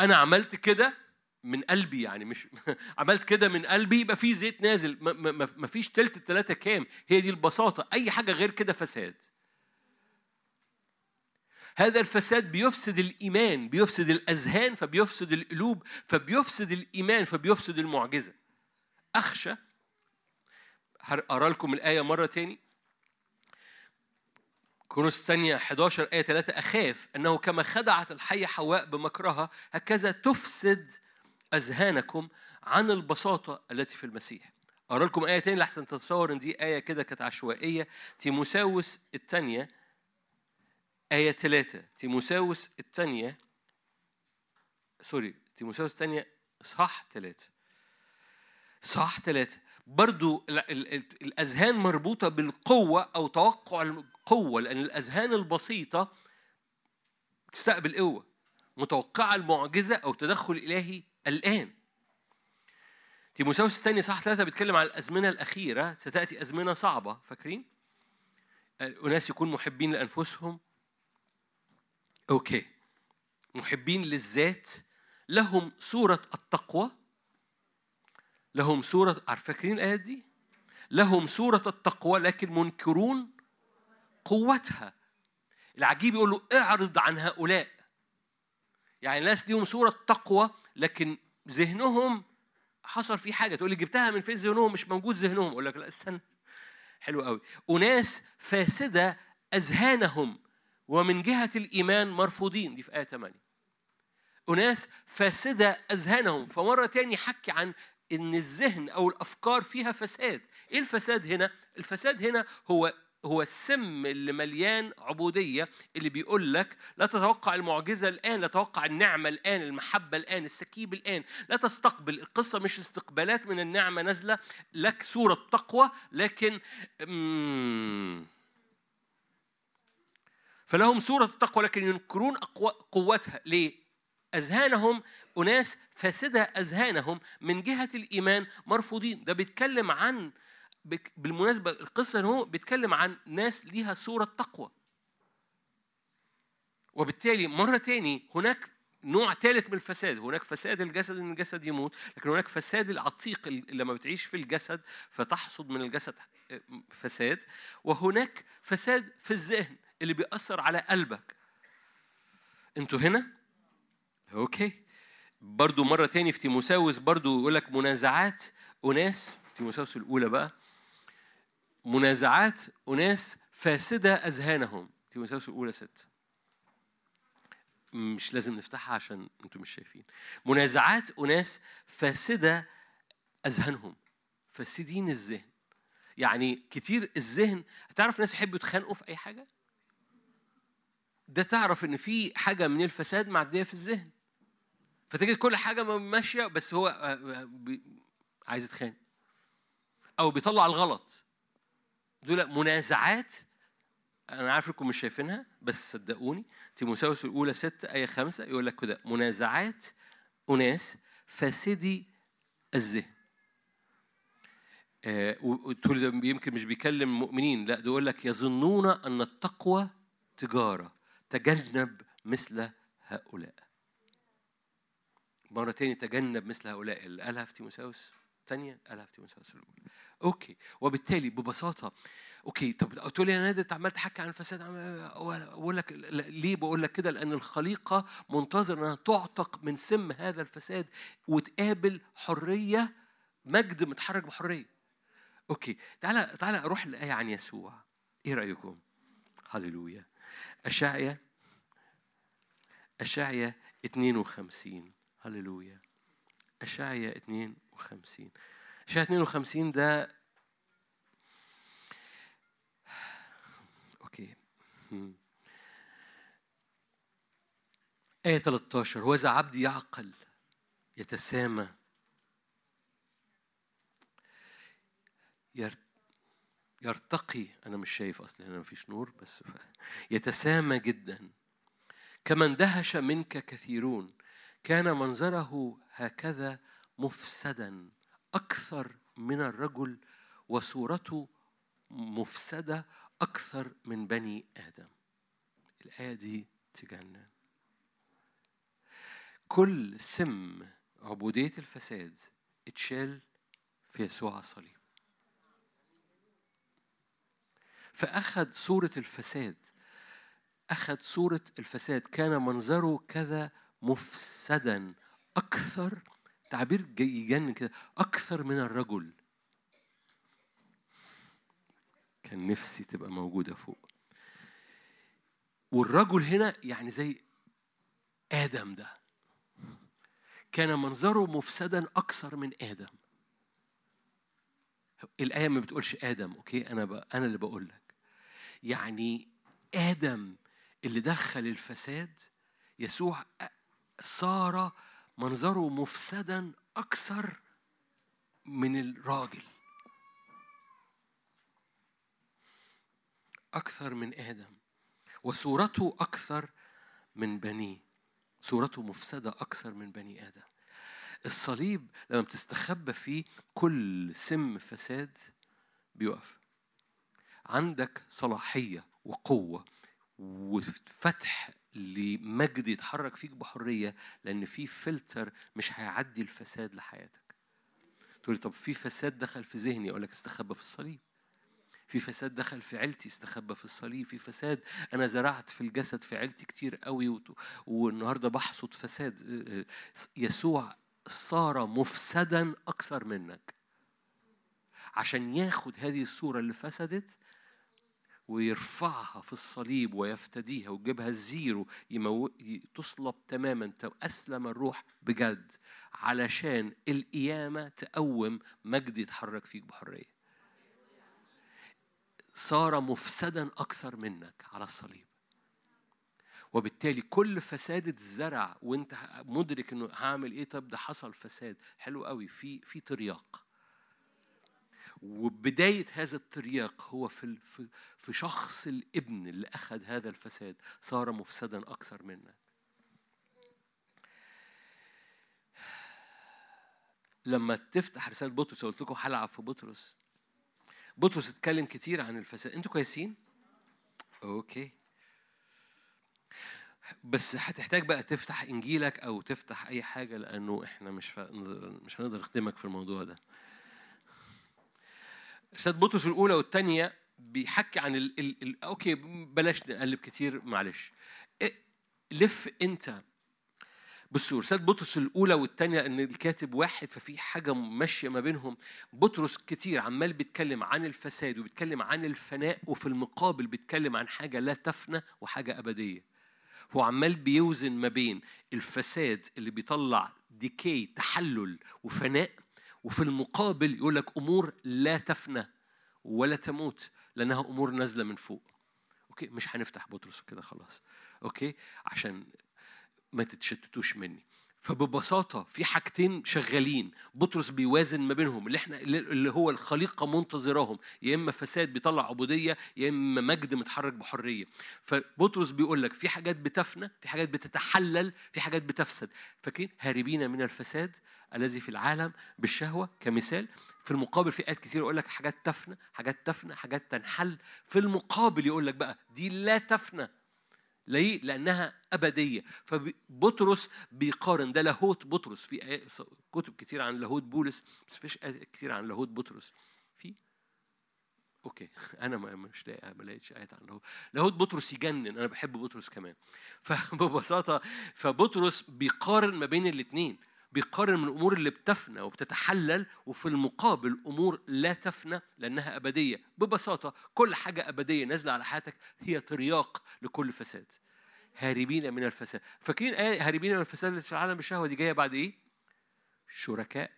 أنا عملت كده من قلبي يعني مش عملت كده من قلبي يبقى في زيت نازل. ما, فيش تلت التلاتة كام. هي دي البساطة. أي حاجة غير كده فساد. هذا الفساد بيفسد الإيمان بيفسد الأذهان فبيفسد القلوب فبيفسد الإيمان فبيفسد المعجزة. أخشى. هقرا لكم الآية مرة تاني. كورنثوس الثانية 11 آية 3 أخاف أنه كما خدعت الحية حواء بمكرها هكذا تفسد أذهانكم عن البساطة التي في المسيح. أقرأ لكم آية تاني لحسن تتصور إن دي آية كده كانت عشوائية. تيموساوس الثانية آية 3 تيموساوس الثانية سوري تيموساوس الثانية إصحاح 3 إصحاح 3 برضو ال- ال- ال- الأذهان مربوطة بالقوة أو توقع القوة لأن الأذهان البسيطة تستقبل قوة متوقعة المعجزة أو تدخل إلهي الآن. تيموساوس الثاني صح ثلاثة بيتكلم عن الأزمنة الأخيرة. ستأتي أزمنة صعبة فاكرين؟ أناس يكون محبين لأنفسهم. أوكي. محبين للذات. لهم صورة التقوى. لهم صورة فاكرين الآيات دي؟ لهم صورة التقوى لكن منكرون قوتها. العجيب يقول له اعرض عن هؤلاء. يعني الناس ليهم صورة تقوى لكن ذهنهم حصل فيه حاجة. تقول لي جبتها من فين؟ ذهنهم مش موجود ذهنهم. أقول لك لا استنى. حلو قوي. أناس فاسدة أذهانهم ومن جهة الإيمان مرفوضين. دي في آية 8 أناس فاسدة أذهانهم. فمرة تاني حكي عن إن الذهن أو الأفكار فيها فساد. إيه الفساد هنا؟ الفساد هنا هو هو السم اللي مليان عبودية اللي بيقول لك لا تتوقع المعجزة الآن لا تتوقع النعمة الآن المحبة الآن السكيب الآن لا تستقبل القصة مش استقبالات من النعمة نازلة لك صورة تقوى لكن فلهم صورة التقوى لكن ينكرون قوتها ليه؟ أذهانهم أناس فاسدة أذهانهم من جهة الإيمان مرفوضين ده بيتكلم عن بالمناسبة القصة هو بيتكلم عن ناس ليها صورة تقوى. وبالتالي مرة تاني هناك نوع ثالث من الفساد. هناك فساد الجسد إن الجسد يموت لكن هناك فساد العتيق لما بتعيش في الجسد فتحصد من الجسد فساد. وهناك فساد في الذهن اللي بيأثر على قلبك. أنتوا هنا؟ أوكي. برضو مرة تاني في تيموساوس برضو يقول لك منازعات أناس. تيموساوس الأولى بقى. منازعات أناس فاسدة أذهانهم. تيموساوس الأولى ستة مش لازم نفتحها عشان أنتوا مش شايفين. منازعات أناس فاسدة أذهانهم. فاسدين الذهن. يعني كتير الذهن هتعرف ناس يحبوا يتخانقوا في أي حاجة؟ ده تعرف إن في حاجة من الفساد معدية في الذهن. فتجد كل حاجة ماشية بس هو آه، آه، عايز يتخانق. أو بيطلع الغلط. دول منازعات أنا عارف إنكم مش شايفينها بس صدقوني تيموساوس الأولى 6 آية 5 يقول لك كده منازعات أناس فاسدي الذهن. آه، وتقول ده يمكن مش بيكلم مؤمنين لا ده يقول لك يظنون أن التقوى تجارة تجنب مثل هؤلاء. مرة تاني تجنب مثل هؤلاء اللي قالها في تيموثاوس تانية قالها في تيموثاوس الأولى. okay. وبالتالي ببساطة okay طب تقول لي أنا نادر عمال تحكي عن الفساد أقول لك ليه بقول لك كده؟ لأن الخليقة منتظر أنها تعتق من سم هذا الفساد وتقابل حرية مجد متحرك بحرية. okay. تعالى تعالى أروع آية عن يسوع. إيه رأيكم؟ هللويا. أشعيا أشعيا 52 هللويا. أشعيا 52 أشعيا 52 ده okay. آية 13 هو إذا عبدي يعقل يتسامى ير- يرتقي. أنا مش شايف أصلا هنا مفيش نور بس يتسامى جدا. كما اندهش منك كثيرون كان منظره هكذا مفسدا. أكثر من الرجل وصورته مفسدة أكثر من بني آدم. الآية دي تجنن. كل سم عبودية الفساد اتشال في يسوع على الصليب فأخذ صورة الفساد أخذ صورة الفساد كان منظره كذا مفسدا أكثر تعبير يجنن كده أكثر من الرجل. كان نفسي تبقى موجودة فوق. والرجل هنا يعني زي آدم ده. كان منظره مفسدا أكثر من آدم. الآية ما بتقولش آدم أوكي؟ أنا ب... أنا اللي بقول لك. يعني آدم اللي دخل الفساد يسوع صار منظره مفسدا أكثر من الراجل. أكثر من آدم. وصورته أكثر من بنيه صورته مفسدة أكثر من بني آدم. الصليب لما بتستخبى فيه كل سم فساد بيقف. عندك صلاحية وقوة وفتح لمجد يتحرك فيك بحرية لأن في فلتر مش هيعدي الفساد لحياتك. تقولي طب في فساد دخل في ذهني؟ أقول لك استخبى في الصليب. في فساد دخل في عيلتي؟ استخبى في الصليب. في فساد أنا زرعت في الجسد في عيلتي كتير قوي والنهاردة بحصد فساد. يسوع صار مفسدا أكثر منك. عشان ياخد هذه الصورة اللي فسدت ويرفعها في الصليب ويفتديها ويجيبها ال zero يمو... تصلب تماما أسلم الروح بجد علشان القيامة تقوم مجد يتحرك فيك بحرية. صار مفسدا أكثر منك على الصليب. وبالتالي كل فساد اتزرع وانت مدرك إنه هعمل إيه؟ طب ده حصل فساد. حلو قوي. في في ترياق. وبداية هذا الترياق هو في في شخص الابن اللي أخذ هذا الفساد صار مفسدا أكثر منك. لما تفتح رسالة بطرس قلت لكم هلعب في بطرس. بطرس اتكلم كتير عن الفساد، أنتوا كويسين؟ أوكي. بس هتحتاج بقى تفتح إنجيلك أو تفتح أي حاجة لأنه إحنا مش. مش هنقدر نخدمك في الموضوع ده. رسالة بطرس الأولى والثانية بيحكي عن ال... ال... ال... أوكي بلاش نقلب كتير معلش. إيه، لف أنت بصوا رسالة بطرس الأولى والثانية إن الكاتب واحد ففي حاجة ماشية ما بينهم. بطرس كتير عمال بيتكلم عن الفساد وبيتكلم عن الفناء وفي المقابل بيتكلم عن حاجة لا تفنى وحاجة أبدية. هو عمال بيوزن ما بين الفساد اللي بيطلع ديكي تحلل وفناء وفي المقابل يقول لك أمور لا تفنى ولا تموت لأنها أمور نازلة من فوق. okay؟ مش هنفتح بطرس كده خلاص. okay؟ عشان ما تتشتتوش مني. فببساطة في حاجتين شغالين. بطرس بيوازن ما بينهم اللي إحنا اللي هو الخليقة منتظراهم. يا إما فساد بيطلع عبودية يا إما مجد متحرك بحرية. فبطرس بيقول لك في حاجات بتفنى في حاجات بتتحلل في حاجات بتفسد. فاكرين هاربين من الفساد الذي في العالم بالشهوة. كمثال في المقابل في آيات كتير يقول لك حاجات تفنى حاجات تفنى حاجات تنحل. في المقابل يقول لك بقى دي لا تفنى. ليه؟ لأنها أبدية. فبطرس بيقارن ده لاهوت بطرس. في آية- كتب كتير عن لاهوت بولس بس فيش آيات كتير عن لاهوت بطرس. في؟ okay. أنا مش لاقي ما لقيتش ايات عن لاهوت. لاهوت بطرس يجنن. أنا بحب بطرس كمان. فببساطة فبطرس بيقارن ما بين الاثنين بيقارن من الأمور اللي بتفنى وبتتحلل وفي المقابل أمور لا تفنى لأنها أبدية. ببساطة كل حاجة أبدية نازلة على حياتك هي ترياق لكل فساد. هاربين من الفساد. فاكرين آية هاربين من الفساد اللي في العالم بالشهوة دي جاية بعد إيه؟ شركاء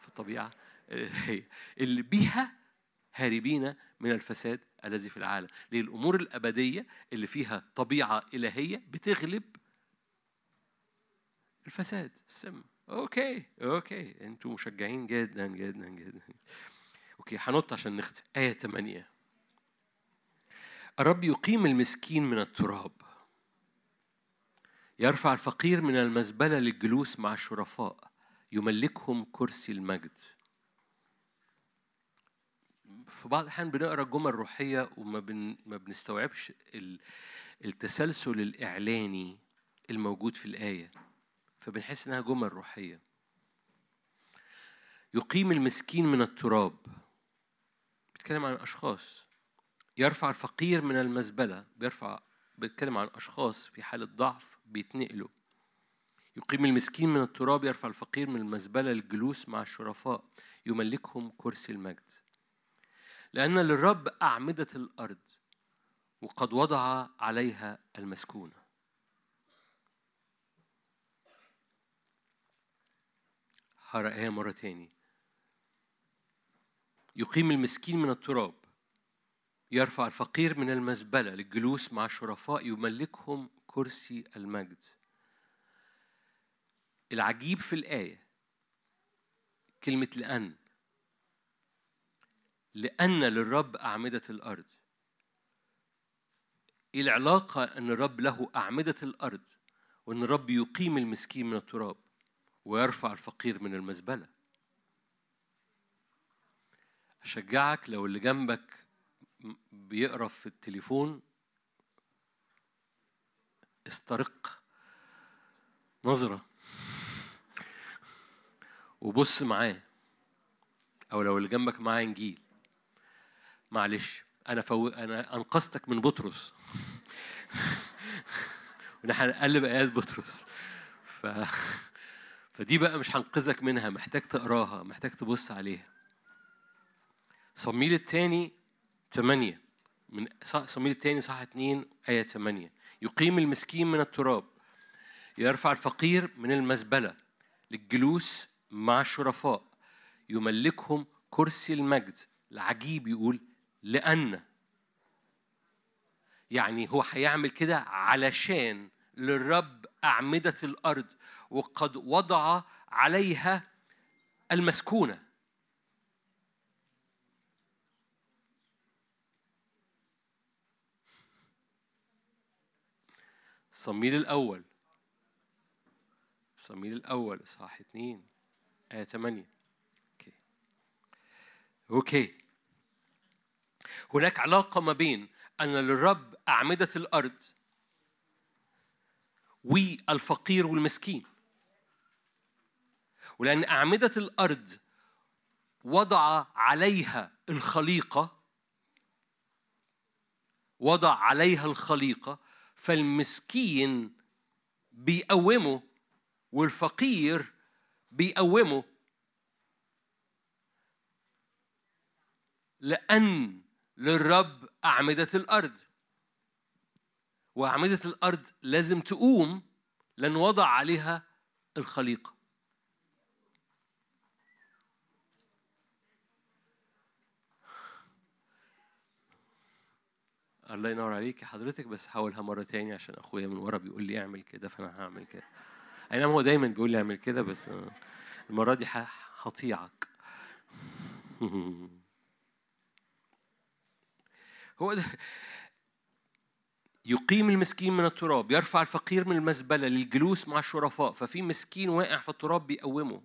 في الطبيعة اللي بيها هاربين من الفساد الذي في العالم. ليه؟ الأمور الأبدية اللي فيها طبيعة إلهية بتغلب الفساد السم. okay okay. أنتوا مشجعين جدا جدا جدا. okay هنط عشان نختم. آية 8 الرب يقيم المسكين من التراب. يرفع الفقير من المزبلة للجلوس مع الشرفاء. يملكهم كرسي المجد. في بعض الأحيان بنقرأ جمل روحية وما بن ما بنستوعبش ال- التسلسل الإعلاني الموجود في الآية. فبنحس إنها جمل روحية. يقيم المسكين من التراب. بيتكلم عن أشخاص. يرفع الفقير من المزبلة. بيرفع بيتكلم عن أشخاص في حالة ضعف بيتنقلوا. يقيم المسكين من التراب. يرفع الفقير من المزبلة للجلوس مع الشرفاء. يملكهم كرسي المجد. لأن للرب أعمدة الأرض وقد وضع عليها المسكونة. آية مرة تاني. يقيم المسكين من التراب. يرفع الفقير من المزبلة للجلوس مع الشرفاء يملكهم كرسي المجد. العجيب في الآية كلمة لأن. لأن للرب أعمدة الأرض. إيه العلاقة أن الرب له أعمدة الأرض وأن الرب يقيم المسكين من التراب؟ ويرفع الفقير من المزبلة. أشجعك لو اللي جنبك بيقرا في التليفون استرق نظرة وبص معاه. أو لو اللي جنبك معاه إنجيل. معلش أنا فو... أنا أنقذتك من بطرس. ونحن هنقلب آيات بطرس. ف... فدي بقى مش هنقذك منها محتاج تقراها محتاج تبص عليها. صميل الثاني 8 من صميل الثاني صح 2 آية 8 يقيم المسكين من التراب. يرفع الفقير من المزبلة للجلوس مع الشرفاء. يملكهم كرسي المجد. العجيب يقول لأن. يعني هو هيعمل كده علشان للرب أعمدة الأرض وقد وضع عليها المسكونة. صموئيل الأول. صموئيل الأول صح اتنين. آية تمانية. okay. okay. هناك علاقة ما بين أن للرب أعمدة الأرض والفقير والمسكين. ولأن أعمدة الأرض وضع عليها الخليقة وضع عليها الخليقة فالمسكين بيقومه والفقير بيقومه. لأن للرب أعمدة الأرض. وأعمدة الأرض لازم تقوم لأن وضع عليها الخليقة. الله ينور عليك حضرتك بس حاولها مرة تاني عشان أخويا من ورا بيقول لي اعمل كده فأنا هعمل كده. أي نعم هو دايما بيقول لي اعمل كده بس المرة دي هطيعك. هو ده يقيم المسكين من التراب يرفع الفقير من المزبلة للجلوس مع الشرفاء ففي مسكين واقع في التراب بيقومه.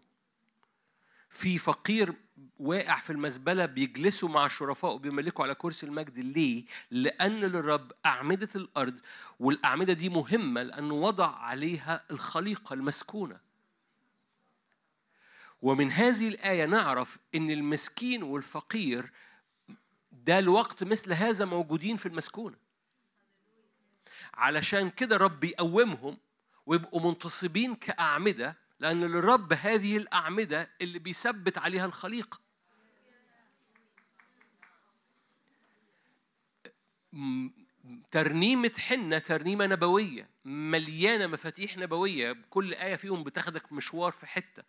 في فقير واقع في المزبلة بيجلسوا مع الشرفاء وبيملكوا على كرسي المجد. ليه؟ لأن للرب أعمدة الأرض والأعمدة دي مهمة لأنه وضع عليها الخليقة المسكونة. ومن هذه الآية نعرف أن المسكين والفقير ده الوقت مثل هذا موجودين في المسكونة. علشان كده رب يقومهم ويبقوا منتصبين كأعمدة لأن للرب هذه الأعمدة اللي بيثبت عليها الخليقة. ترنيمة حنة ترنيمة نبوية مليانة مفاتيح نبوية كل آية فيهم بتاخدك مشوار في حتة.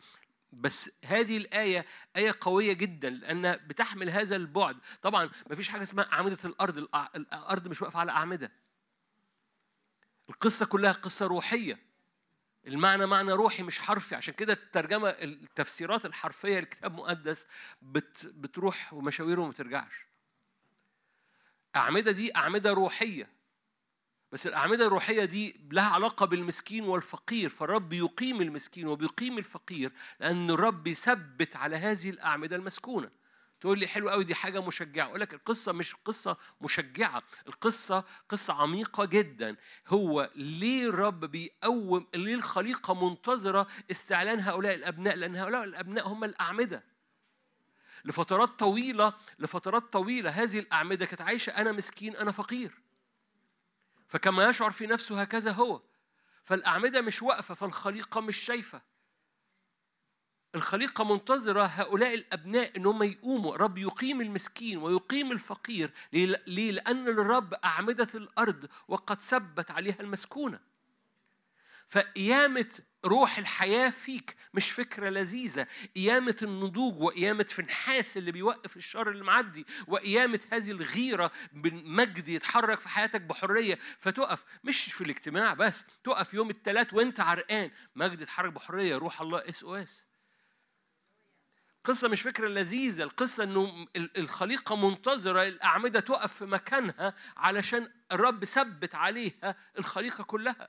بس هذه الآية آية قوية جدا لأنها بتحمل هذا البعد. طبعا مفيش حاجة اسمها أعمدة الأرض الأ- الأرض مش واقفة على أعمدة. القصة كلها قصة روحية. المعنى معنى روحي مش حرفي. عشان كده الترجمة التفسيرات الحرفية للكتاب المقدس بت بتروح ومشاويره وما بترجعش. أعمدة دي أعمدة روحية. بس الأعمدة الروحية دي لها علاقة بالمسكين والفقير. فالرب يقيم المسكين وبيقيم الفقير لأن الرب يثبت على هذه الأعمدة المسكونة. تقول لي حلو قوي دي حاجة مشجعة. أقول لك القصة مش قصة مشجعة القصة قصة عميقة جدا. هو ليه الرب بيقوم ليه الخليقة منتظرة استعلان هؤلاء الأبناء؟ لأن هؤلاء الأبناء هم الأعمدة. لفترات طويلة لفترات طويلة هذه الأعمدة كانت عايشة أنا مسكين أنا فقير. فكما يشعر في نفسه هكذا هو. فالأعمدة مش واقفة فالخليقة مش شايفة. الخليقة منتظرة هؤلاء الأبناء إن هم يقوموا. رب يقيم المسكين ويقيم الفقير ليه؟ لأن الرب أعمدة الأرض وقد ثبت عليها المسكونة. فقيامة روح الحياة فيك مش فكرة لذيذة. قيامة النضوج وقيامة فنحاس اللي بيوقف الشر اللي معدي وقيامة هذه الغيرة بالمجد يتحرك في حياتك بحرية فتقف. مش في الاجتماع بس تقف يوم الثلاث وانت عرقان. مجد يتحرك بحرية روح الله SOS القصة مش فكرة لذيذة القصة ال- الخليقة منتظرة الأعمدة تقف في مكانها علشان الرب ثبت عليها الخليقة كلها.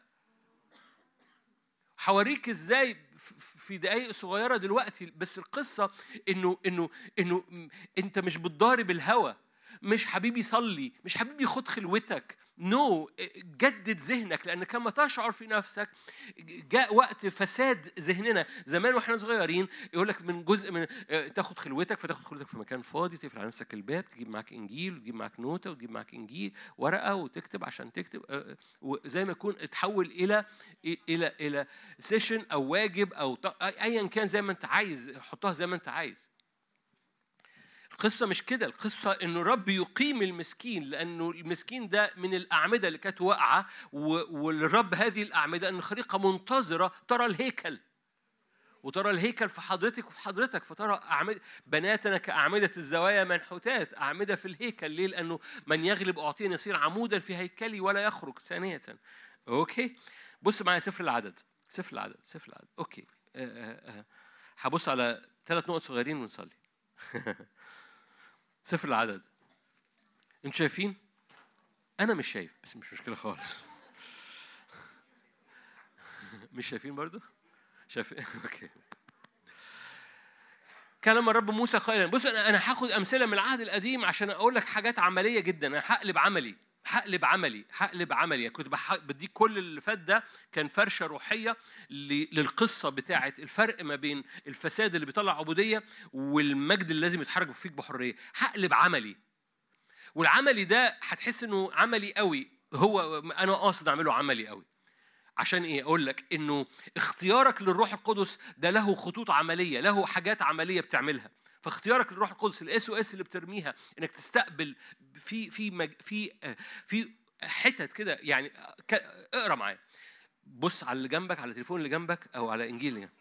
هوريك إزاي في دقايق صغيرة دلوقتي بس القصة إنه إنه إنه أنت مش بتضارب الهوى مش حبيبي صلي مش حبيبي خد خلوتك no no. جدد ذهنك لأن كما تشعر في نفسك جاء وقت فساد ذهننا زمان وإحنا صغيرين يقول لك من جزء من تاخد خلوتك فتاخد خلوتك في مكان فاضي تقفل على نفسك الباب تجيب معاك إنجيل وتجيب معاك نوتة وتجيب معاك إنجيل ورقة وتكتب عشان تكتب آه، وزي ما يكون اتحول إلى إلى إلى سيشن أو واجب أو ايا كان زي ما أنت عايز حطها زي ما أنت عايز القصة مش كده القصة إنه رب يقيم المسكين لأنه المسكين ده من الأعمدة اللي كانت واقعة والرب هذه الأعمدة الخليقة منتظرة ترى الهيكل وترى الهيكل في حضرتك وفي حضرتك فترى أعمدة بناتنا كأعمدة الزوايا منحوتات أعمدة في الهيكل ليه؟ لأنه من يغلب أعطيه يصير عمودا في هيكلي ولا يخرج ثانية. okay؟ بص معايا سفر العدد سفر العدد سفر العدد. okay. آه، آه، آه. هبص على ثلاث نقط صغيرين ونصلي. سفر العدد أنتوا شايفين؟ أنا مش شايف بس مش مشكلة خالص مش شايفين برضو؟ شايفين؟ أوكي كلم الرب موسى قائلا بص أنا أنا هاخد أمثلة من العهد القديم عشان أقول لك حاجات عملية جدا أنا هقلب عملي هقلب عملي هقلب عملي. كنت بديك كل اللي فات ده كان فرشة روحية للقصة بتاعه الفرق ما بين الفساد اللي بيطلع عبوديه والمجد اللي لازم يتحرك فيك بحرية. هقلب عملي. والعملي ده هتحس إنه عملي قوي. هو أنا قاصد أعمله عملي قوي. عشان إيه؟ أقول لك إنه اختيارك للروح القدس ده له خطوط عملية له حاجات عملية بتعملها. فاختيارك للروح القدس الإس أو إس اللي بترميها إنك تستقبل في في مج في في حتت كده يعني اقرأ معايا. بص على اللي جنبك على التليفون اللي جنبك أو على إنجيل يعني.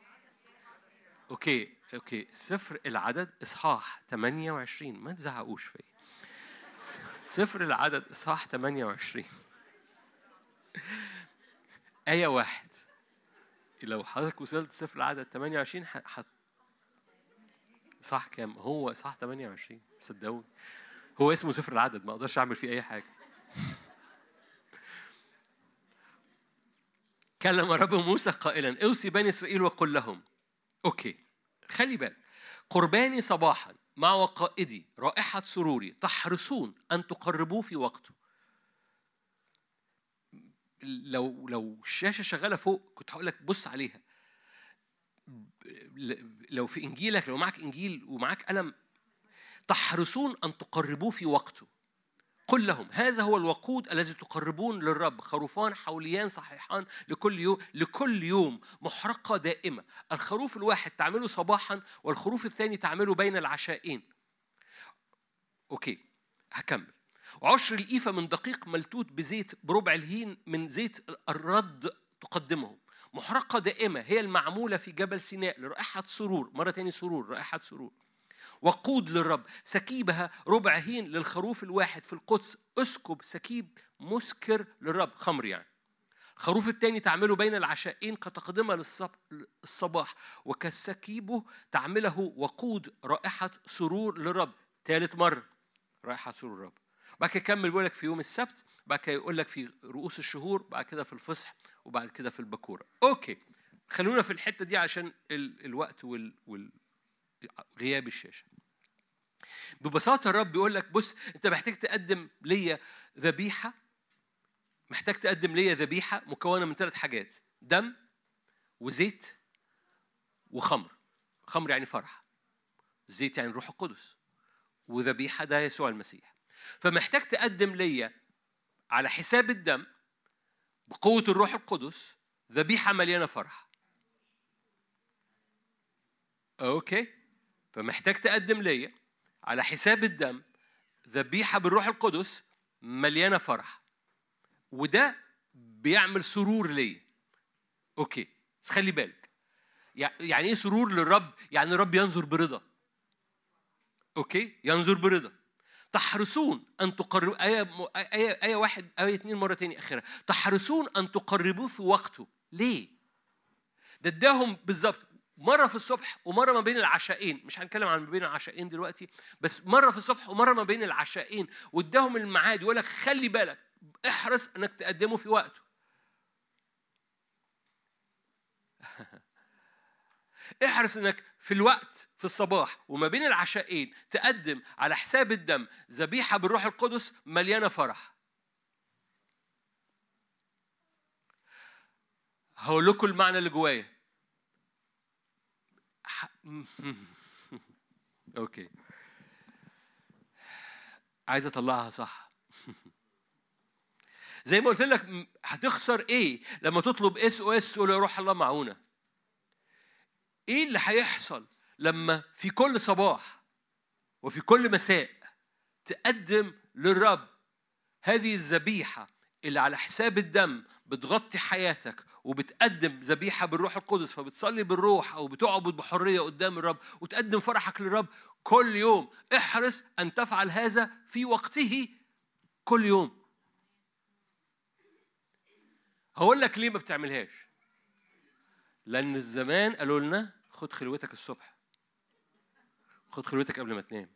okay okay. سفر العدد إصحاح 28 ما تزعقوش فيا. سفر العدد إصحاح 28 آية واحد. لو حضرتك وصلت سفر العدد 28 ح... صح كام؟ هو صح 28 صدقوني. هو اسمه سفر العدد ما أقدرش اعمل فيه اي حاجة. كلم رب موسى قائلا أوصي بني إسرائيل وقل لهم. أوكي. خلي بالك. قرباني صباحا مع وقائدي رائحة سروري تحرصون أن تقربوه في وقته. لو لو الشاشة شغالة فوق كنت هقول لك بص عليها. لو في إنجيلك لو معك إنجيل ومعك قلم تحرصون أن تقربوه في وقته. قل لهم هذا هو الوقود الذي تقربون للرب. خروفان حوليان صحيحان لكل يوم لكل يوم. محرقة دائمة. الخروف الواحد تعمله صباحا والخروف الثاني تعمله بين العشاءين أوكي هكمل. وعشر الإيفة من دقيق ملتوت بزيت بربع الهين من زيت الرد تقدمه. محرقة دائمة هي المعمولة في جبل سيناء لرائحة سرور مرة تاني سرور رائحة سرور. وقود للرب سكيبها ربع هين للخروف الواحد في القدس اسكب سكيب مسكر للرب خمر يعني. الخروف الثاني تعمله بين العشاءين كتقدمة للصباح وكسكيبه تعمله وقود رائحة سرور للرب ثالث مرة رائحة سرور الرب بعد كده يكمل بيقول لك في يوم السبت بعد كده يقول لك في رؤوس الشهور بعد كده في الفصح وبعد كده في البكورة okay خلونا في الحتة دي عشان ال... الوقت وال... وال... غياب الشاشة. ببساطة الرب بيقول لك بص أنت محتاج تقدم ليا ذبيحة محتاج تقدم ليا ذبيحة مكونة من ثلاث حاجات دم وزيت وخمر. خمر يعني فرح زيت يعني الروح القدس وذبيحة ده يسوع المسيح. فمحتاج تقدم ليا على حساب الدم بقوة الروح القدس ذبيحة مليانة فرح. okay؟ فمحتاج تقدم ليا. على حساب الدم ذبيحة بالروح القدس مليانة فرح. وده بيعمل سرور ليا. okay؟ بس خلي بالك. يع- يعني إيه سرور للرب؟ يعني الرب ينظر برضا. أوكي؟ ينظر برضا. تحرصون أن تقربوا آية آية آية واحد آية اتنين مرة تاني آخرها تحرصون أن تقربوه في وقته. ليه؟ ده اداهم بالظبط مرة في الصبح ومرة ما بين العشاءين. مش هنتكلم عن ما بين العشاءين دلوقتي بس مرة في الصبح ومرة ما بين العشاءين. واداهم الميعاد يقول لك خلي بالك احرص إنك تقدمه في وقته. احرص إنك في الوقت في الصباح وما بين العشاءين تقدم على حساب الدم ذبيحة بالروح القدس مليانة فرح. هقول لكم المعنى اللي جوايا. okay. عايز أطلعها صح. زي ما قلت لك هتخسر إيه لما تطلب SOS تقول يا روح الله معونة؟ إيه اللي هيحصل لما في كل صباح وفي كل مساء تقدم للرب هذه الذبيحة اللي على حساب الدم بتغطي حياتك وبتقدم ذبيحة بالروح القدس فبتصلي بالروح أو بتعبد بحرية قدام الرب وتقدم فرحك للرب كل يوم احرص أن تفعل هذا في وقته كل يوم. هقول لك ليه ما بتعملهاش. لأن الزمان قالوا لنا خد خلوتك الصبح. خد خلوتك قبل ما تنام.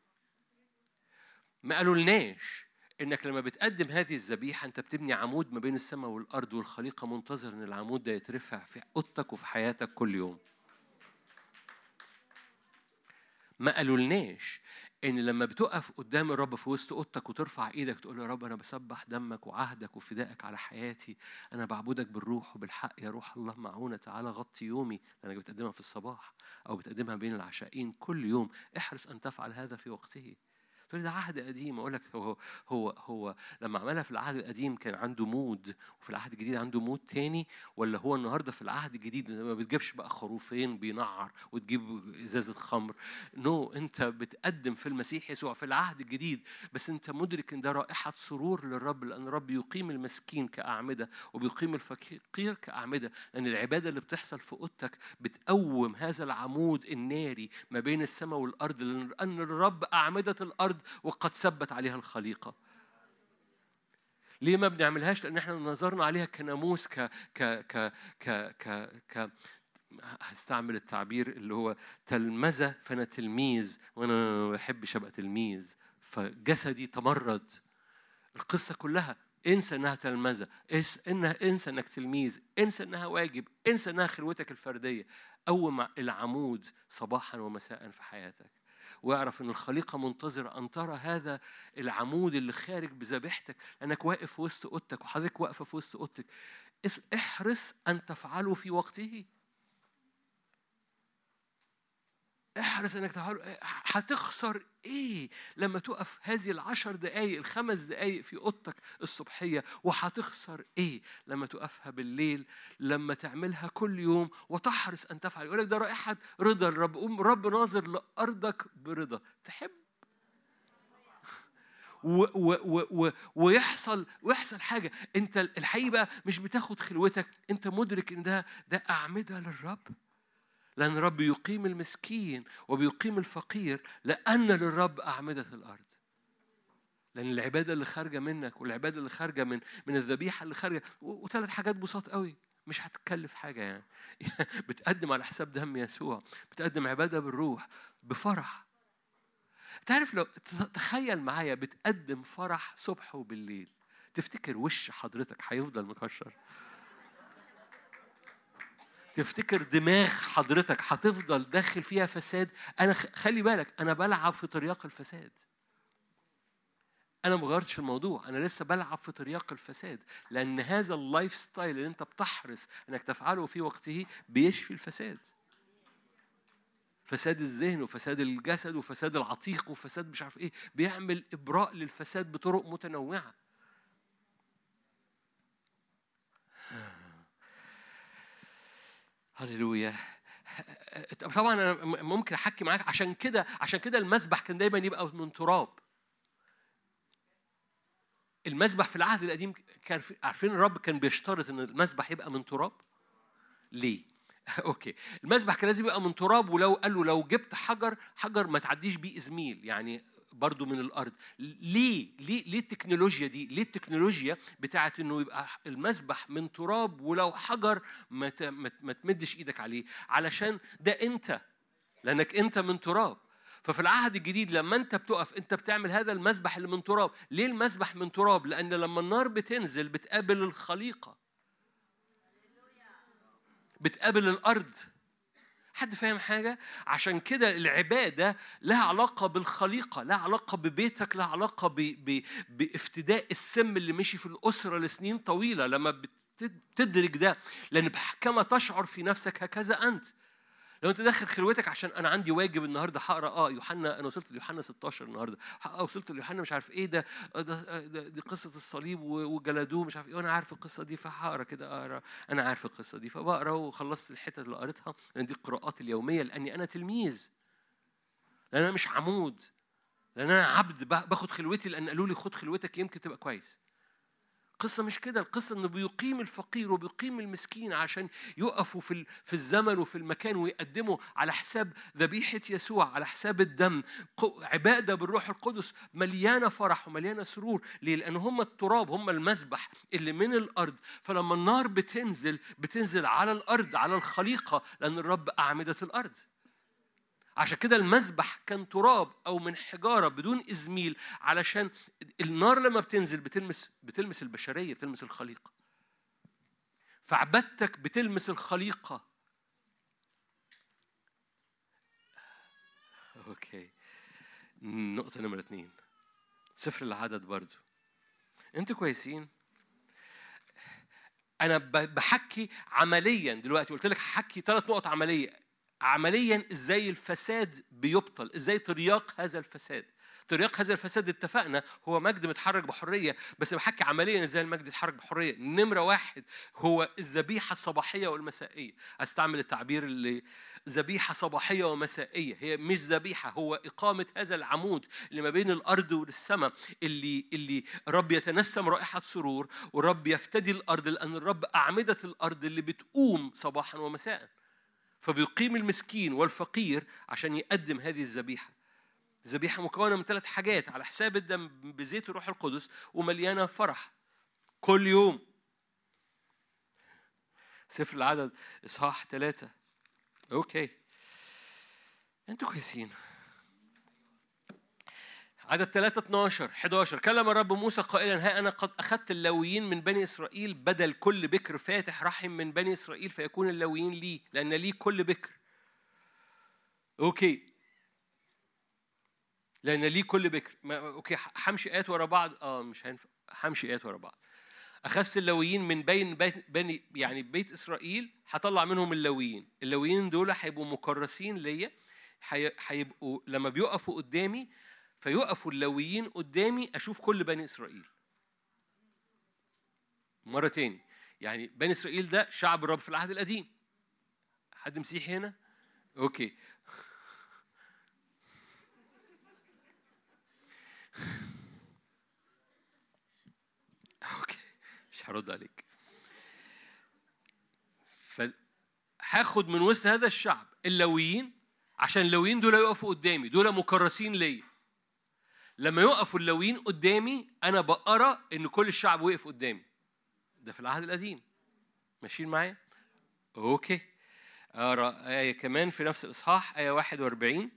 ما قالوا لناش إنك لما بتقدم هذه الذبيحة أنت بتبني عمود ما بين السماء والأرض والخليقة منتظر إن العمود ده يترفع في أوضتك وفي حياتك كل يوم. ما قالوا لناش إن لما بتقف قدام الرب في وسط أوضتك وترفع إيدك تقول يا رب أنا بسبح دمك وعهدك وفدائك على حياتي أنا بعبدك بالروح وبالحق يا روح الله معونة تعالى غطي يومي لأنك بتقدمها في الصباح أو بتقدمها بين العشاءين كل يوم احرص أن تفعل هذا في وقته. تقول ده عهد قديم. أقول لك هو هو هو لما عملها في العهد القديم كان عنده mode وفي العهد الجديد عنده mode تاني ولا هو النهارده في العهد الجديد ما بتجيبش بقى خروفين بينعر وتجيب إزازة خمر؟ no no, أنت بتقدم في المسيح يسوع في العهد الجديد بس أنت مدرك إن ده رائحة سرور للرب لأن الرب يقيم المسكين كأعمدة وبيقيم الفقير كأعمدة لأن العبادة اللي بتحصل في أوضتك بتقوم هذا العمود الناري ما بين السماء والأرض لأن الرب أعمدة الأرض وقد ثبت عليها الخليقة. ليه ما بنعملهاش؟ لأن إحنا نظرنا عليها كناموس ك ك ك ك ك, ك هستعمل التعبير اللي هو تلمذة فأنا تلميذ وأنا ما بحبش أبقى تلميذ. فجسدي تمرد. القصة كلها انسى إنها انسى إنها انسى إنك تلميذ. انسى إنها واجب. انسى إنها خلوتك الفردية. قوم العمود صباحا ومساء في حياتك. واعرف إن الخليقة منتظرة أن ترى هذا العمود اللي خارج بذبيحتك لأنك واقف وسط أوضتك وحضرتك واقفة في وسط أوضتك. احرص أن تفعله في وقته. احرص إنك تفعله هتخسر إيه لما تقف هذه العشر دقايق الخمس دقايق في أوضتك الصبحية؟ وهتخسر إيه لما تقفها بالليل لما تعملها كل يوم وتحرص أن تفعل. يقول لك ده رائحة رضا الرب. قوم رب ناظر لأرضك برضا. تحب؟ و و و ويحصل ويحصل حاجة. أنت الحقيقة مش بتاخد خلوتك. أنت مدرك إن ده ده أعمدة للرب. لأن الرب يقيم المسكين وبيقيم الفقير لأن للرب أعمدة الأرض. لأن العبادة اللي خارجة منك والعبادة اللي خارجة من من الذبيحة اللي خارجة وثلاث حاجات بساط قوي. مش هتكلف حاجة يعني. بتقدم على حساب دم يسوع. بتقدم عبادة بالروح بفرح. تعرف لو تخيل معايا بتقدم فرح صبح وبالليل تفتكر وش حضرتك هيفضل مكشر؟ تفتكر دماغ حضرتك هتفضل داخل فيها فساد؟ أنا خلي بالك أنا بلعب في ترياق الفساد. أنا ما غيرتش الموضوع أنا لسه بلعب في ترياق الفساد. لأن هذا ال lifestyle اللي أنت بتحرص إنك تفعله في وقته بيشفي الفساد. فساد الذهن وفساد الجسد وفساد العتيق وفساد مش عارف إيه بيعمل إبراء للفساد بطرق متنوعة. هللويا. طبعا أنا ممكن أحكي معاك عشان كده عشان كده المسبح كان دايما يبقى من تراب. المسبح في العهد القديم كان في عارفين الرب كان بيشترط إن المسبح يبقى من تراب؟ ليه؟ أوكي. المسبح كان لازم يبقى من تراب ولو قال له لو جبت حجر حجر ما تعديش بيه إزميل. يعني برضو من الأرض. ليه؟ ليه؟ ليه التكنولوجيا دي؟ ليه التكنولوجيا بتاعت إنه يبقى المسبح من تراب ولو حجر ما ما تمدش إيدك عليه؟ علشان ده أنت لأنك أنت من تراب. ففي العهد الجديد لما أنت بتقف أنت بتعمل هذا المسبح اللي من تراب. ليه المسبح من تراب؟ لأن لما النار بتنزل بتقابل الخليقة. بتقابل الأرض. حد فاهم حاجة؟ عشان كده العبادة لها علاقة بالخليقة، لها علاقة ببيتك، لها علاقة ب... ب... بافتداء السم اللي مشي في الأسرة لسنين طويلة لما بت- بتدرك ده، لأن كما تشعر في نفسك هكذا أنت. لو انت داخل خلوتك عشان أنا عندي واجب النهارده هقرا آه يوحنا أنا وصلت ليوحنا 16 النهارده. آه وصلت ليوحنا مش عارف إيه ده آه آه ده دي قصة الصليب وجلدوه مش عارف إيه وأنا عارف القصة دي فهقرا كده أقرأ. أنا عارف القصة دي فبقرا وخلصت الحتت اللي قريتها. لأن دي القراءات اليومية لأني أنا تلميذ. لأن أنا مش عمود. لأن أنا عبد با- باخد خلوتي لأن قالوا لي خد خلوتك يمكن تبقى كويس. القصة مش كده القصة إنه بيقيم الفقير وبيقيم المسكين عشان يقفوا في في الزمن وفي المكان ويقدموا على حساب ذبيحة يسوع على حساب الدم. عبادة بالروح القدس مليانة فرح ومليانة سرور. ليه؟ لأن هم التراب هم المذبح اللي من الأرض. فلما النار بتنزل بتنزل على الأرض على الخليقة لأن الرب أعمدة الأرض. عشان كده المذبح كان تراب أو من حجارة بدون إزميل علشان النار لما بتنزل بتلمس بتلمس البشرية بتلمس الخليقة. فعبادتك بتلمس الخليقة. أوكي. نقطة نمرة اتنين. سفر العدد برضو. أنتوا كويسين؟ أنا بحكي عمليا دلوقتي. قلت لك هحكي ثلاث نقط عملية. عمليا إزاي الفساد بيبطل إزاي ترياق هذا الفساد. ترياق هذا الفساد اتفقنا هو مجد متحرك بحرية بس بحكي عمليا إزاي المجد يتحرك بحرية. نمرة واحد هو الذبيحة الصباحية والمسائية. أستعمل التعبير اللي ذبيحة صباحية ومسائية. هي مش ذبيحة هو إقامة هذا العمود اللي ما بين الأرض والسماء اللي اللي رب يتنسم رائحة سرور ورب يفتدي الأرض لأن الرب أعمدة الأرض اللي بتقوم صباحا ومساء. فبيقيم المسكين والفقير عشان يقدم هذه الذبيحة. الذبيحة مكونة من ثلاث حاجات على حساب الدم بزيت الروح القدس ومليانة فرح. كل يوم. سفر العدد إصحاح ثلاثة أوكي. أنتوا كويسين. عدد 3 12 11 كلم الرب موسى قائلا ها أنا قد أخذت اللاويين من بني إسرائيل بدل كل بكر فاتح رحم من بني إسرائيل فيكون اللاويين لي لأن لي كل بكر. Okay. لأن لي كل بكر. ما okay همشي آيات ورا بعض؟ آه مش هينفع همشي آيات ورا بعض. أخذت اللاويين من بين بني يعني بيت إسرائيل هطلع منهم اللاويين اللاويين دول هيبقوا مكرسين ليا هي- هيبقوا لما بيقفوا قدامي فيقفوا اللاويين قدامي أشوف كل بني إسرائيل. مرة تاني يعني بني إسرائيل ده شعب الرب في العهد القديم. حد مسيحي هنا؟ Okay. Okay مش هرد عليك. فهاخد من وسط هذا الشعب اللاويين عشان اللاويين دول يقفوا قدامي دول مكرسين ليا. لما يقفوا اللاويين قدامي أنا بقرأ إن كل الشعب وقف قدامي. ده في العهد القديم. ماشيين معايا؟ أوكي. أقرأ آية كمان في نفس الإصحاح آية 41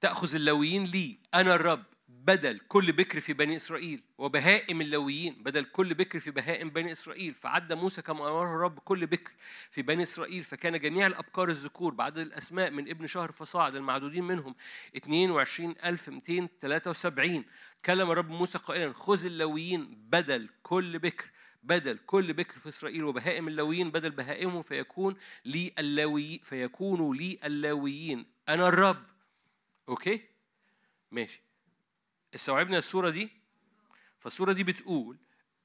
تأخذ اللاويين لي أنا الرب. بدل كل بكر في بني إسرائيل وبهائم اللاويين بدل كل بكر في بهائم بني إسرائيل فعد موسى كما أمره الرب كل بكر في بني إسرائيل فكان جميع الأبكار الذكور بعدد الأسماء من ابن شهر فصاعد المعدودين منهم 22273 كلم الرب موسى قائلا خذ اللاويين بدل كل بكر بدل كل بكر في إسرائيل وبهائم اللاويين بدل بهائمهم فيكون لي اللاوي فيكونوا لي اللاويين أنا الرب. أوكي؟ ماشي. استوعبنا الصورة دي؟ فالصوره دي بتقول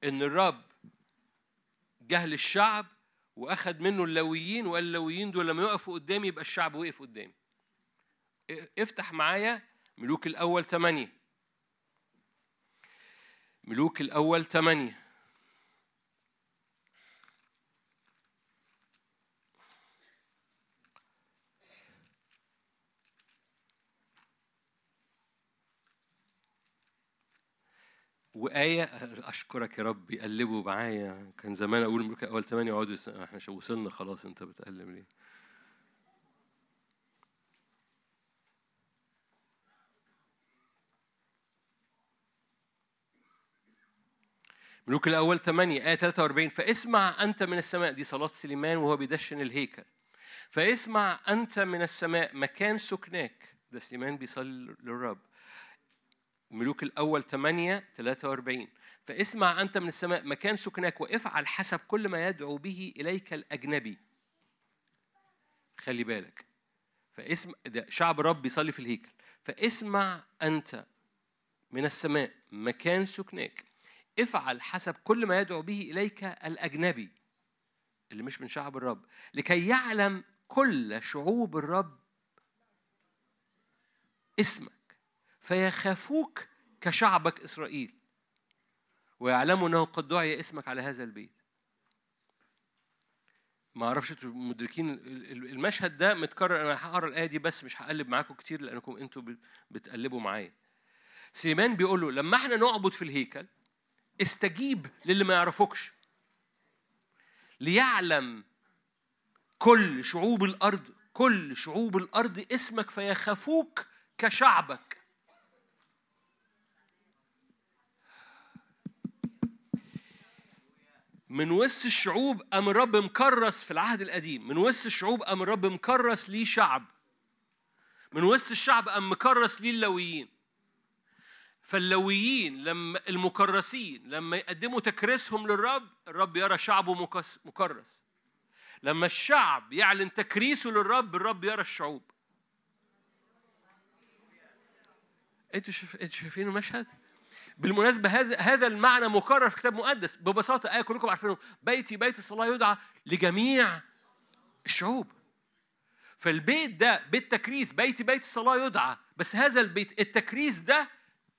إن الرب جه للشعب واخد منه اللاويين وقال اللاويين دول لما يقفوا قدامي يبقى الشعب وقف قدامي. افتح معايا ملوك الأول ثمانية ملوك الأول ثمانية وآية أشكرك يا رب يقلبوا معايا. كان زمان أقول أول ثمانية يقعدوا إحنا وصلنا خلاص أنت بتقلب ليه؟ ملوك الأول 8 آية 43 فاسمع أنت من السماء دي صلاة سليمان وهو بيدشن الهيكل. فاسمع أنت من السماء مكان سكناك. ده سليمان بيصلي للرب. ملوك الأول 8 43 فاسمع أنت من السماء مكان سكناك وافعل حسب كل ما يدعو به إليك الأجنبي. خلي بالك. فاسم ده شعب الرب بيصلي في الهيكل. فاسمع أنت من السماء مكان سكناك افعل حسب كل ما يدعو به إليك الأجنبي اللي مش من شعب الرب. لكي يعلم كل شعوب الرب اسمك. فيخافوك كشعبك إسرائيل. ويعلموا أنه قد دعي اسمك على هذا البيت. ما أعرفش مدركين ال- ال- المشهد ده متكرر. أنا هقرأ الآية دي بس مش هقلب معاكم كتير لأنكم أنتوا بت- بتقلبوا معايا. سليمان بيقول له لما إحنا نعبد في الهيكل استجيب للي ما يعرفوكش. ليعلم كل شعوب الأرض كل شعوب الأرض اسمك فيخافوك كشعبك. من وسط الشعوب قام الرب مكرس في العهد القديم؟ من وسط الشعوب قام الرب مكرس ليه شعب من وسط الشعب قام مكرس ليه اللويين فاللويين لما المكرسين لما يقدموا تكريسهم للرب الرب يرى شعبه مكرس. لما الشعب يعلن تكريسه للرب الرب يرى الشعوب. أنتوا شايفين المشهد؟ بالمناسبة هذا هذا المعنى مكرر في كتاب مقدس. ببساطة آية كلكم عارفينه. بيتي بيت الصلاة يدعى لجميع الشعوب. فالبيت ده بيت تكريس بيتي بيت الصلاة يدعى بس هذا البيت التكريس ده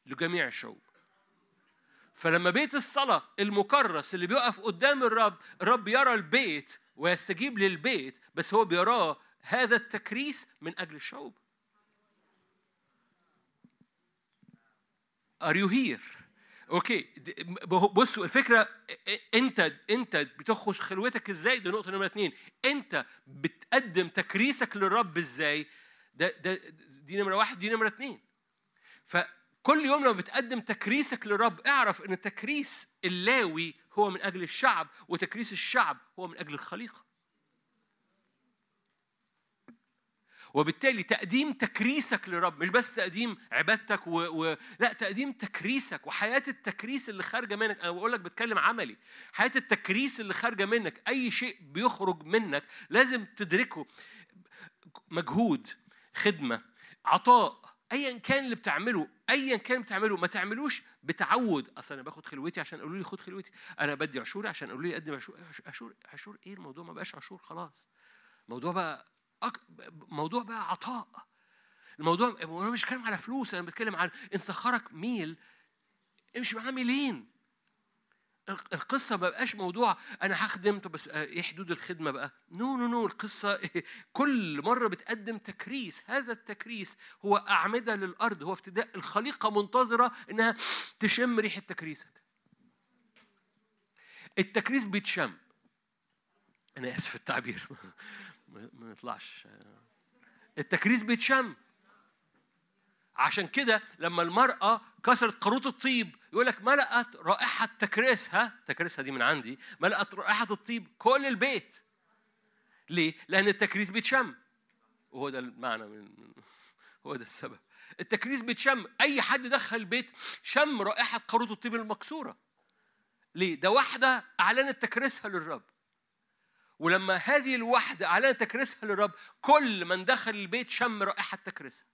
لجميع الشعوب. فلما بيت الصلاة المكرس اللي بيقف قدام الرب الرب يرى البيت ويستجيب للبيت بس هو بيراه هذا التكريس من أجل الشعوب. Are you here؟ Okay بصوا الفكرة أنت أنت بتخش خلوتك إزاي؟ دي نقطة نمرة اتنين. أنت بتقدم تكريسك للرب إزاي؟ ده ده دي نمرة واحد دي نمرة اتنين. فكل يوم لما بتقدم تكريسك للرب اعرف إن تكريس اللاوي هو من أجل الشعب وتكريس الشعب هو من أجل الخليقة. وبالتالي تقديم تكريسك للرب مش بس تقديم عبادتك و... و... لا تقديم تكريسك وحياة التكريس اللي خارجة منك. أنا بقول لك بتكلم عملي. حياة التكريس اللي خارجة منك أي شيء بيخرج منك لازم تدركه. مجهود خدمة عطاء ايا كان اللي بتعمله ايا كان بتعمله. ما تعملوش بتعود. أصل أنا باخد خلوتي عشان قالوا لي خد خلوتي. أنا بدي عشوري عشان قالوا لي قدم عشور عشور عشور إيه الموضوع؟ ما بقاش عشور خلاص. الموضوع بقى. موضوع بقى عطاء. الموضوع أنا مش بتكلم على فلوس أنا بتكلم عن ان سخرك ميل. امشي معاه ميلين. القصة ما بقاش موضوع أنا هخدم طب بس إيه حدود الخدمة بقى؟ no no no القصة كل مرة بتقدم تكريس. هذا التكريس هو أعمدة للأرض. هو افتداء الخليقة منتظرة إنها تشم ريحة تكريسك. التكريس بيتشم. أنا آسف التعبير. ما يطلعش. التكريس بيتشم. عشان كده لما المرأة كسرت قاروط الطيب يقول لك ملأت رائحة تكريسها تكريسها دي من عندي. ملأت رائحة الطيب كل البيت. ليه؟ لأن التكريس بيتشم. وهو ده المعنى من هو ده السبب. التكريس بيتشم. أي حد دخل البيت شم رائحة قاروط الطيب المكسورة. ليه؟ ده واحدة أعلنت تكريسها للرب. ولما هذه الوحدة أعلنت تكريسها للرب كل من دخل البيت شم رائحة تكريسها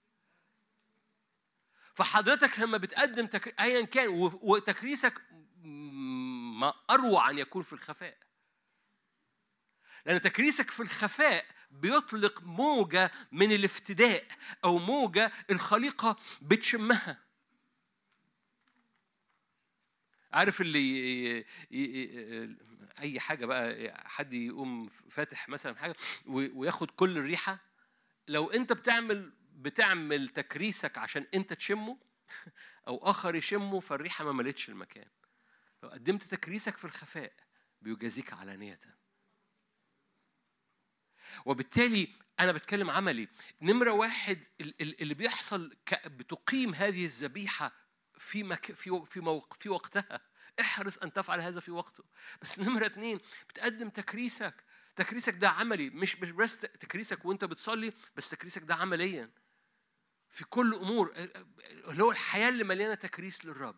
فحضرتك لما بتقدم. ايا كان وتكريسك ما أروع أن يكون في الخفاء لأن تكريسك في الخفاء بيطلق موجة من الافتداء أو موجة الخليقة بتشمها عارف اللي أي حاجة بقى حد يقوم فاتح مثلا حاجة وياخد كل الريحة. لو أنت بتعمل بتعمل تكريسك عشان أنت تشمه أو آخر يشمه فالريحة ما ملتش المكان. لو قدمت تكريسك في الخفاء بيجازيك علانيه وبالتالي أنا بتكلم عملي. نمرة واحد ال- ال- اللي بيحصل بتقيم هذه الذبيحة في مك في في موق في وقتها. احرص أن تفعل هذا في وقته. بس نمرة اتنين بتقدم تكريسك. تكريسك ده عملي مش بس تكريسك وأنت بتصلي بس تكريسك ده عمليا. في كل أمور اللي هو الحياة اللي مليانة تكريس للرب.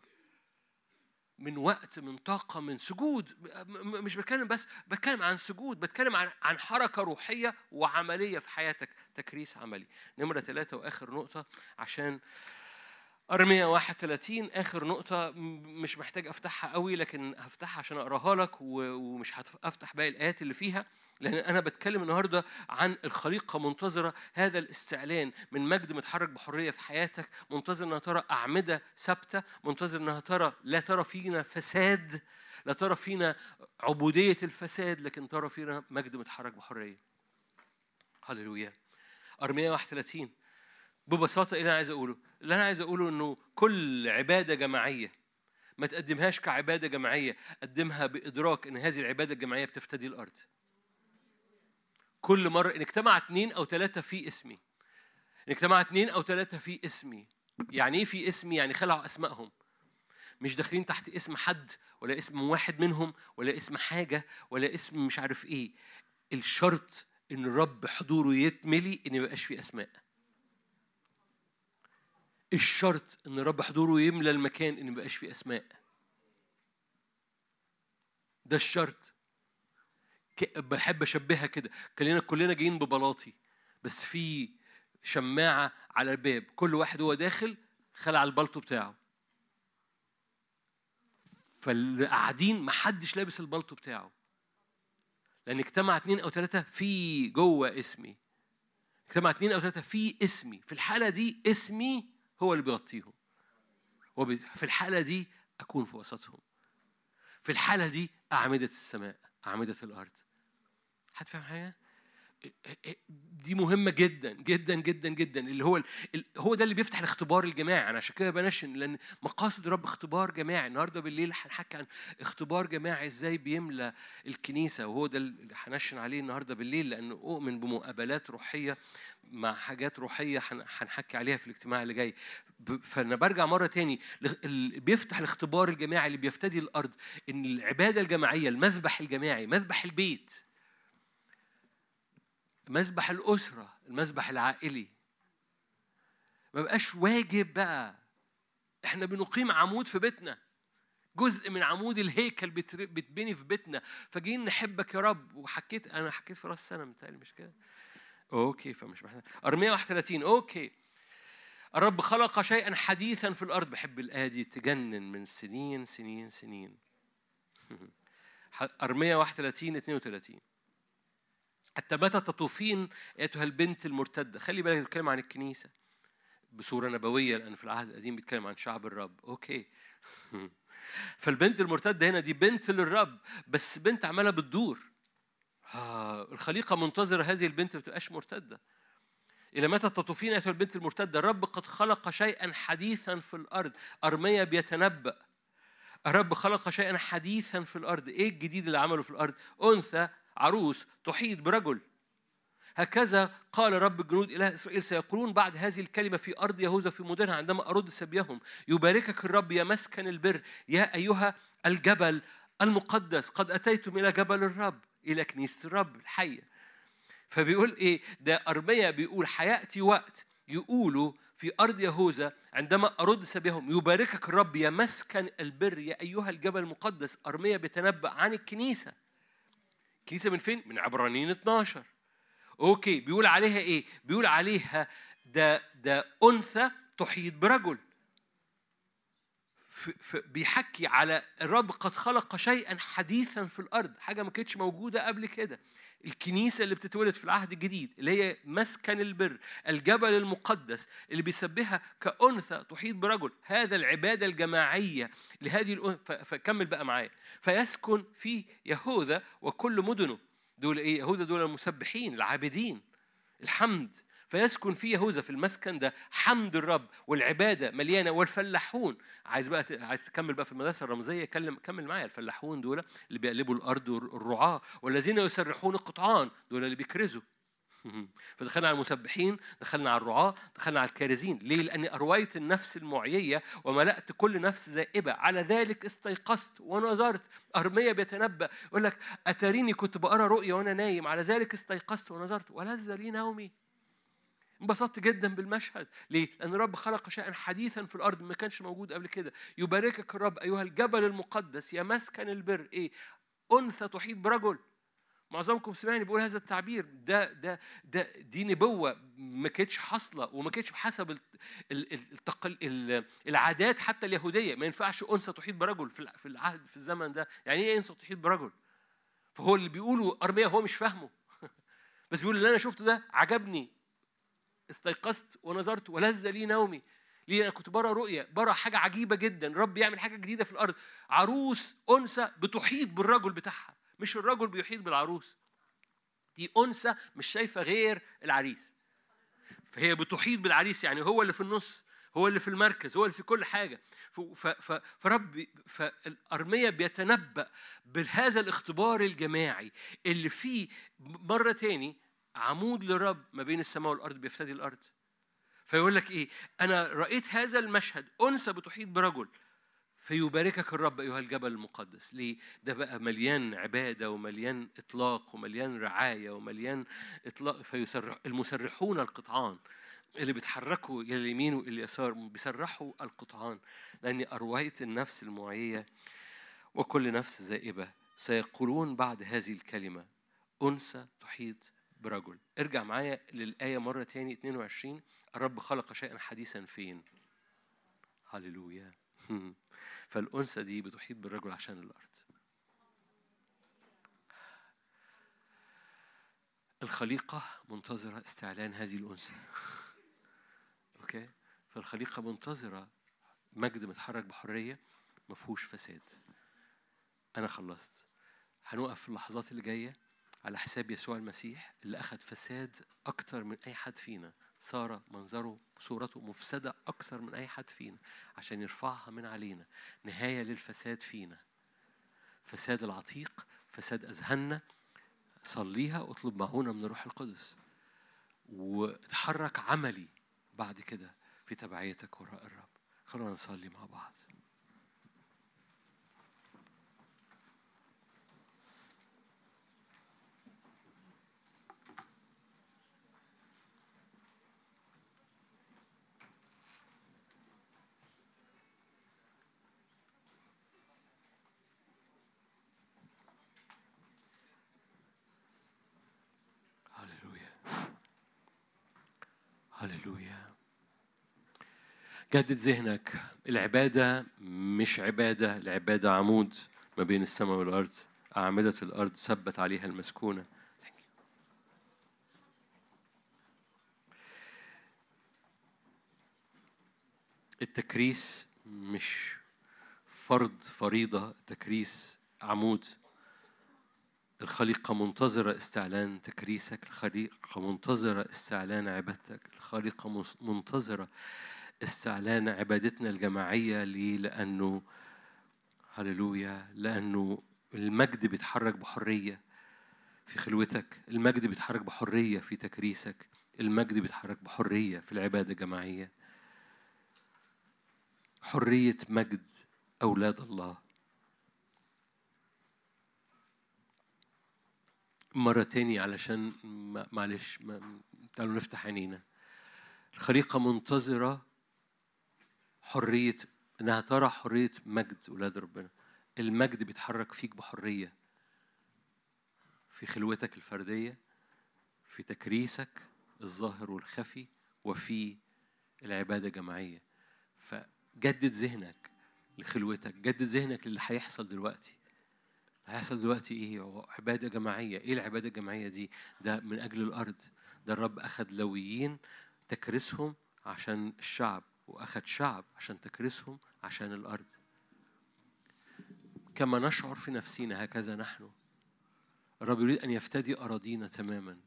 من وقت من طاقة من سجود. مش بتكلم بس بتكلم عن سجود بتكلم عن عن حركة روحية وعملية في حياتك. تكريس عملي. نمرة ثلاثة وآخر نقطة عشان أرمية 31 آخر نقطة مش محتاج أفتحها قوي لكن هفتحها عشان أقراها لك ومش هفتح باقي الآيات اللي فيها لأن أنا بتكلم النهاردة عن الخليقة منتظرة هذا الاستعلان من مجد متحرك بحرية في حياتك منتظر أنها ترى أعمدة ثابتة منتظر أنها ترى لا ترى فينا فساد لا ترى فينا عبودية الفساد لكن ترى فينا مجد متحرك بحرية. هللويا. أرمية 31 ببساطة إيه اللي أنا عايز أقوله؟ اللي أنا عايز أقوله إنه كل عبادة جماعية ما تقدمهاش كعبادة جماعية قدمها بإدراك إن هذه العبادة الجماعية بتفتدي الأرض. كل مرة إن اجتمع اتنين أو ثلاثة في اسمي. إن اجتمع اتنين أو ثلاثة في اسمي. يعني إيه في اسمي؟ يعني خلعوا أسمائهم. مش داخلين تحت اسم حد ولا اسم واحد منهم ولا اسم حاجة ولا اسم مش عارف إيه. الشرط إن الرب حضوره يتملي إن ميبقاش فيه أسماء. الشرط إن رب حضوره يملى المكان إن مبقاش فيه أسماء. ده الشرط. بحب أشبهها كده. كلنا كلنا جايين ببلاطي بس في شماعة على الباب. كل واحد هو داخل خلع البلطو بتاعه. فاللي قاعدين محدش لابس البلطو بتاعه. لأن اجتمع اتنين أو ثلاثة في جوه اسمي. اجتمع اتنين أو ثلاثة في اسمي. في الحالة دي اسمي هو اللي بيغطيهم. وب- في الحالة دي أكون في وسطهم. في الحالة دي أعمدة السماء أعمدة الأرض. حد فاهم حاجة؟ دي مهمة جدا جدا جدا جدا. اللي هو هو ده اللي بيفتح الاختبار الجماعي أنا عشان كده بنشن لأن مقاصد الرب اختبار جماعي النهارده بالليل هنحكي عن اختبار جماعي إزاي بيملى الكنيسة وهو ده اللي هنشن عليه النهارده بالليل. لأنه أؤمن بمقابلات روحية مع حاجات روحية هن- هنحكي عليها في الاجتماع اللي جاي. فأنا برجع مرة تاني. ل- ال- بيفتح الاختبار الجماعي اللي بيفتدي الأرض إن العبادة الجماعية المذبح الجماعي مذبح البيت مذبح الأسرة المذبح العائلي. ما بقاش واجب بقى. إحنا بنقيم عمود في بيتنا. جزء من عمود الهيكل بتبني في بيتنا. فجايين نحبك يا رب. وحكيت أنا حكيت في راس السنة متهيألي مش كده؟ Okay فمش محتاج. أرمية 31 okay. الرب خلق شيئا حديثا في الأرض. بحب الايه دي تجنن من سنين سنين سنين. أرمية 31 32 حتى متى تطوفين أيتها البنت المرتدة؟ خلي بالك بيتكلم عن الكنيسة. بصورة نبوية لأن في العهد القديم بيتكلم عن شعب الرب. أوكي. فالبنت المرتدة هنا دي بنت للرب بس بنت عماله بتدور آه الخليقة منتظرة هذه البنت ما تبقاش مرتدة. إلى متى تطوفين أيتها البنت المرتدة؟ الرب قد خلق شيئا حديثا في الأرض. أرميا بيتنبأ. الرب خلق شيئا حديثا في الأرض. إيه الجديد اللي عمله في الأرض؟ أنثى عروس تحيط برجل. هكذا قال رب الجنود إله إسرائيل سيقولون بعد هذه الكلمة في أرض يهوذا في مدنها عندما أرد سبيهم. يباركك الرب يا مسكن البر يا أيها الجبل المقدس. قد أتيتم إلى جبل الرب إلى كنيسة الرب الحية. فبيقول إيه؟ ده أرميا بيقول حياتي وقت. يقولوا في أرض يهوذا عندما أرد سبيهم يباركك الرب يا مسكن البر يا أيها الجبل المقدس. أرميا بيتنبأ عن الكنيسة. الكنيسة من فين؟ من عبرانيين 12 أوكي بيقول عليها إيه؟ بيقول عليها ده ده أنثى تحيط برجل. بيحكي على الرب قد خلق شيئا حديثا في الأرض. حاجة ما كانتش موجودة قبل كده. الكنيسة اللي بتتولد في العهد الجديد اللي هي مسكن البر الجبل المقدس اللي بيسبها كأنثى تحيط برجل هذا العبادة الجماعية لهذه الأنثى فكمل بقى معايا. فيسكن في يهوذا وكل مدنه. دول إيه؟ يهوذا دول المسبحين العابدين. الحمد. فيسكن في يهوذا في المسكن ده حمد الرب والعبادة مليانة. والفلاحون عايز بقى عايز تكمل بقى في المدرسة الرمزية كلم كمل معايا. الفلاحون دول اللي بيقلبوا الأرض والرعاه والذين يسرحون القطعان دول اللي بيكرزوا. فدخلنا على المسبحين دخلنا على الرعاة دخلنا على الكارزين. ليه؟ لأني أرويت النفس المعيية وملأت كل نفس زائبة على ذلك استيقظت ونظرت. أرمية بيتنبأ يقول لك أتريني كنت بقرأ رؤيا وأنا نايم. على ذلك استيقظت ونظرت. ولذ لي نومي. انبسطت جدا بالمشهد. ليه؟ لأن الرب خلق شيئا حديثا في الأرض ما كانش موجود قبل كده. يباركك الرب أيها الجبل المقدس يا مسكن البر. إيه؟ أنثى تحيط برجل. معظمكم سمعني بيقول هذا التعبير. ده ده ده دي نبوة ما كانتش حاصلة وما كانتش بحسب ال- ال- ال- التقل ال- العادات حتى اليهودية. ما ينفعش أنثى تحيط برجل في العهد في الزمن ده. يعني إيه أنثى تحيط برجل؟ فهو اللي بيقوله ارميا هو مش فاهمه. بس بيقول اللي أنا شفته ده عجبني. استيقظت ونظرت ولذ لي نومي ليه أنا كنت برا رؤيه برا حاجة عجيبة جدا. رب يعمل حاجة جديدة في الأرض. عروس أنثى بتحيط بالرجل بتاعها. مش الرجل بيحيط بالعروس. دي أنثى مش شايفة غير العريس. فهي بتحيط بالعريس يعني هو اللي في النص هو اللي في المركز هو اللي في كل ف- فرب فالأرمية بيتنبأ بهذا الاختبار الجماعي اللي فيه مرة تاني عمود للرب ما بين السماء والأرض بيفتدي الأرض. فيقول لك إيه؟ أنا رأيت هذا المشهد أنثى بتحيط برجل فيباركك الرب أيها الجبل المقدس. ليه؟ ده بقى مليان عبادة ومليان إطلاق ومليان رعاية ومليان إطلاق. فيسرح المسرحون القطعان اللي بيتحركوا إلى اليمين والى اليسار بيسرحوا القطعان. لأني أرويت النفس المعيه وكل نفس زائبه سيقولون بعد هذه الكلمة أنثى تحيط برجل. ارجع معايا للآية مرة تاني 22 الرب خلق شيئا حديثا فين؟ هللويا. فالأنثى دي بتحيط بالرجل عشان الأرض. الخليقة منتظرة استعلان هذه الأنثى. أوكي؟ فالخليقة منتظرة مجد متحرك بحرية ما فيهوش فساد. أنا خلصت. هنوقف في اللحظات اللي جاية. على حساب يسوع المسيح اللي أخذ فساد أكتر من أي حد فينا. صار منظره صورته مفسدة أكثر من أي حد فينا عشان يرفعها من علينا. نهاية للفساد فينا. فساد العتيق فساد أذهاننا. صليها واطلب معونة من الروح القدس. وتحرك عملي بعد كده في تبعيتك وراء الرب. خلونا نصلي مع بعض هللويا هللويا جدد ذهنك. العبادة مش عبادة العبادة عمود ما بين السماء والأرض. أعمدة الأرض ثبت عليها المسكونة. التكريس مش فرض فريضة التكريس عمود. الخليقة منتظرة استعلان تكريسك الخليقة منتظرة استعلان عبادتك الخليقة منتظرة استعلان عبادتنا الجماعية ليه؟ لأنه هللويا لأنه المجد بيتحرك بحرية في خلوتك المجد بيتحرك بحرية في تكريسك المجد بيتحرك بحرية في العبادة الجماعية. حرية مجد أولاد الله. مرة تاني علشان معلش تعالوا نفتح عينينا. الخليقة منتظرة حرية إنها ترى حرية مجد أولاد ربنا. المجد بيتحرك فيك بحرية. في خلوتك الفردية في تكريسك الظاهر والخفي وفي العبادة الجماعية. فجدد ذهنك لخلوتك جدد ذهنك للي هيحصل دلوقتي. هيحصل دلوقتي إيه؟ هو عبادة جماعية. إيه العبادة الجماعية دي؟ ده من أجل الأرض. ده الرب أخذ لويين تكريسهم عشان الشعب. واخذ شعب عشان تكريسهم عشان الأرض. كما نشعر في نفسنا هكذا نحن. الرب يريد أن يفتدي أراضينا تماما.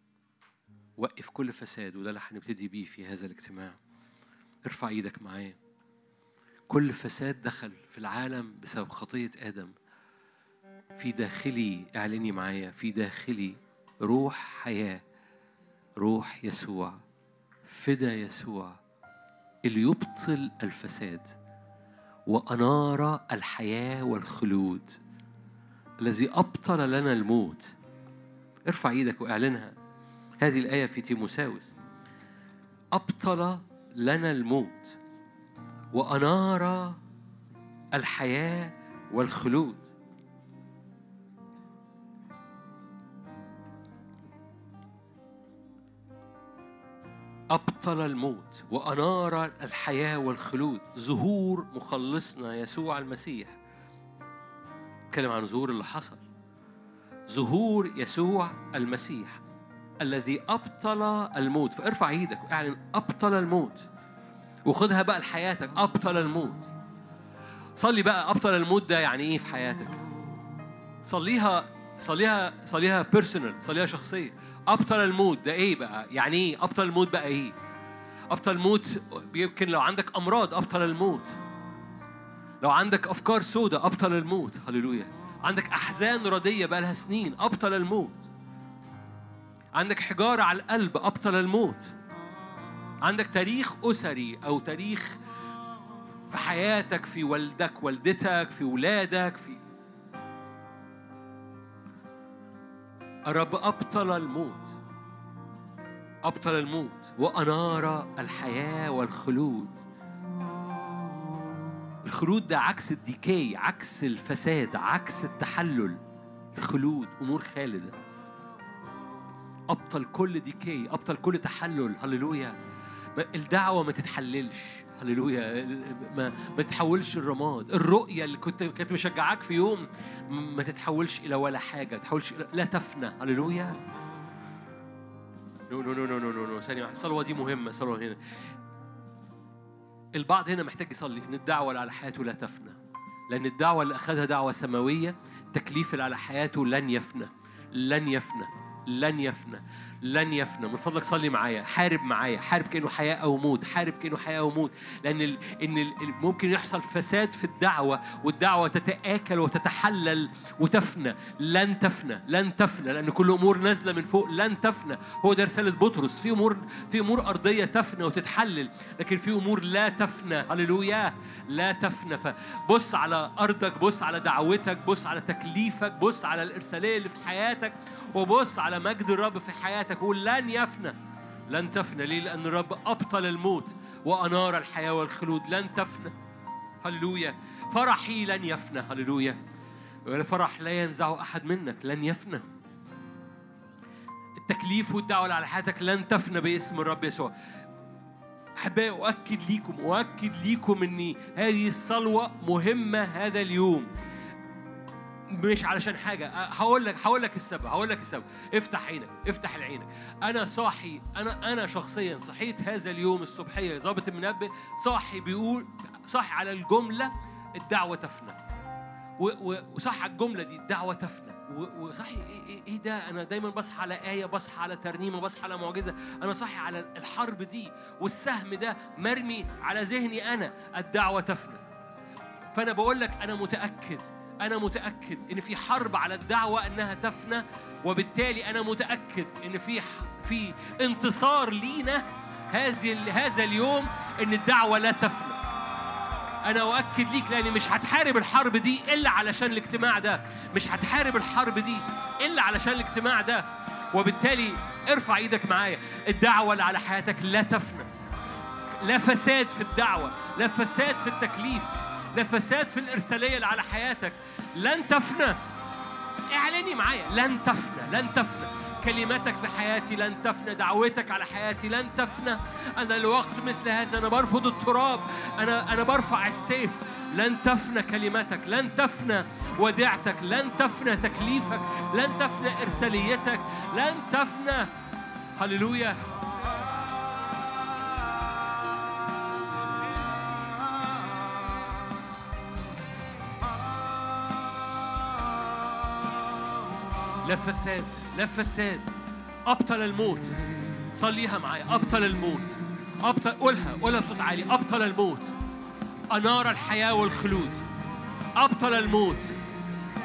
وقف كل فساد وده اللي هنبتدي بيه في هذا الاجتماع. ارفع إيدك معايا. كل فساد دخل في العالم بسبب خطية آدم. في داخلي اعلني معايا. في داخلي روح حياة. روح يسوع. فدا يسوع. اللي يبطل الفساد وأنار الحياة والخلود. الذي أبطل لنا الموت. ارفع إيدك وأعلنها. هذه الآية في تيموساوس. أبطل لنا الموت وأنار الحياة والخلود. أبطل الموت وأنار الحياة والخلود. ظهور مخلصنا يسوع المسيح. اتكلم عن ظهور اللي حصل. ظهور يسوع المسيح الذي أبطل الموت. فارفع إيدك واعلن أبطل الموت. وخدها بقى لحياتك. أبطل الموت. صلي بقى. أبطل الموت ده يعني إيه في حياتك؟ صليها صليها صليها بيرسونال صليها شخصية. أبطل الموت ده إيه بقى؟ يعني إيه أبطل الموت بقى إيه؟ أبطل الموت يمكن لو عندك أمراض أبطل الموت. لو عندك أفكار سودة أبطل الموت. هللويا. عندك أحزان ردية بقى لها سنين أبطل الموت. عندك حجارة على القلب أبطل الموت. عندك تاريخ أسري أو تاريخ في حياتك في والدك والدتك في ولادك في الرب أبطل الموت. أبطل الموت. وأنار الحياة والخلود. الخلود ده عكس ال decay عكس الفساد عكس التحلل. الخلود أمور خالدة. أبطل كل decay أبطل كل تحلل. هللويا. الدعوة ما تتحللش. هللويا. ما, ما تتحولش لرماد. الرؤية اللي كنت كانت مشجعاك في يوم ما تتحولش إلى ولا حاجة. تتحولش إلى لا تفنى. هللويا. no no no no no no no ثانية واحدة. الصلوة دي مهمة. صلوة هنا. البعض هنا محتاج يصلي. إن الدعوة اللي على حياته لا تفنى. لأن الدعوة اللي أخذها دعوة سماوية التكليف اللي على حياته لن يفنى. لن يفنى. لن يفنى لن يفنى. من فضلك صلي معايا حارب معايا حارب كأنه حياة أو موت حارب كأنه حياة أو موت. لأن ال... إن ال... ال- ممكن يحصل فساد في الدعوة والدعوة تتآكل وتتحلل وتفنى. لن تفنى لن تفنى. لأن كل أمور نازلة من فوق لن تفنى. هو ده رسالة بطرس. في أمور في أمور أرضية تفنى وتتحلل لكن في أمور لا تفنى. هللويا! لا تفنى. فبص على أرضك بص على دعوتك بص على تكليفك بص على الإرسالية اللي في حياتك. وبص على مجد الرب في حياتك قول لن يفنى لن تفنى. ليه؟ لأن الرب أبطل الموت وأنار الحياة والخلود. لن تفنى. هللويا. فرحي لن يفنى. هللويا. الفرح لا ينزع أحد منك. لن يفنى. التكليف والدعوة على حياتك لن تفنى باسم الرب يسوع. أحبائي أؤكد ليكم أؤكد ليكم أن هذه الصلوة مهمة هذا اليوم. مش علشان حاجة. هقول لك هقول لك السبب هقول لك السبب. افتح عينك افتح العينك. أنا صاحي أنا أنا شخصيا صحيت هذا اليوم الصبحية ظابط المنبه. صاحي بيقول صاحي على الجملة الدعوة تفنى. و- و- وصح على الجملة دي الدعوة تفنى. و- وصحي إيه إيه إيه ده؟ أنا دايما بصحى على آية بصحى على ترنيمة بصحى على معجزة. أنا صاحي على الحرب دي والسهم ده مرمي على ذهني أنا. الدعوة تفنى. فأنا بقول لك أنا متأكد أنا متأكد إن في حرب على الدعوة إنها تفنى وبالتالي أنا متأكد إن في في انتصار لينا هذه هذا اليوم إن الدعوة لا تفنى. أنا أؤكد ليك لأني مش هتحارب الحرب دي إلا علشان الاجتماع ده. مش هتحارب الحرب دي إلا علشان الاجتماع ده. وبالتالي ارفع إيدك معايا. الدعوة اللي على حياتك لا تفنى. لا فساد في الدعوة لا فساد في التكليف لا فساد في الإرسالية اللي على حياتك. لن تفنى. اعلني معايا. لن تفنى لن تفنى. كلمتك في حياتي لن تفنى دعوتك على حياتي لن تفنى. أنا الوقت مثل هذا أنا برفض التراب. أنا أنا برفع السيف. لن تفنى كلمتك لن تفنى وديعتك لن تفنى تكليفك لن تفنى إرساليتك لن تفنى. هللويا. لا فساد لا فساد. أبطل الموت. صليها معايا. أبطل الموت. أبطل قولها قولها بصوت عالي. أبطل الموت. أنار الحياة والخلود. أبطل الموت.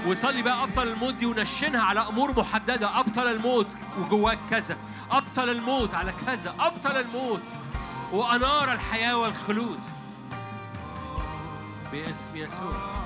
وصلي بقى أبطل الموت دي ونشنها على أمور محددة. أبطل الموت. وجواك كذا. أبطل الموت على كذا. أبطل الموت. وأنار الحياة والخلود. باسم يسوع.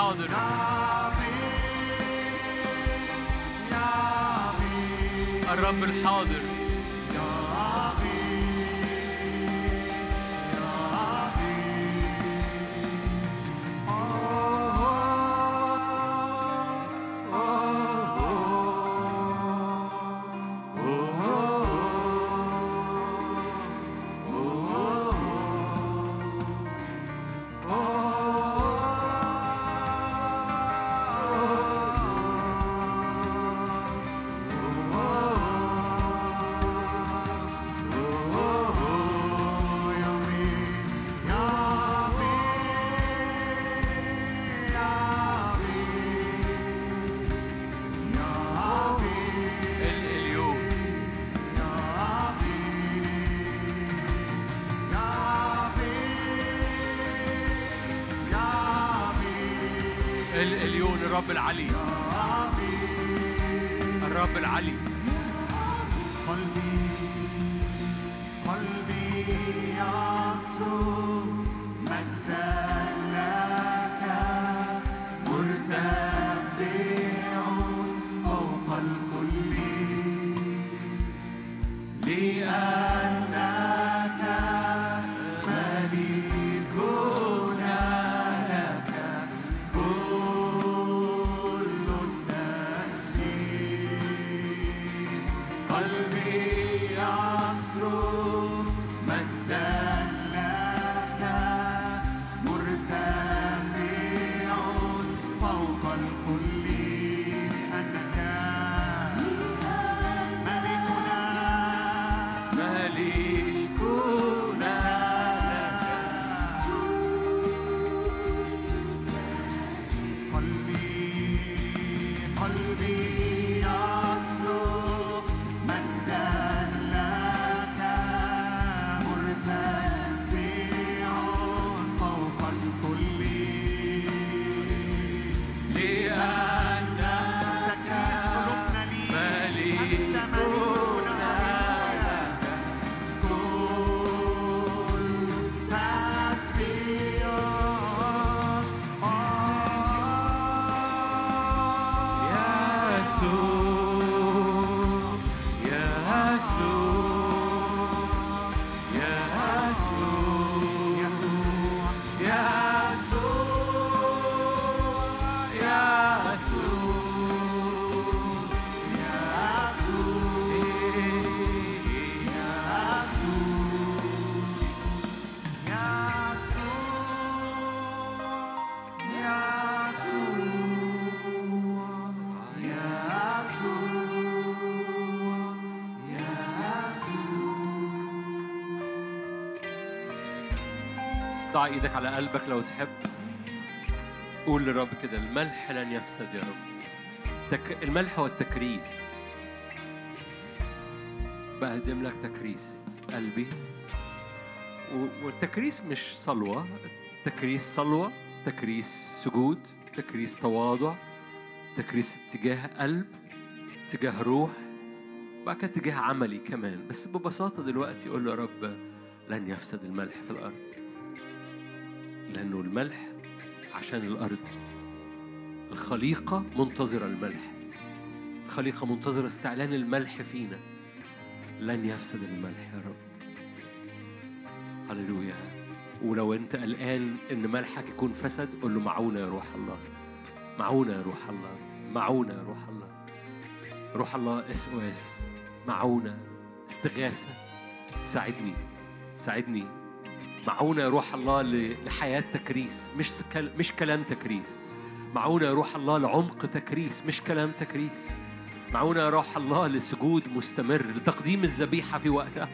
사원으로. ضع إيدك على قلبك لو تحب. قول للرب كده الملح لن يفسد يا رب. تك... الملح هو التكريس. بقدم لك تكريس قلبي. و... والتكريس مش صلوة. تكريس صلوة تكريس سجود تكريس تواضع تكريس اتجاه قلب اتجاه روح بعد كده اتجاه عملي كمان. بس ببساطة دلوقتي قول له يا رب لن يفسد الملح في الأرض. لأنه الملح عشان الأرض. الخليقة منتظرة الملح. الخليقة منتظرة استعلان الملح فينا. لن يفسد الملح يا رب. هللويا. ولو أنت قلقان إن ملحك يكون فسد قول له معونة يا روح الله. معونة يا روح الله. معونة يا روح الله. روح الله SOS معونا استغاثة. ساعدني. ساعدني. معونا يا روح الله لحياة تكريس مش مش كلام تكريس. معونا يا روح الله لعمق تكريس مش كلام تكريس. معونا يا روح الله لسجود مستمر لتقديم الذبيحة في وقتها.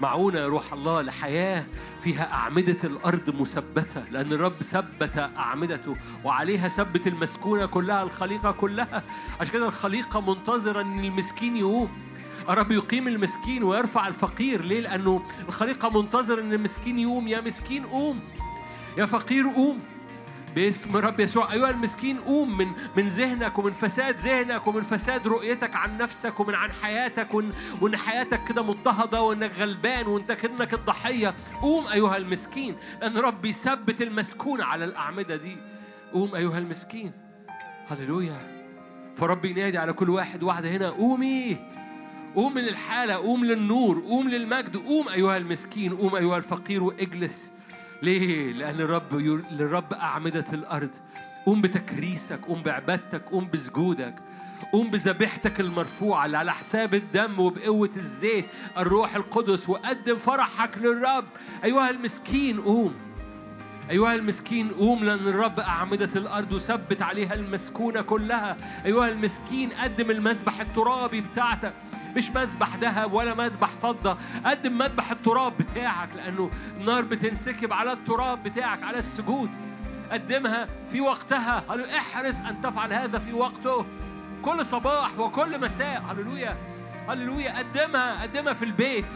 معونا يا روح الله لحياة فيها أعمدة الأرض مثبتة لأن الرب ثبت أعمدته وعليها ثبت المسكونة كلها الخليقة كلها. عشان كده الخليقة منتظرة أن المسكين يقوم. الرب يقيم المسكين ويرفع الفقير. ليه؟ لأنه الخليقة منتظرة أن المسكين يقوم. يا مسكين قوم. يا فقير قوم. باسم رب يسوع. أيها المسكين قوم من من ذهنك ومن فساد ذهنك ومن فساد رؤيتك عن نفسك ومن عن حياتك. وإن, وإن حياتك كده مضطهدة وإنك غلبان وإنت كأنك الضحية. قوم أيها المسكين. لأن رب يثبت المسكون على الأعمدة دي. قوم أيها المسكين. هللويا. فرب ينادي على كل واحد. واحدة هنا. قومي. قوم من الحالة قوم للنور قوم للمجد قوم أيها المسكين قوم أيها الفقير واجلس. ليه؟ لأن الرب ير... للرب أعمدة الأرض. قوم بتكريسك قوم بعبادتك قوم بسجودك. قوم بذبيحتك المرفوعة اللي على حساب الدم وبقوة الزيت الروح القدس وقدم فرحك للرب. أيها المسكين قوم. أيها المسكين قوم لأن الرب أعمدة الأرض وثبت عليها المسكونة كلها. أيها المسكين قدم المذبح الترابي بتاعتك. مش مذبح ذهب ولا مذبح فضة. قدم مذبح التراب بتاعك لأنه النار بتنسكب على التراب بتاعك على السجود. قدمها في وقتها. قالوا احرص أن تفعل هذا في وقته. كل صباح وكل مساء. هللويا. هللويا. قدمها قدمها في البيت.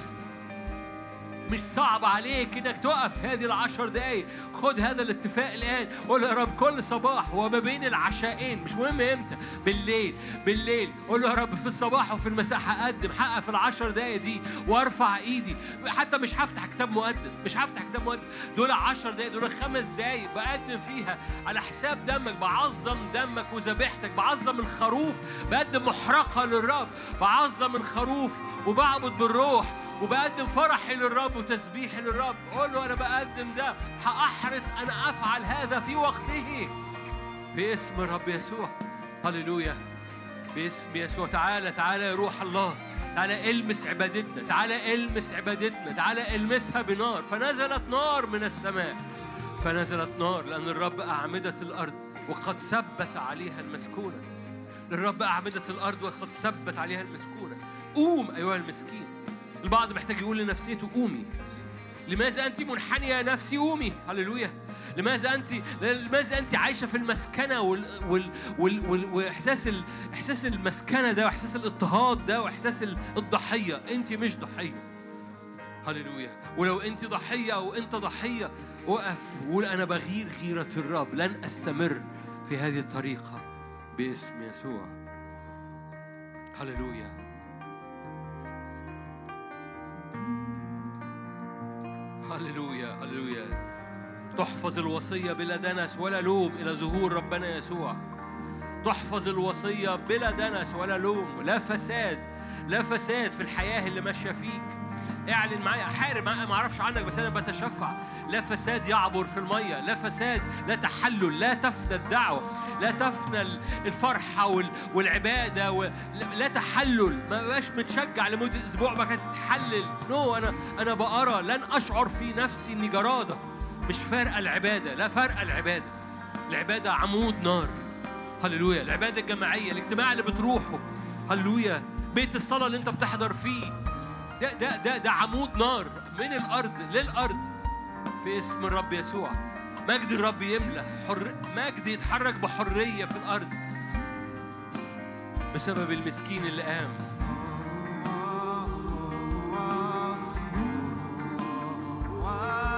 مش صعب عليك إنك تقف هذه العشر دقايق. خد هذا الاتفاق الآن. قول يا رب كل صباح وما بين العشاءين. مش مهم إمتى. بالليل. بالليل. قول له يا رب في الصباح وفي المساء هقدم حقق في العشر دقايق دي وأرفع إيدي. حتى مش هفتح كتاب مقدس. مش هفتح كتاب مقدس. دول عشر دقايق. دول خمس دقايق. بقدم فيها. على حساب دمك. بعظم دمك وذبيحتك. بعظم الخروف. بقدم محرقة للرب. بعظم الخروف. وبعبد بالروح. وبقدم فرحي للرب وتسبيحي للرب. قول له أنا بقدم ده هأحرص أن أفعل هذا في وقته. في اسم الرب يسوع. هللويا. باسم يسوع. تعالى تعالى يا روح الله. تعالى المس عبادتنا. تعالى المس عبادتنا. تعالى المسها بنار. فنزلت نار من السماء. فنزلت نار لأن الرب أعمدة الأرض وقد ثبت عليها المسكونة. للرب أعمدة الأرض وقد ثبت عليها المسكونة. قوم أيها المسكين. البعض محتاج يقول لنفسيته قومي. لماذا أنت منحنية يا نفسي؟ قومي. هللويا. لماذا أنت لماذا أنت عايشة في المسكنة وال... وال... وال... وال... وإحساس ال... إحساس المسكنة ده وإحساس الاضطهاد ده وإحساس ال- الضحية؟ أنت مش ضحية. هللويا. ولو أنت ضحية أو أنت ضحية وقف. وقول أنا بغير غيرة الرب لن أستمر في هذه الطريقة باسم يسوع. هللويا. هللويا هللويا. تحفظ الوصية بلا دنس ولا لوم إلى ظهور ربنا يسوع. تحفظ الوصية بلا دنس ولا لوم. لا فساد لا فساد في الحياة اللي ماشية فيك. اعلن معايا حارب ما أعرفش عنك بس أنا بتشفع. لا فساد يعبر في المية لا فساد لا تحلل لا تفنى الدعوة لا تفنى ال- الفرحة وال- والعبادة و- لا- تحلل. ما بقاش متشجع لمدة أسبوع بقى تتحلل نو أنا أنا بقرأ لن أشعر في نفسي إني جرادة. مش فارقة العبادة لا فارقة العبادة. العبادة عمود نار. هللويا. العبادة الجماعية الاجتماع اللي بتروحه. هللويا. بيت الصلاة اللي أنت بتحضر فيه. ده ده ده ده عمود نار من الأرض للأرض في اسم الرب يسوع. مجد الرب يملى حر مجد يتحرك بحرية في الأرض بسبب المسكين اللي قام. نصعد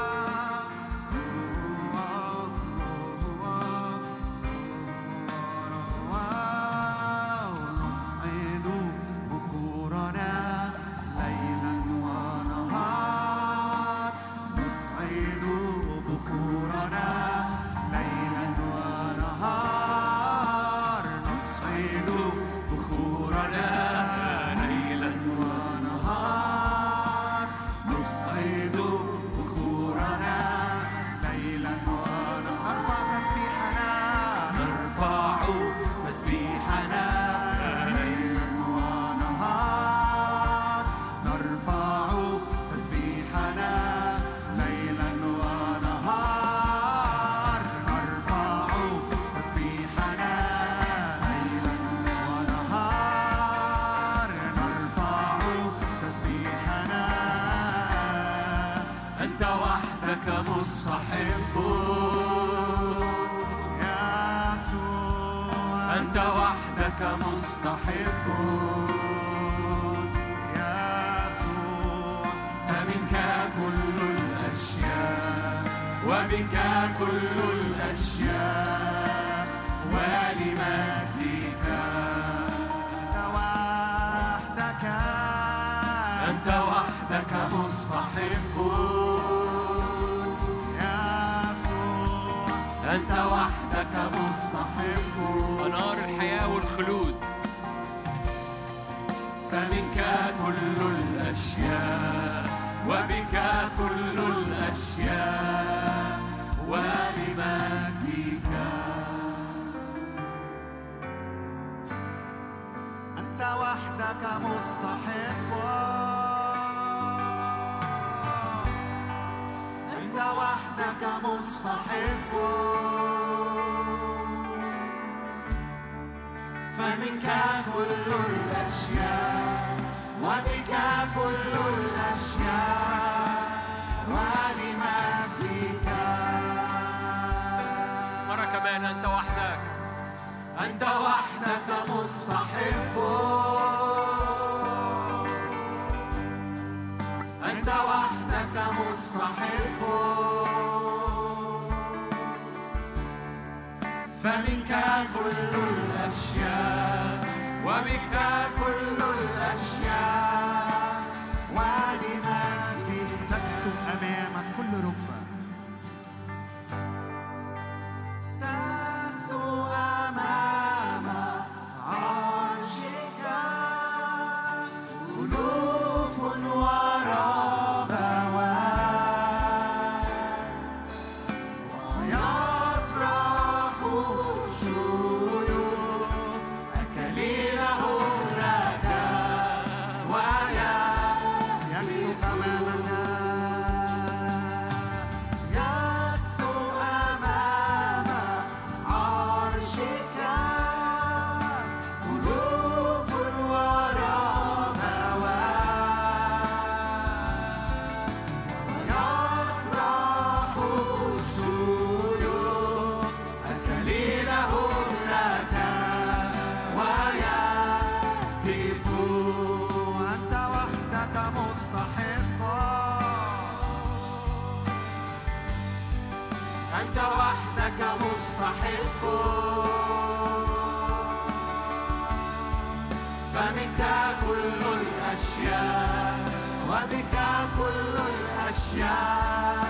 وبك كل الأشياء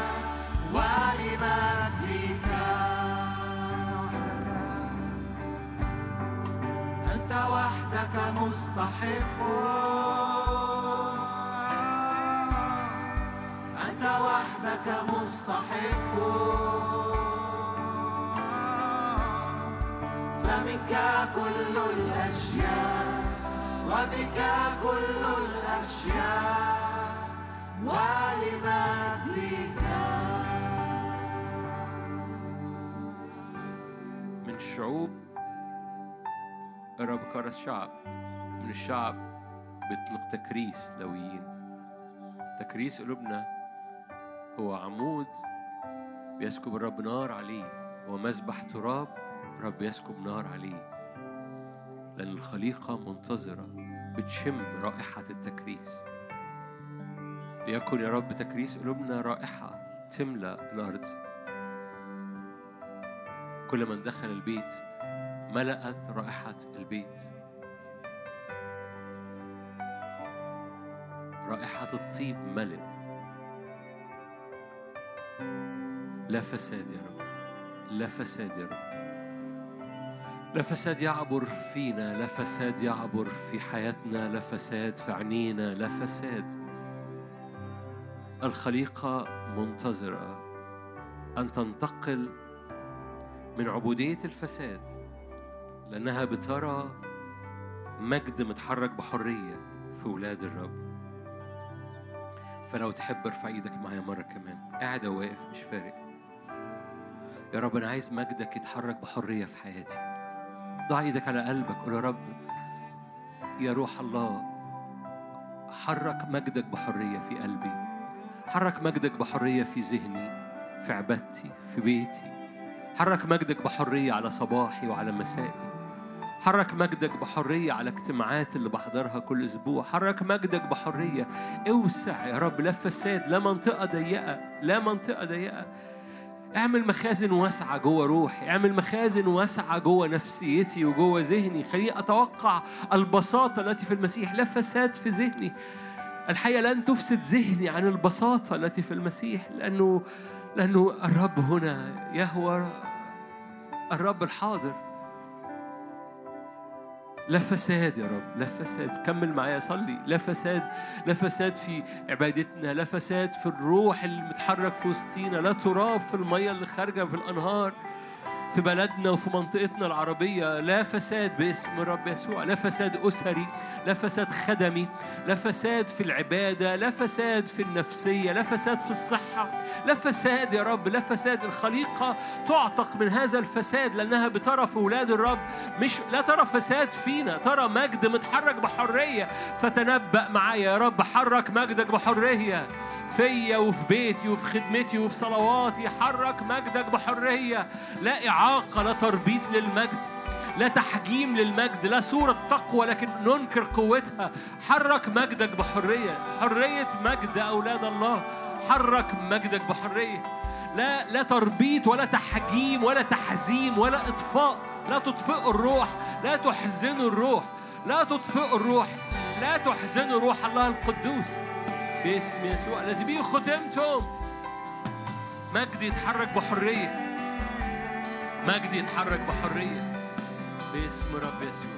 ولمجدك. أنت وحدك مستحق. أنت وحدك مستحق. فمنك كل الأشياء وبك كل الأشياء. ولمجدك من الشعوب الرب كرس شعب. من الشعب بيطلق تكريس لويين. تكريس قلوبنا هو عمود بيسكب الرب نار عليه. هو مذبح تراب الرب يسكب نار عليه. لأن الخليقة منتظرة بتشم رائحة التكريس. ليكن يا رب تكريس قلوبنا رائحة تملأ الأرض. كل من دخل البيت ملأت رائحة البيت. رائحة الطيب ملت. لا فساد يا رب لا فساد يا رب. لا فساد يعبر فينا لا فساد يعبر في حياتنا لا فساد في عينينا لا فساد الخليقة منتظرة أن تنتقل من عبودية الفساد لأنها بترى مجد متحرك بحرية في ولاد الرب. فلو تحب ارفع إيدك معايا مرة كمان. قاعد واقف مش فارق. يا رب أنا عايز مجدك يتحرك بحرية في حياتي. ضع إيدك على قلبك قول يا رب يا روح الله حرك مجدك بحرية في قلبي. حرك مجدك بحرية في ذهني في عبادتي في بيتي. حرك مجدك بحرية على صباحي وعلى مسائي. حرك مجدك بحرية على اجتماعات اللي بحضرها كل أسبوع. حرك مجدك بحرية. أوسع يا رب لا فساد لا منطقة ضيقة لا منطقة ضيقة. اعمل مخازن واسعة جوه روحي اعمل مخازن واسعة جوه نفسيتي وجوه ذهني. خليني أتوقع البساطة التي في المسيح لا فساد في ذهني. الحقيقة لن تفسد ذهني عن البساطة التي في المسيح لأنه لأنه الرب هنا يهوى الرب الحاضر. لا فساد يا رب لا فساد. كمل معايا صلي. لا فساد لا فساد في عبادتنا لا فساد في الروح اللي متحرك في وسطينا لا تراب في المية اللي خارجة في الأنهار في بلدنا وفي منطقتنا العربية. لا فساد باسم الرب يسوع لا فساد أسري. لا فساد خدمي لا فساد في العبادة لا فساد في النفسية لا فساد في الصحة لا فساد يا رب لا فساد الخليقة تعتق من هذا الفساد لأنها بترى في أولاد الرب مش لا ترى فساد فينا ترى مجد متحرك بحرية. فتنبأ معايا يا رب حرك مجدك بحرية. فيا وفي بيتي وفي خدمتي وفي صلواتي حرك مجدك بحرية. لا إعاقة لا تربيط للمجد. لا تحجيم للمجد لا صورة تقوى لكن ننكر قوتها. حرك مجدك بحرية. حرية مجد أولاد الله. حرك مجدك بحرية. لا لا تربيط ولا تحجيم ولا تحزيم ولا إطفاء. لا تطفئوا الروح. لا تحزنوا الروح. لا تطفئوا الروح. لا تحزنوا روح الله القدوس. باسم يسوع. به ختمتم. مجد يتحرك بحرية. مجد يتحرك بحرية. باسم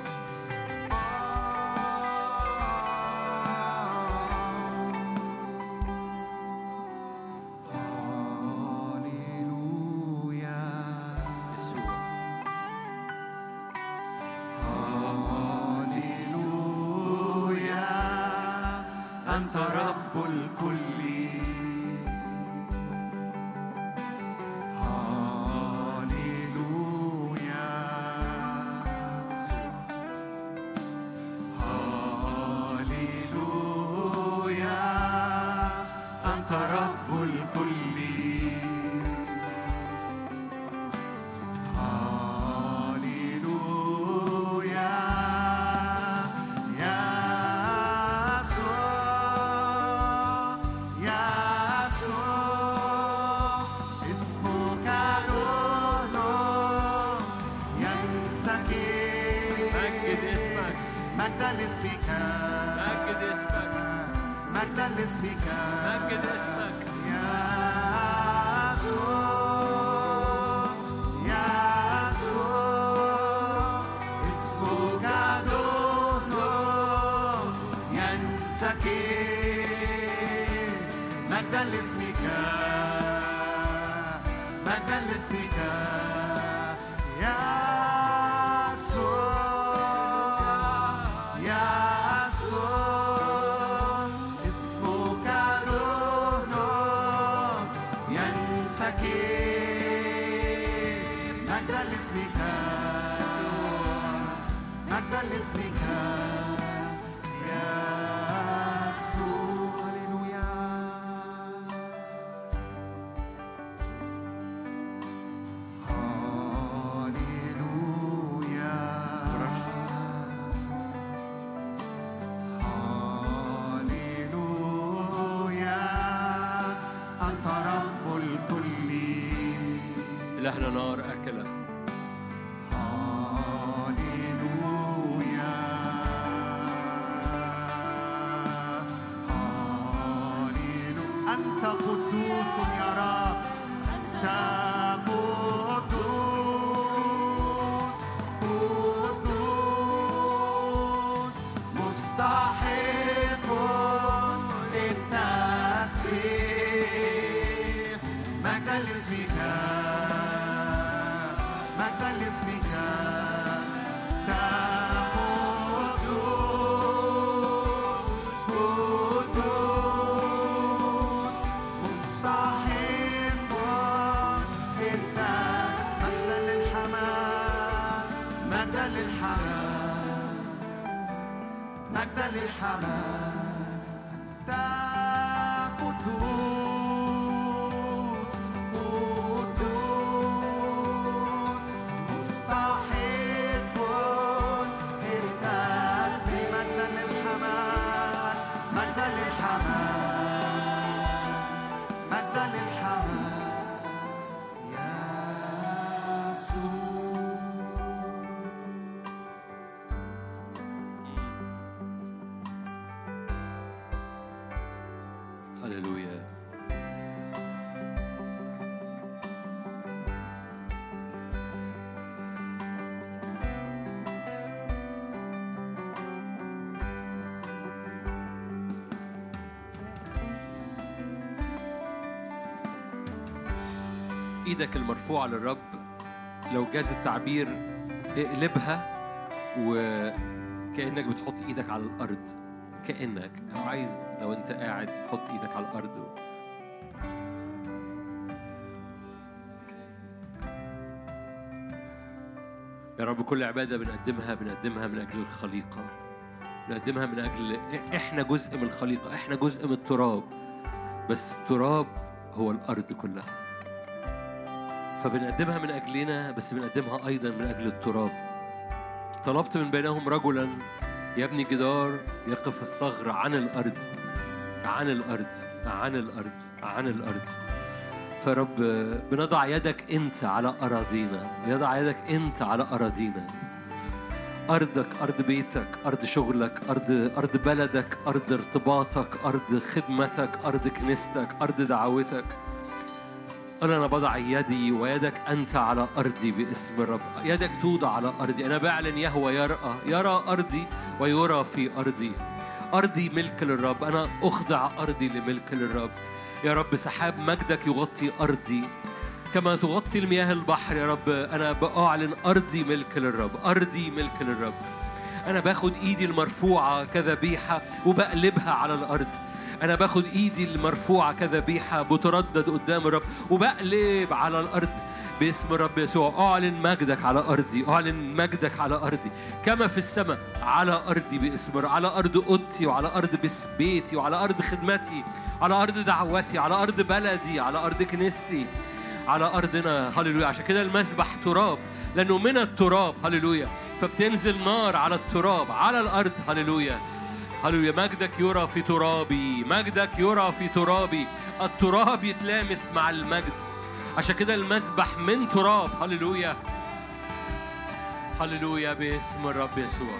هللويا إيدك المرفوعة للرب. لو جاز التعبير اقلبها وكأنك بتحط إيدك على الأرض. كأنك أو عايز لو انت قاعد حط إيدك على الأرض و... يا رب كل عبادة بنقدمها بنقدمها من أجل الخليقة. بنقدمها من أجل إحنا جزء من الخليقة إحنا جزء من التراب. بس التراب هو الأرض كلها. فبنقدمها من أجلنا بس بنقدمها أيضا من أجل التراب. طلبت من بينهم رجلا يبني جدار يقف الثغر عن الأرض عن الأرض عن الأرض عن الأرض. فرب بنضع يدك أنت على أراضينا يضع يدك أنت على أراضينا. أرضك أرض بيتك أرض شغلك أرض أرض بلدك أرض ارتباطك أرض خدمتك أرض كنيستك أرض دعوتك. قال أنا بضع يدي ويدك أنت على أرضي باسم الرب يدك توضع على أرضي. أنا بعلن يهوى يرأى يرى أرضي. ويرى في أرضي. أرضي ملك للرب. أنا أخضع أرضي لملك للرب. يا رب سحاب مجدك يغطي أرضي. كما تغطي المياه البحر يا رب أنا بأعلن أرضي ملك للرب. أرضي ملك للرب. أنا باخد إيدي المرفوعة كذبيحة وبقلبها على الأرض. أنا باخد إيدي المرفوعة كذبيحة بتردد قدام الرب وبقلب على الأرض. باسم الرب يسوع. أعلن مجدك على أرضي. أعلن مجدك على أرضي. كما في السماء على أرضي باسم الرب. على أرض أوضتي وعلى أرض بيتي وعلى أرض خدمتي على أرض دعوتي على أرض بلدي على أرض كنيستي على أرضنا. هللويا. عشان كده المسبح تراب. لأنه من التراب. هللويا. فبتنزل نار على التراب على الأرض. هللويا. هللويا. مجدك يرى في ترابي. مجدك يرى في ترابي. التراب يتلامس مع المجد. عشان كده المسبح من تراب. هللويا. هللويا باسم الرب يسوع.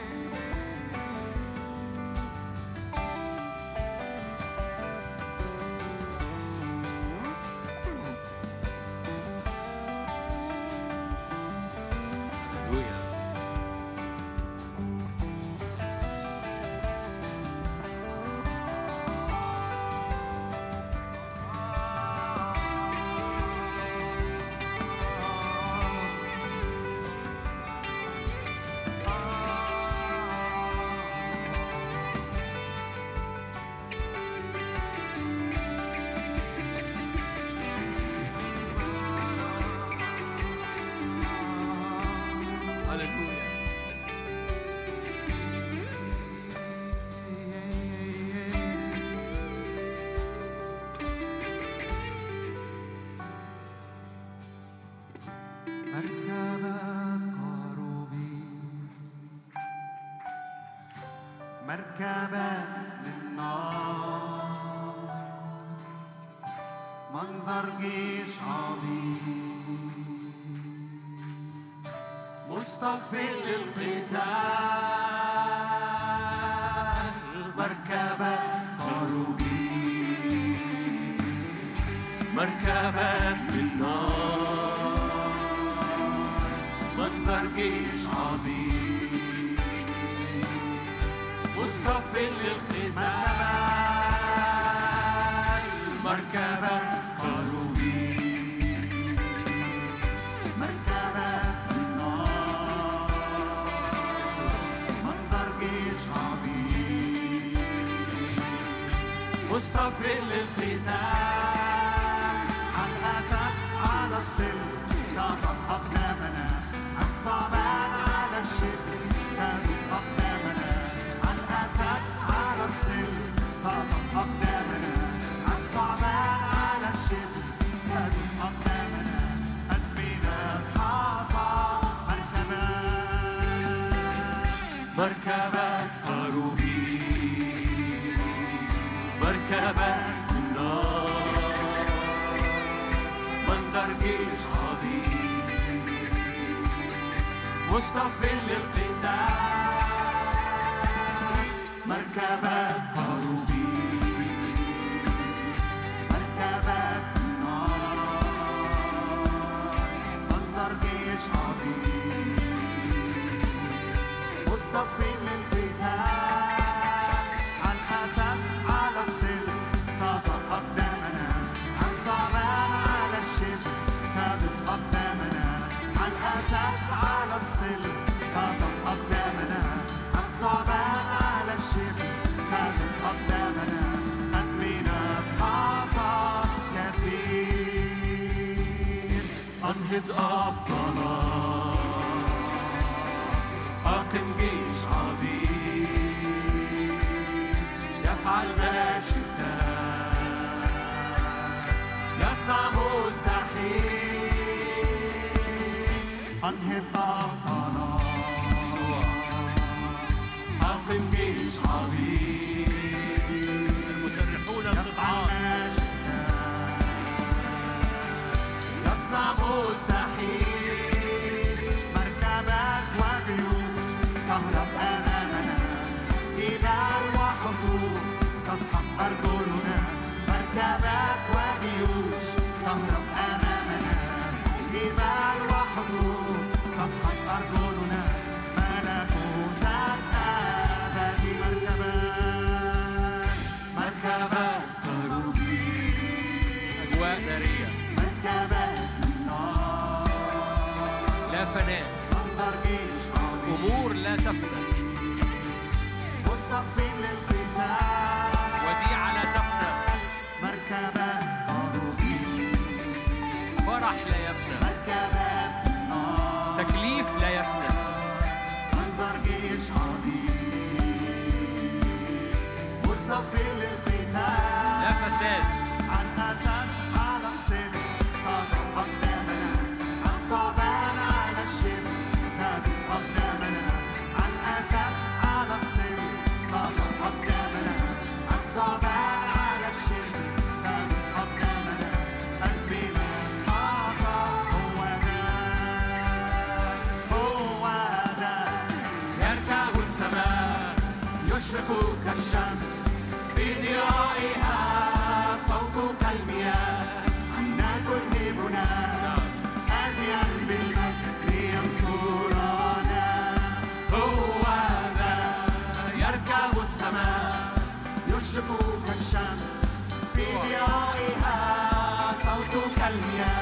italiana.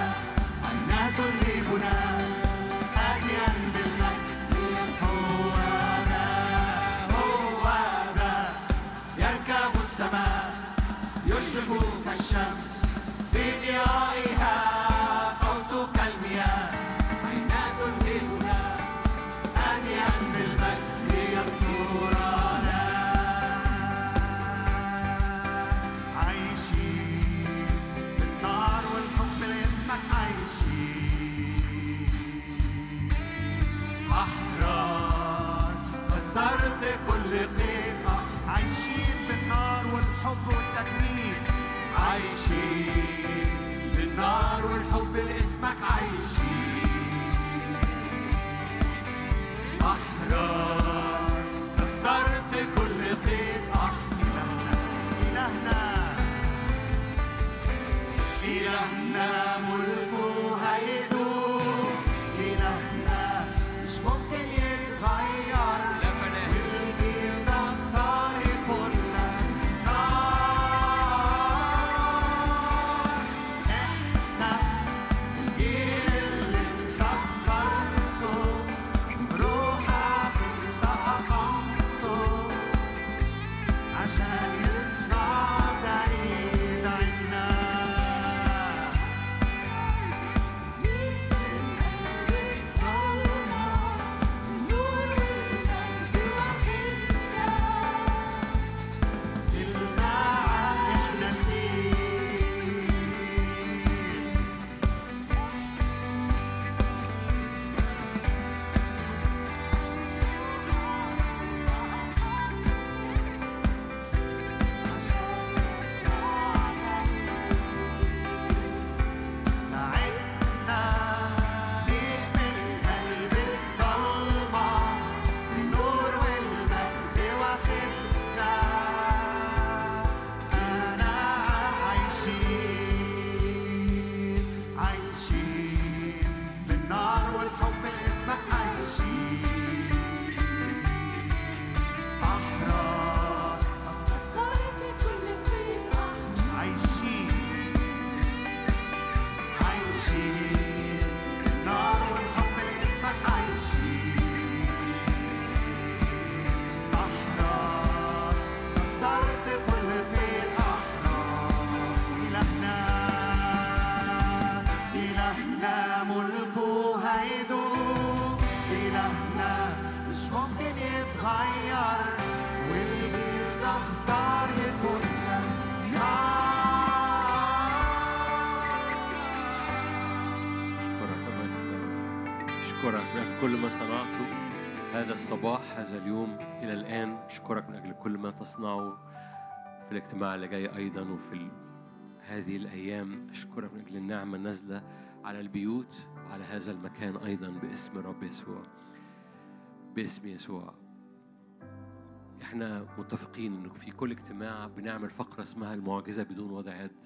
تكريس عايشين بالنار والحب لاسمك عايشين صباح هذا اليوم. إلى الآن أشكرك من أجل كل ما تصنعه في الاجتماع اللي جاي أيضا وفي هذه الأيام. أشكرك من أجل النعمة النازلة على البيوت وعلى هذا المكان أيضا باسم الرب يسوع. باسم يسوع. إحنا متفقين إنه في كل اجتماع بنعمل فقرة اسمها المعجزة بدون وضع يد.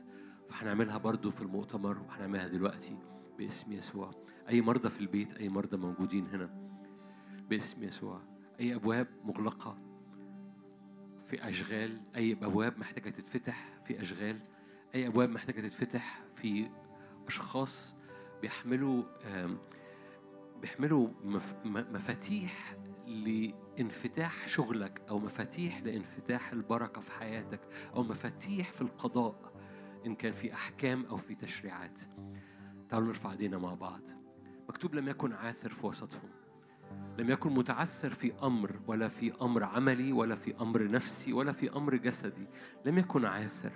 فهنعملها برضو في المؤتمر وهنعملها دلوقتي باسم يسوع. أي مرضى في البيت أي مرضى موجودين هنا. باسم يسوع. أي أبواب مغلقة؟ في أشغال أي أبواب محتاجة تتفتح في أشغال أي أبواب محتاجة تتفتح في أشخاص بيحملوا بيحملوا مفاتيح لانفتاح شغلك أو مفاتيح لانفتاح البركة في حياتك أو مفاتيح في القضاء إن كان في أحكام أو في تشريعات. تعالوا نرفع إيدينا مع بعض. مكتوب لم يكن عاثر في وسطهم. لم يكن متعثر في أمر ولا في أمر عملي ولا في أمر نفسي ولا في أمر جسدي. لم يكن عاثر.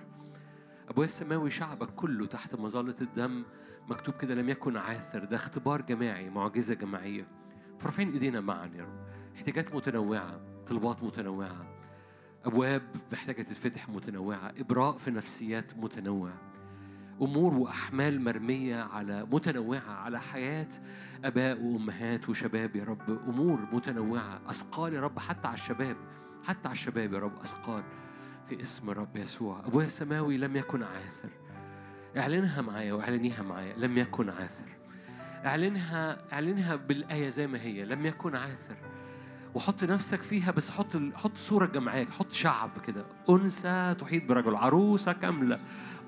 ابويا السماوي شعبك كله تحت مظلة الدم. مكتوب كده لم يكن عاثر. ده اختبار جماعي معجزة جماعية. فرافعين إيدينا معا يا رب. احتياجات متنوعة طلبات متنوعة. أبواب محتاجة تتفتح متنوعة. إبراء في نفسيات متنوعة. أمور وأحمال مرمية على متنوعة على حياة أباء وأمهات وشباب يا رب. أمور متنوعة. أثقال يا رب حتى على الشباب. حتى على الشباب يا رب أثقال في اسم رب يسوع. أبويا السماوي لم يكن عاثر. اعلنها معايا واعلنيها معايا. لم يكن عاثر. اعلنها اعلنها بالآية زي ما هي. لم يكن عاثر. وحط نفسك فيها بس حط حط صورة جماعيه حط شعب كده. أنثى تحيط برجل. عروسة كاملة.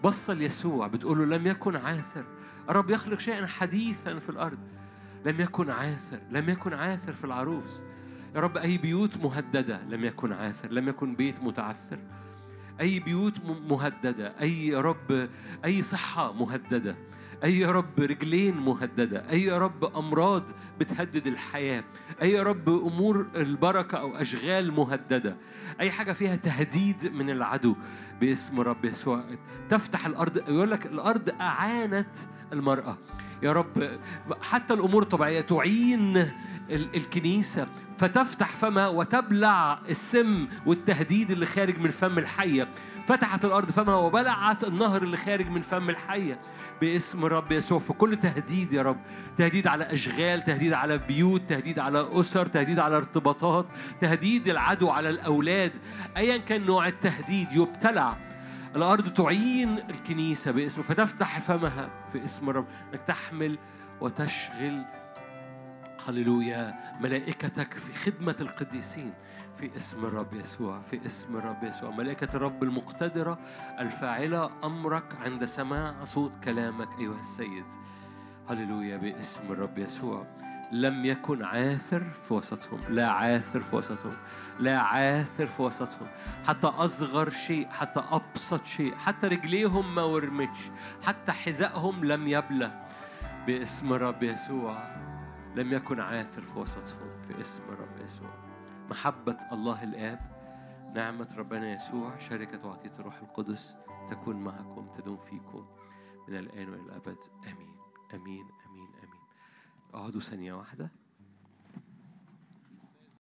بص ليسوع بتقول له لم يكن عاثر. الرب يخلق شيئا حديثا في الأرض. لم يكن عاثر لم يكن عاثر في العروس. يا رب أي بيوت مهددة لم يكن عاثر لم يكن بيت متعثر. أي بيوت م- مهددة أي يا رب أي صحة مهددة. أي يا رب رجلين مهددة؟ أي يا رب أمراض بتهدد الحياة؟ أي يا رب أمور البركة أو أشغال مهددة؟ أي حاجة فيها تهديد من العدو باسم رب يسوع. تفتح الأرض يقول لك الأرض أعانت المرأة. يا رب حتى الأمور الطبيعية تعين ال- الكنيسة. فتفتح فمها وتبلع السم والتهديد اللي خارج من فم الحية. فتحت الأرض فمها وبلعت النهر اللي خارج من فم الحية. باسم رب يسوع في كل تهديد يا رب تهديد على أشغال تهديد على بيوت تهديد على أسر تهديد على ارتباطات تهديد العدو على الأولاد ايا كان نوع التهديد يبتلع. الأرض تعين الكنيسة باسمه فتفتح فمها في اسم الرب إنك تحمل وتشغل. هللويا ملائكتك في خدمة القديسين. في اسم الرب يسوع في اسم الرب يسوع. ملائكة الرب المقتدرة الفاعلة أمرك عند سماع صوت كلامك أيها السيد. هللويا باسم الرب يسوع. لم يكن عاثر في وسطهم لا عاثر في وسطهم لا عاثر في وسطهم. حتى أصغر شيء حتى أبسط شيء حتى رجليهم ما ورمتش حتى حذائهم لم يبلى باسم الرب يسوع. لم يكن عاثر في وسطهم في اسم الرب يسوع. محبة الله الآب نعمة ربنا يسوع شركة وعطية الروح القدس تكون معكم تدوم فيكم من الآن وإلى الأبد. آمين. آمين. آمين. آمين. أقعدوا ثانية واحدة.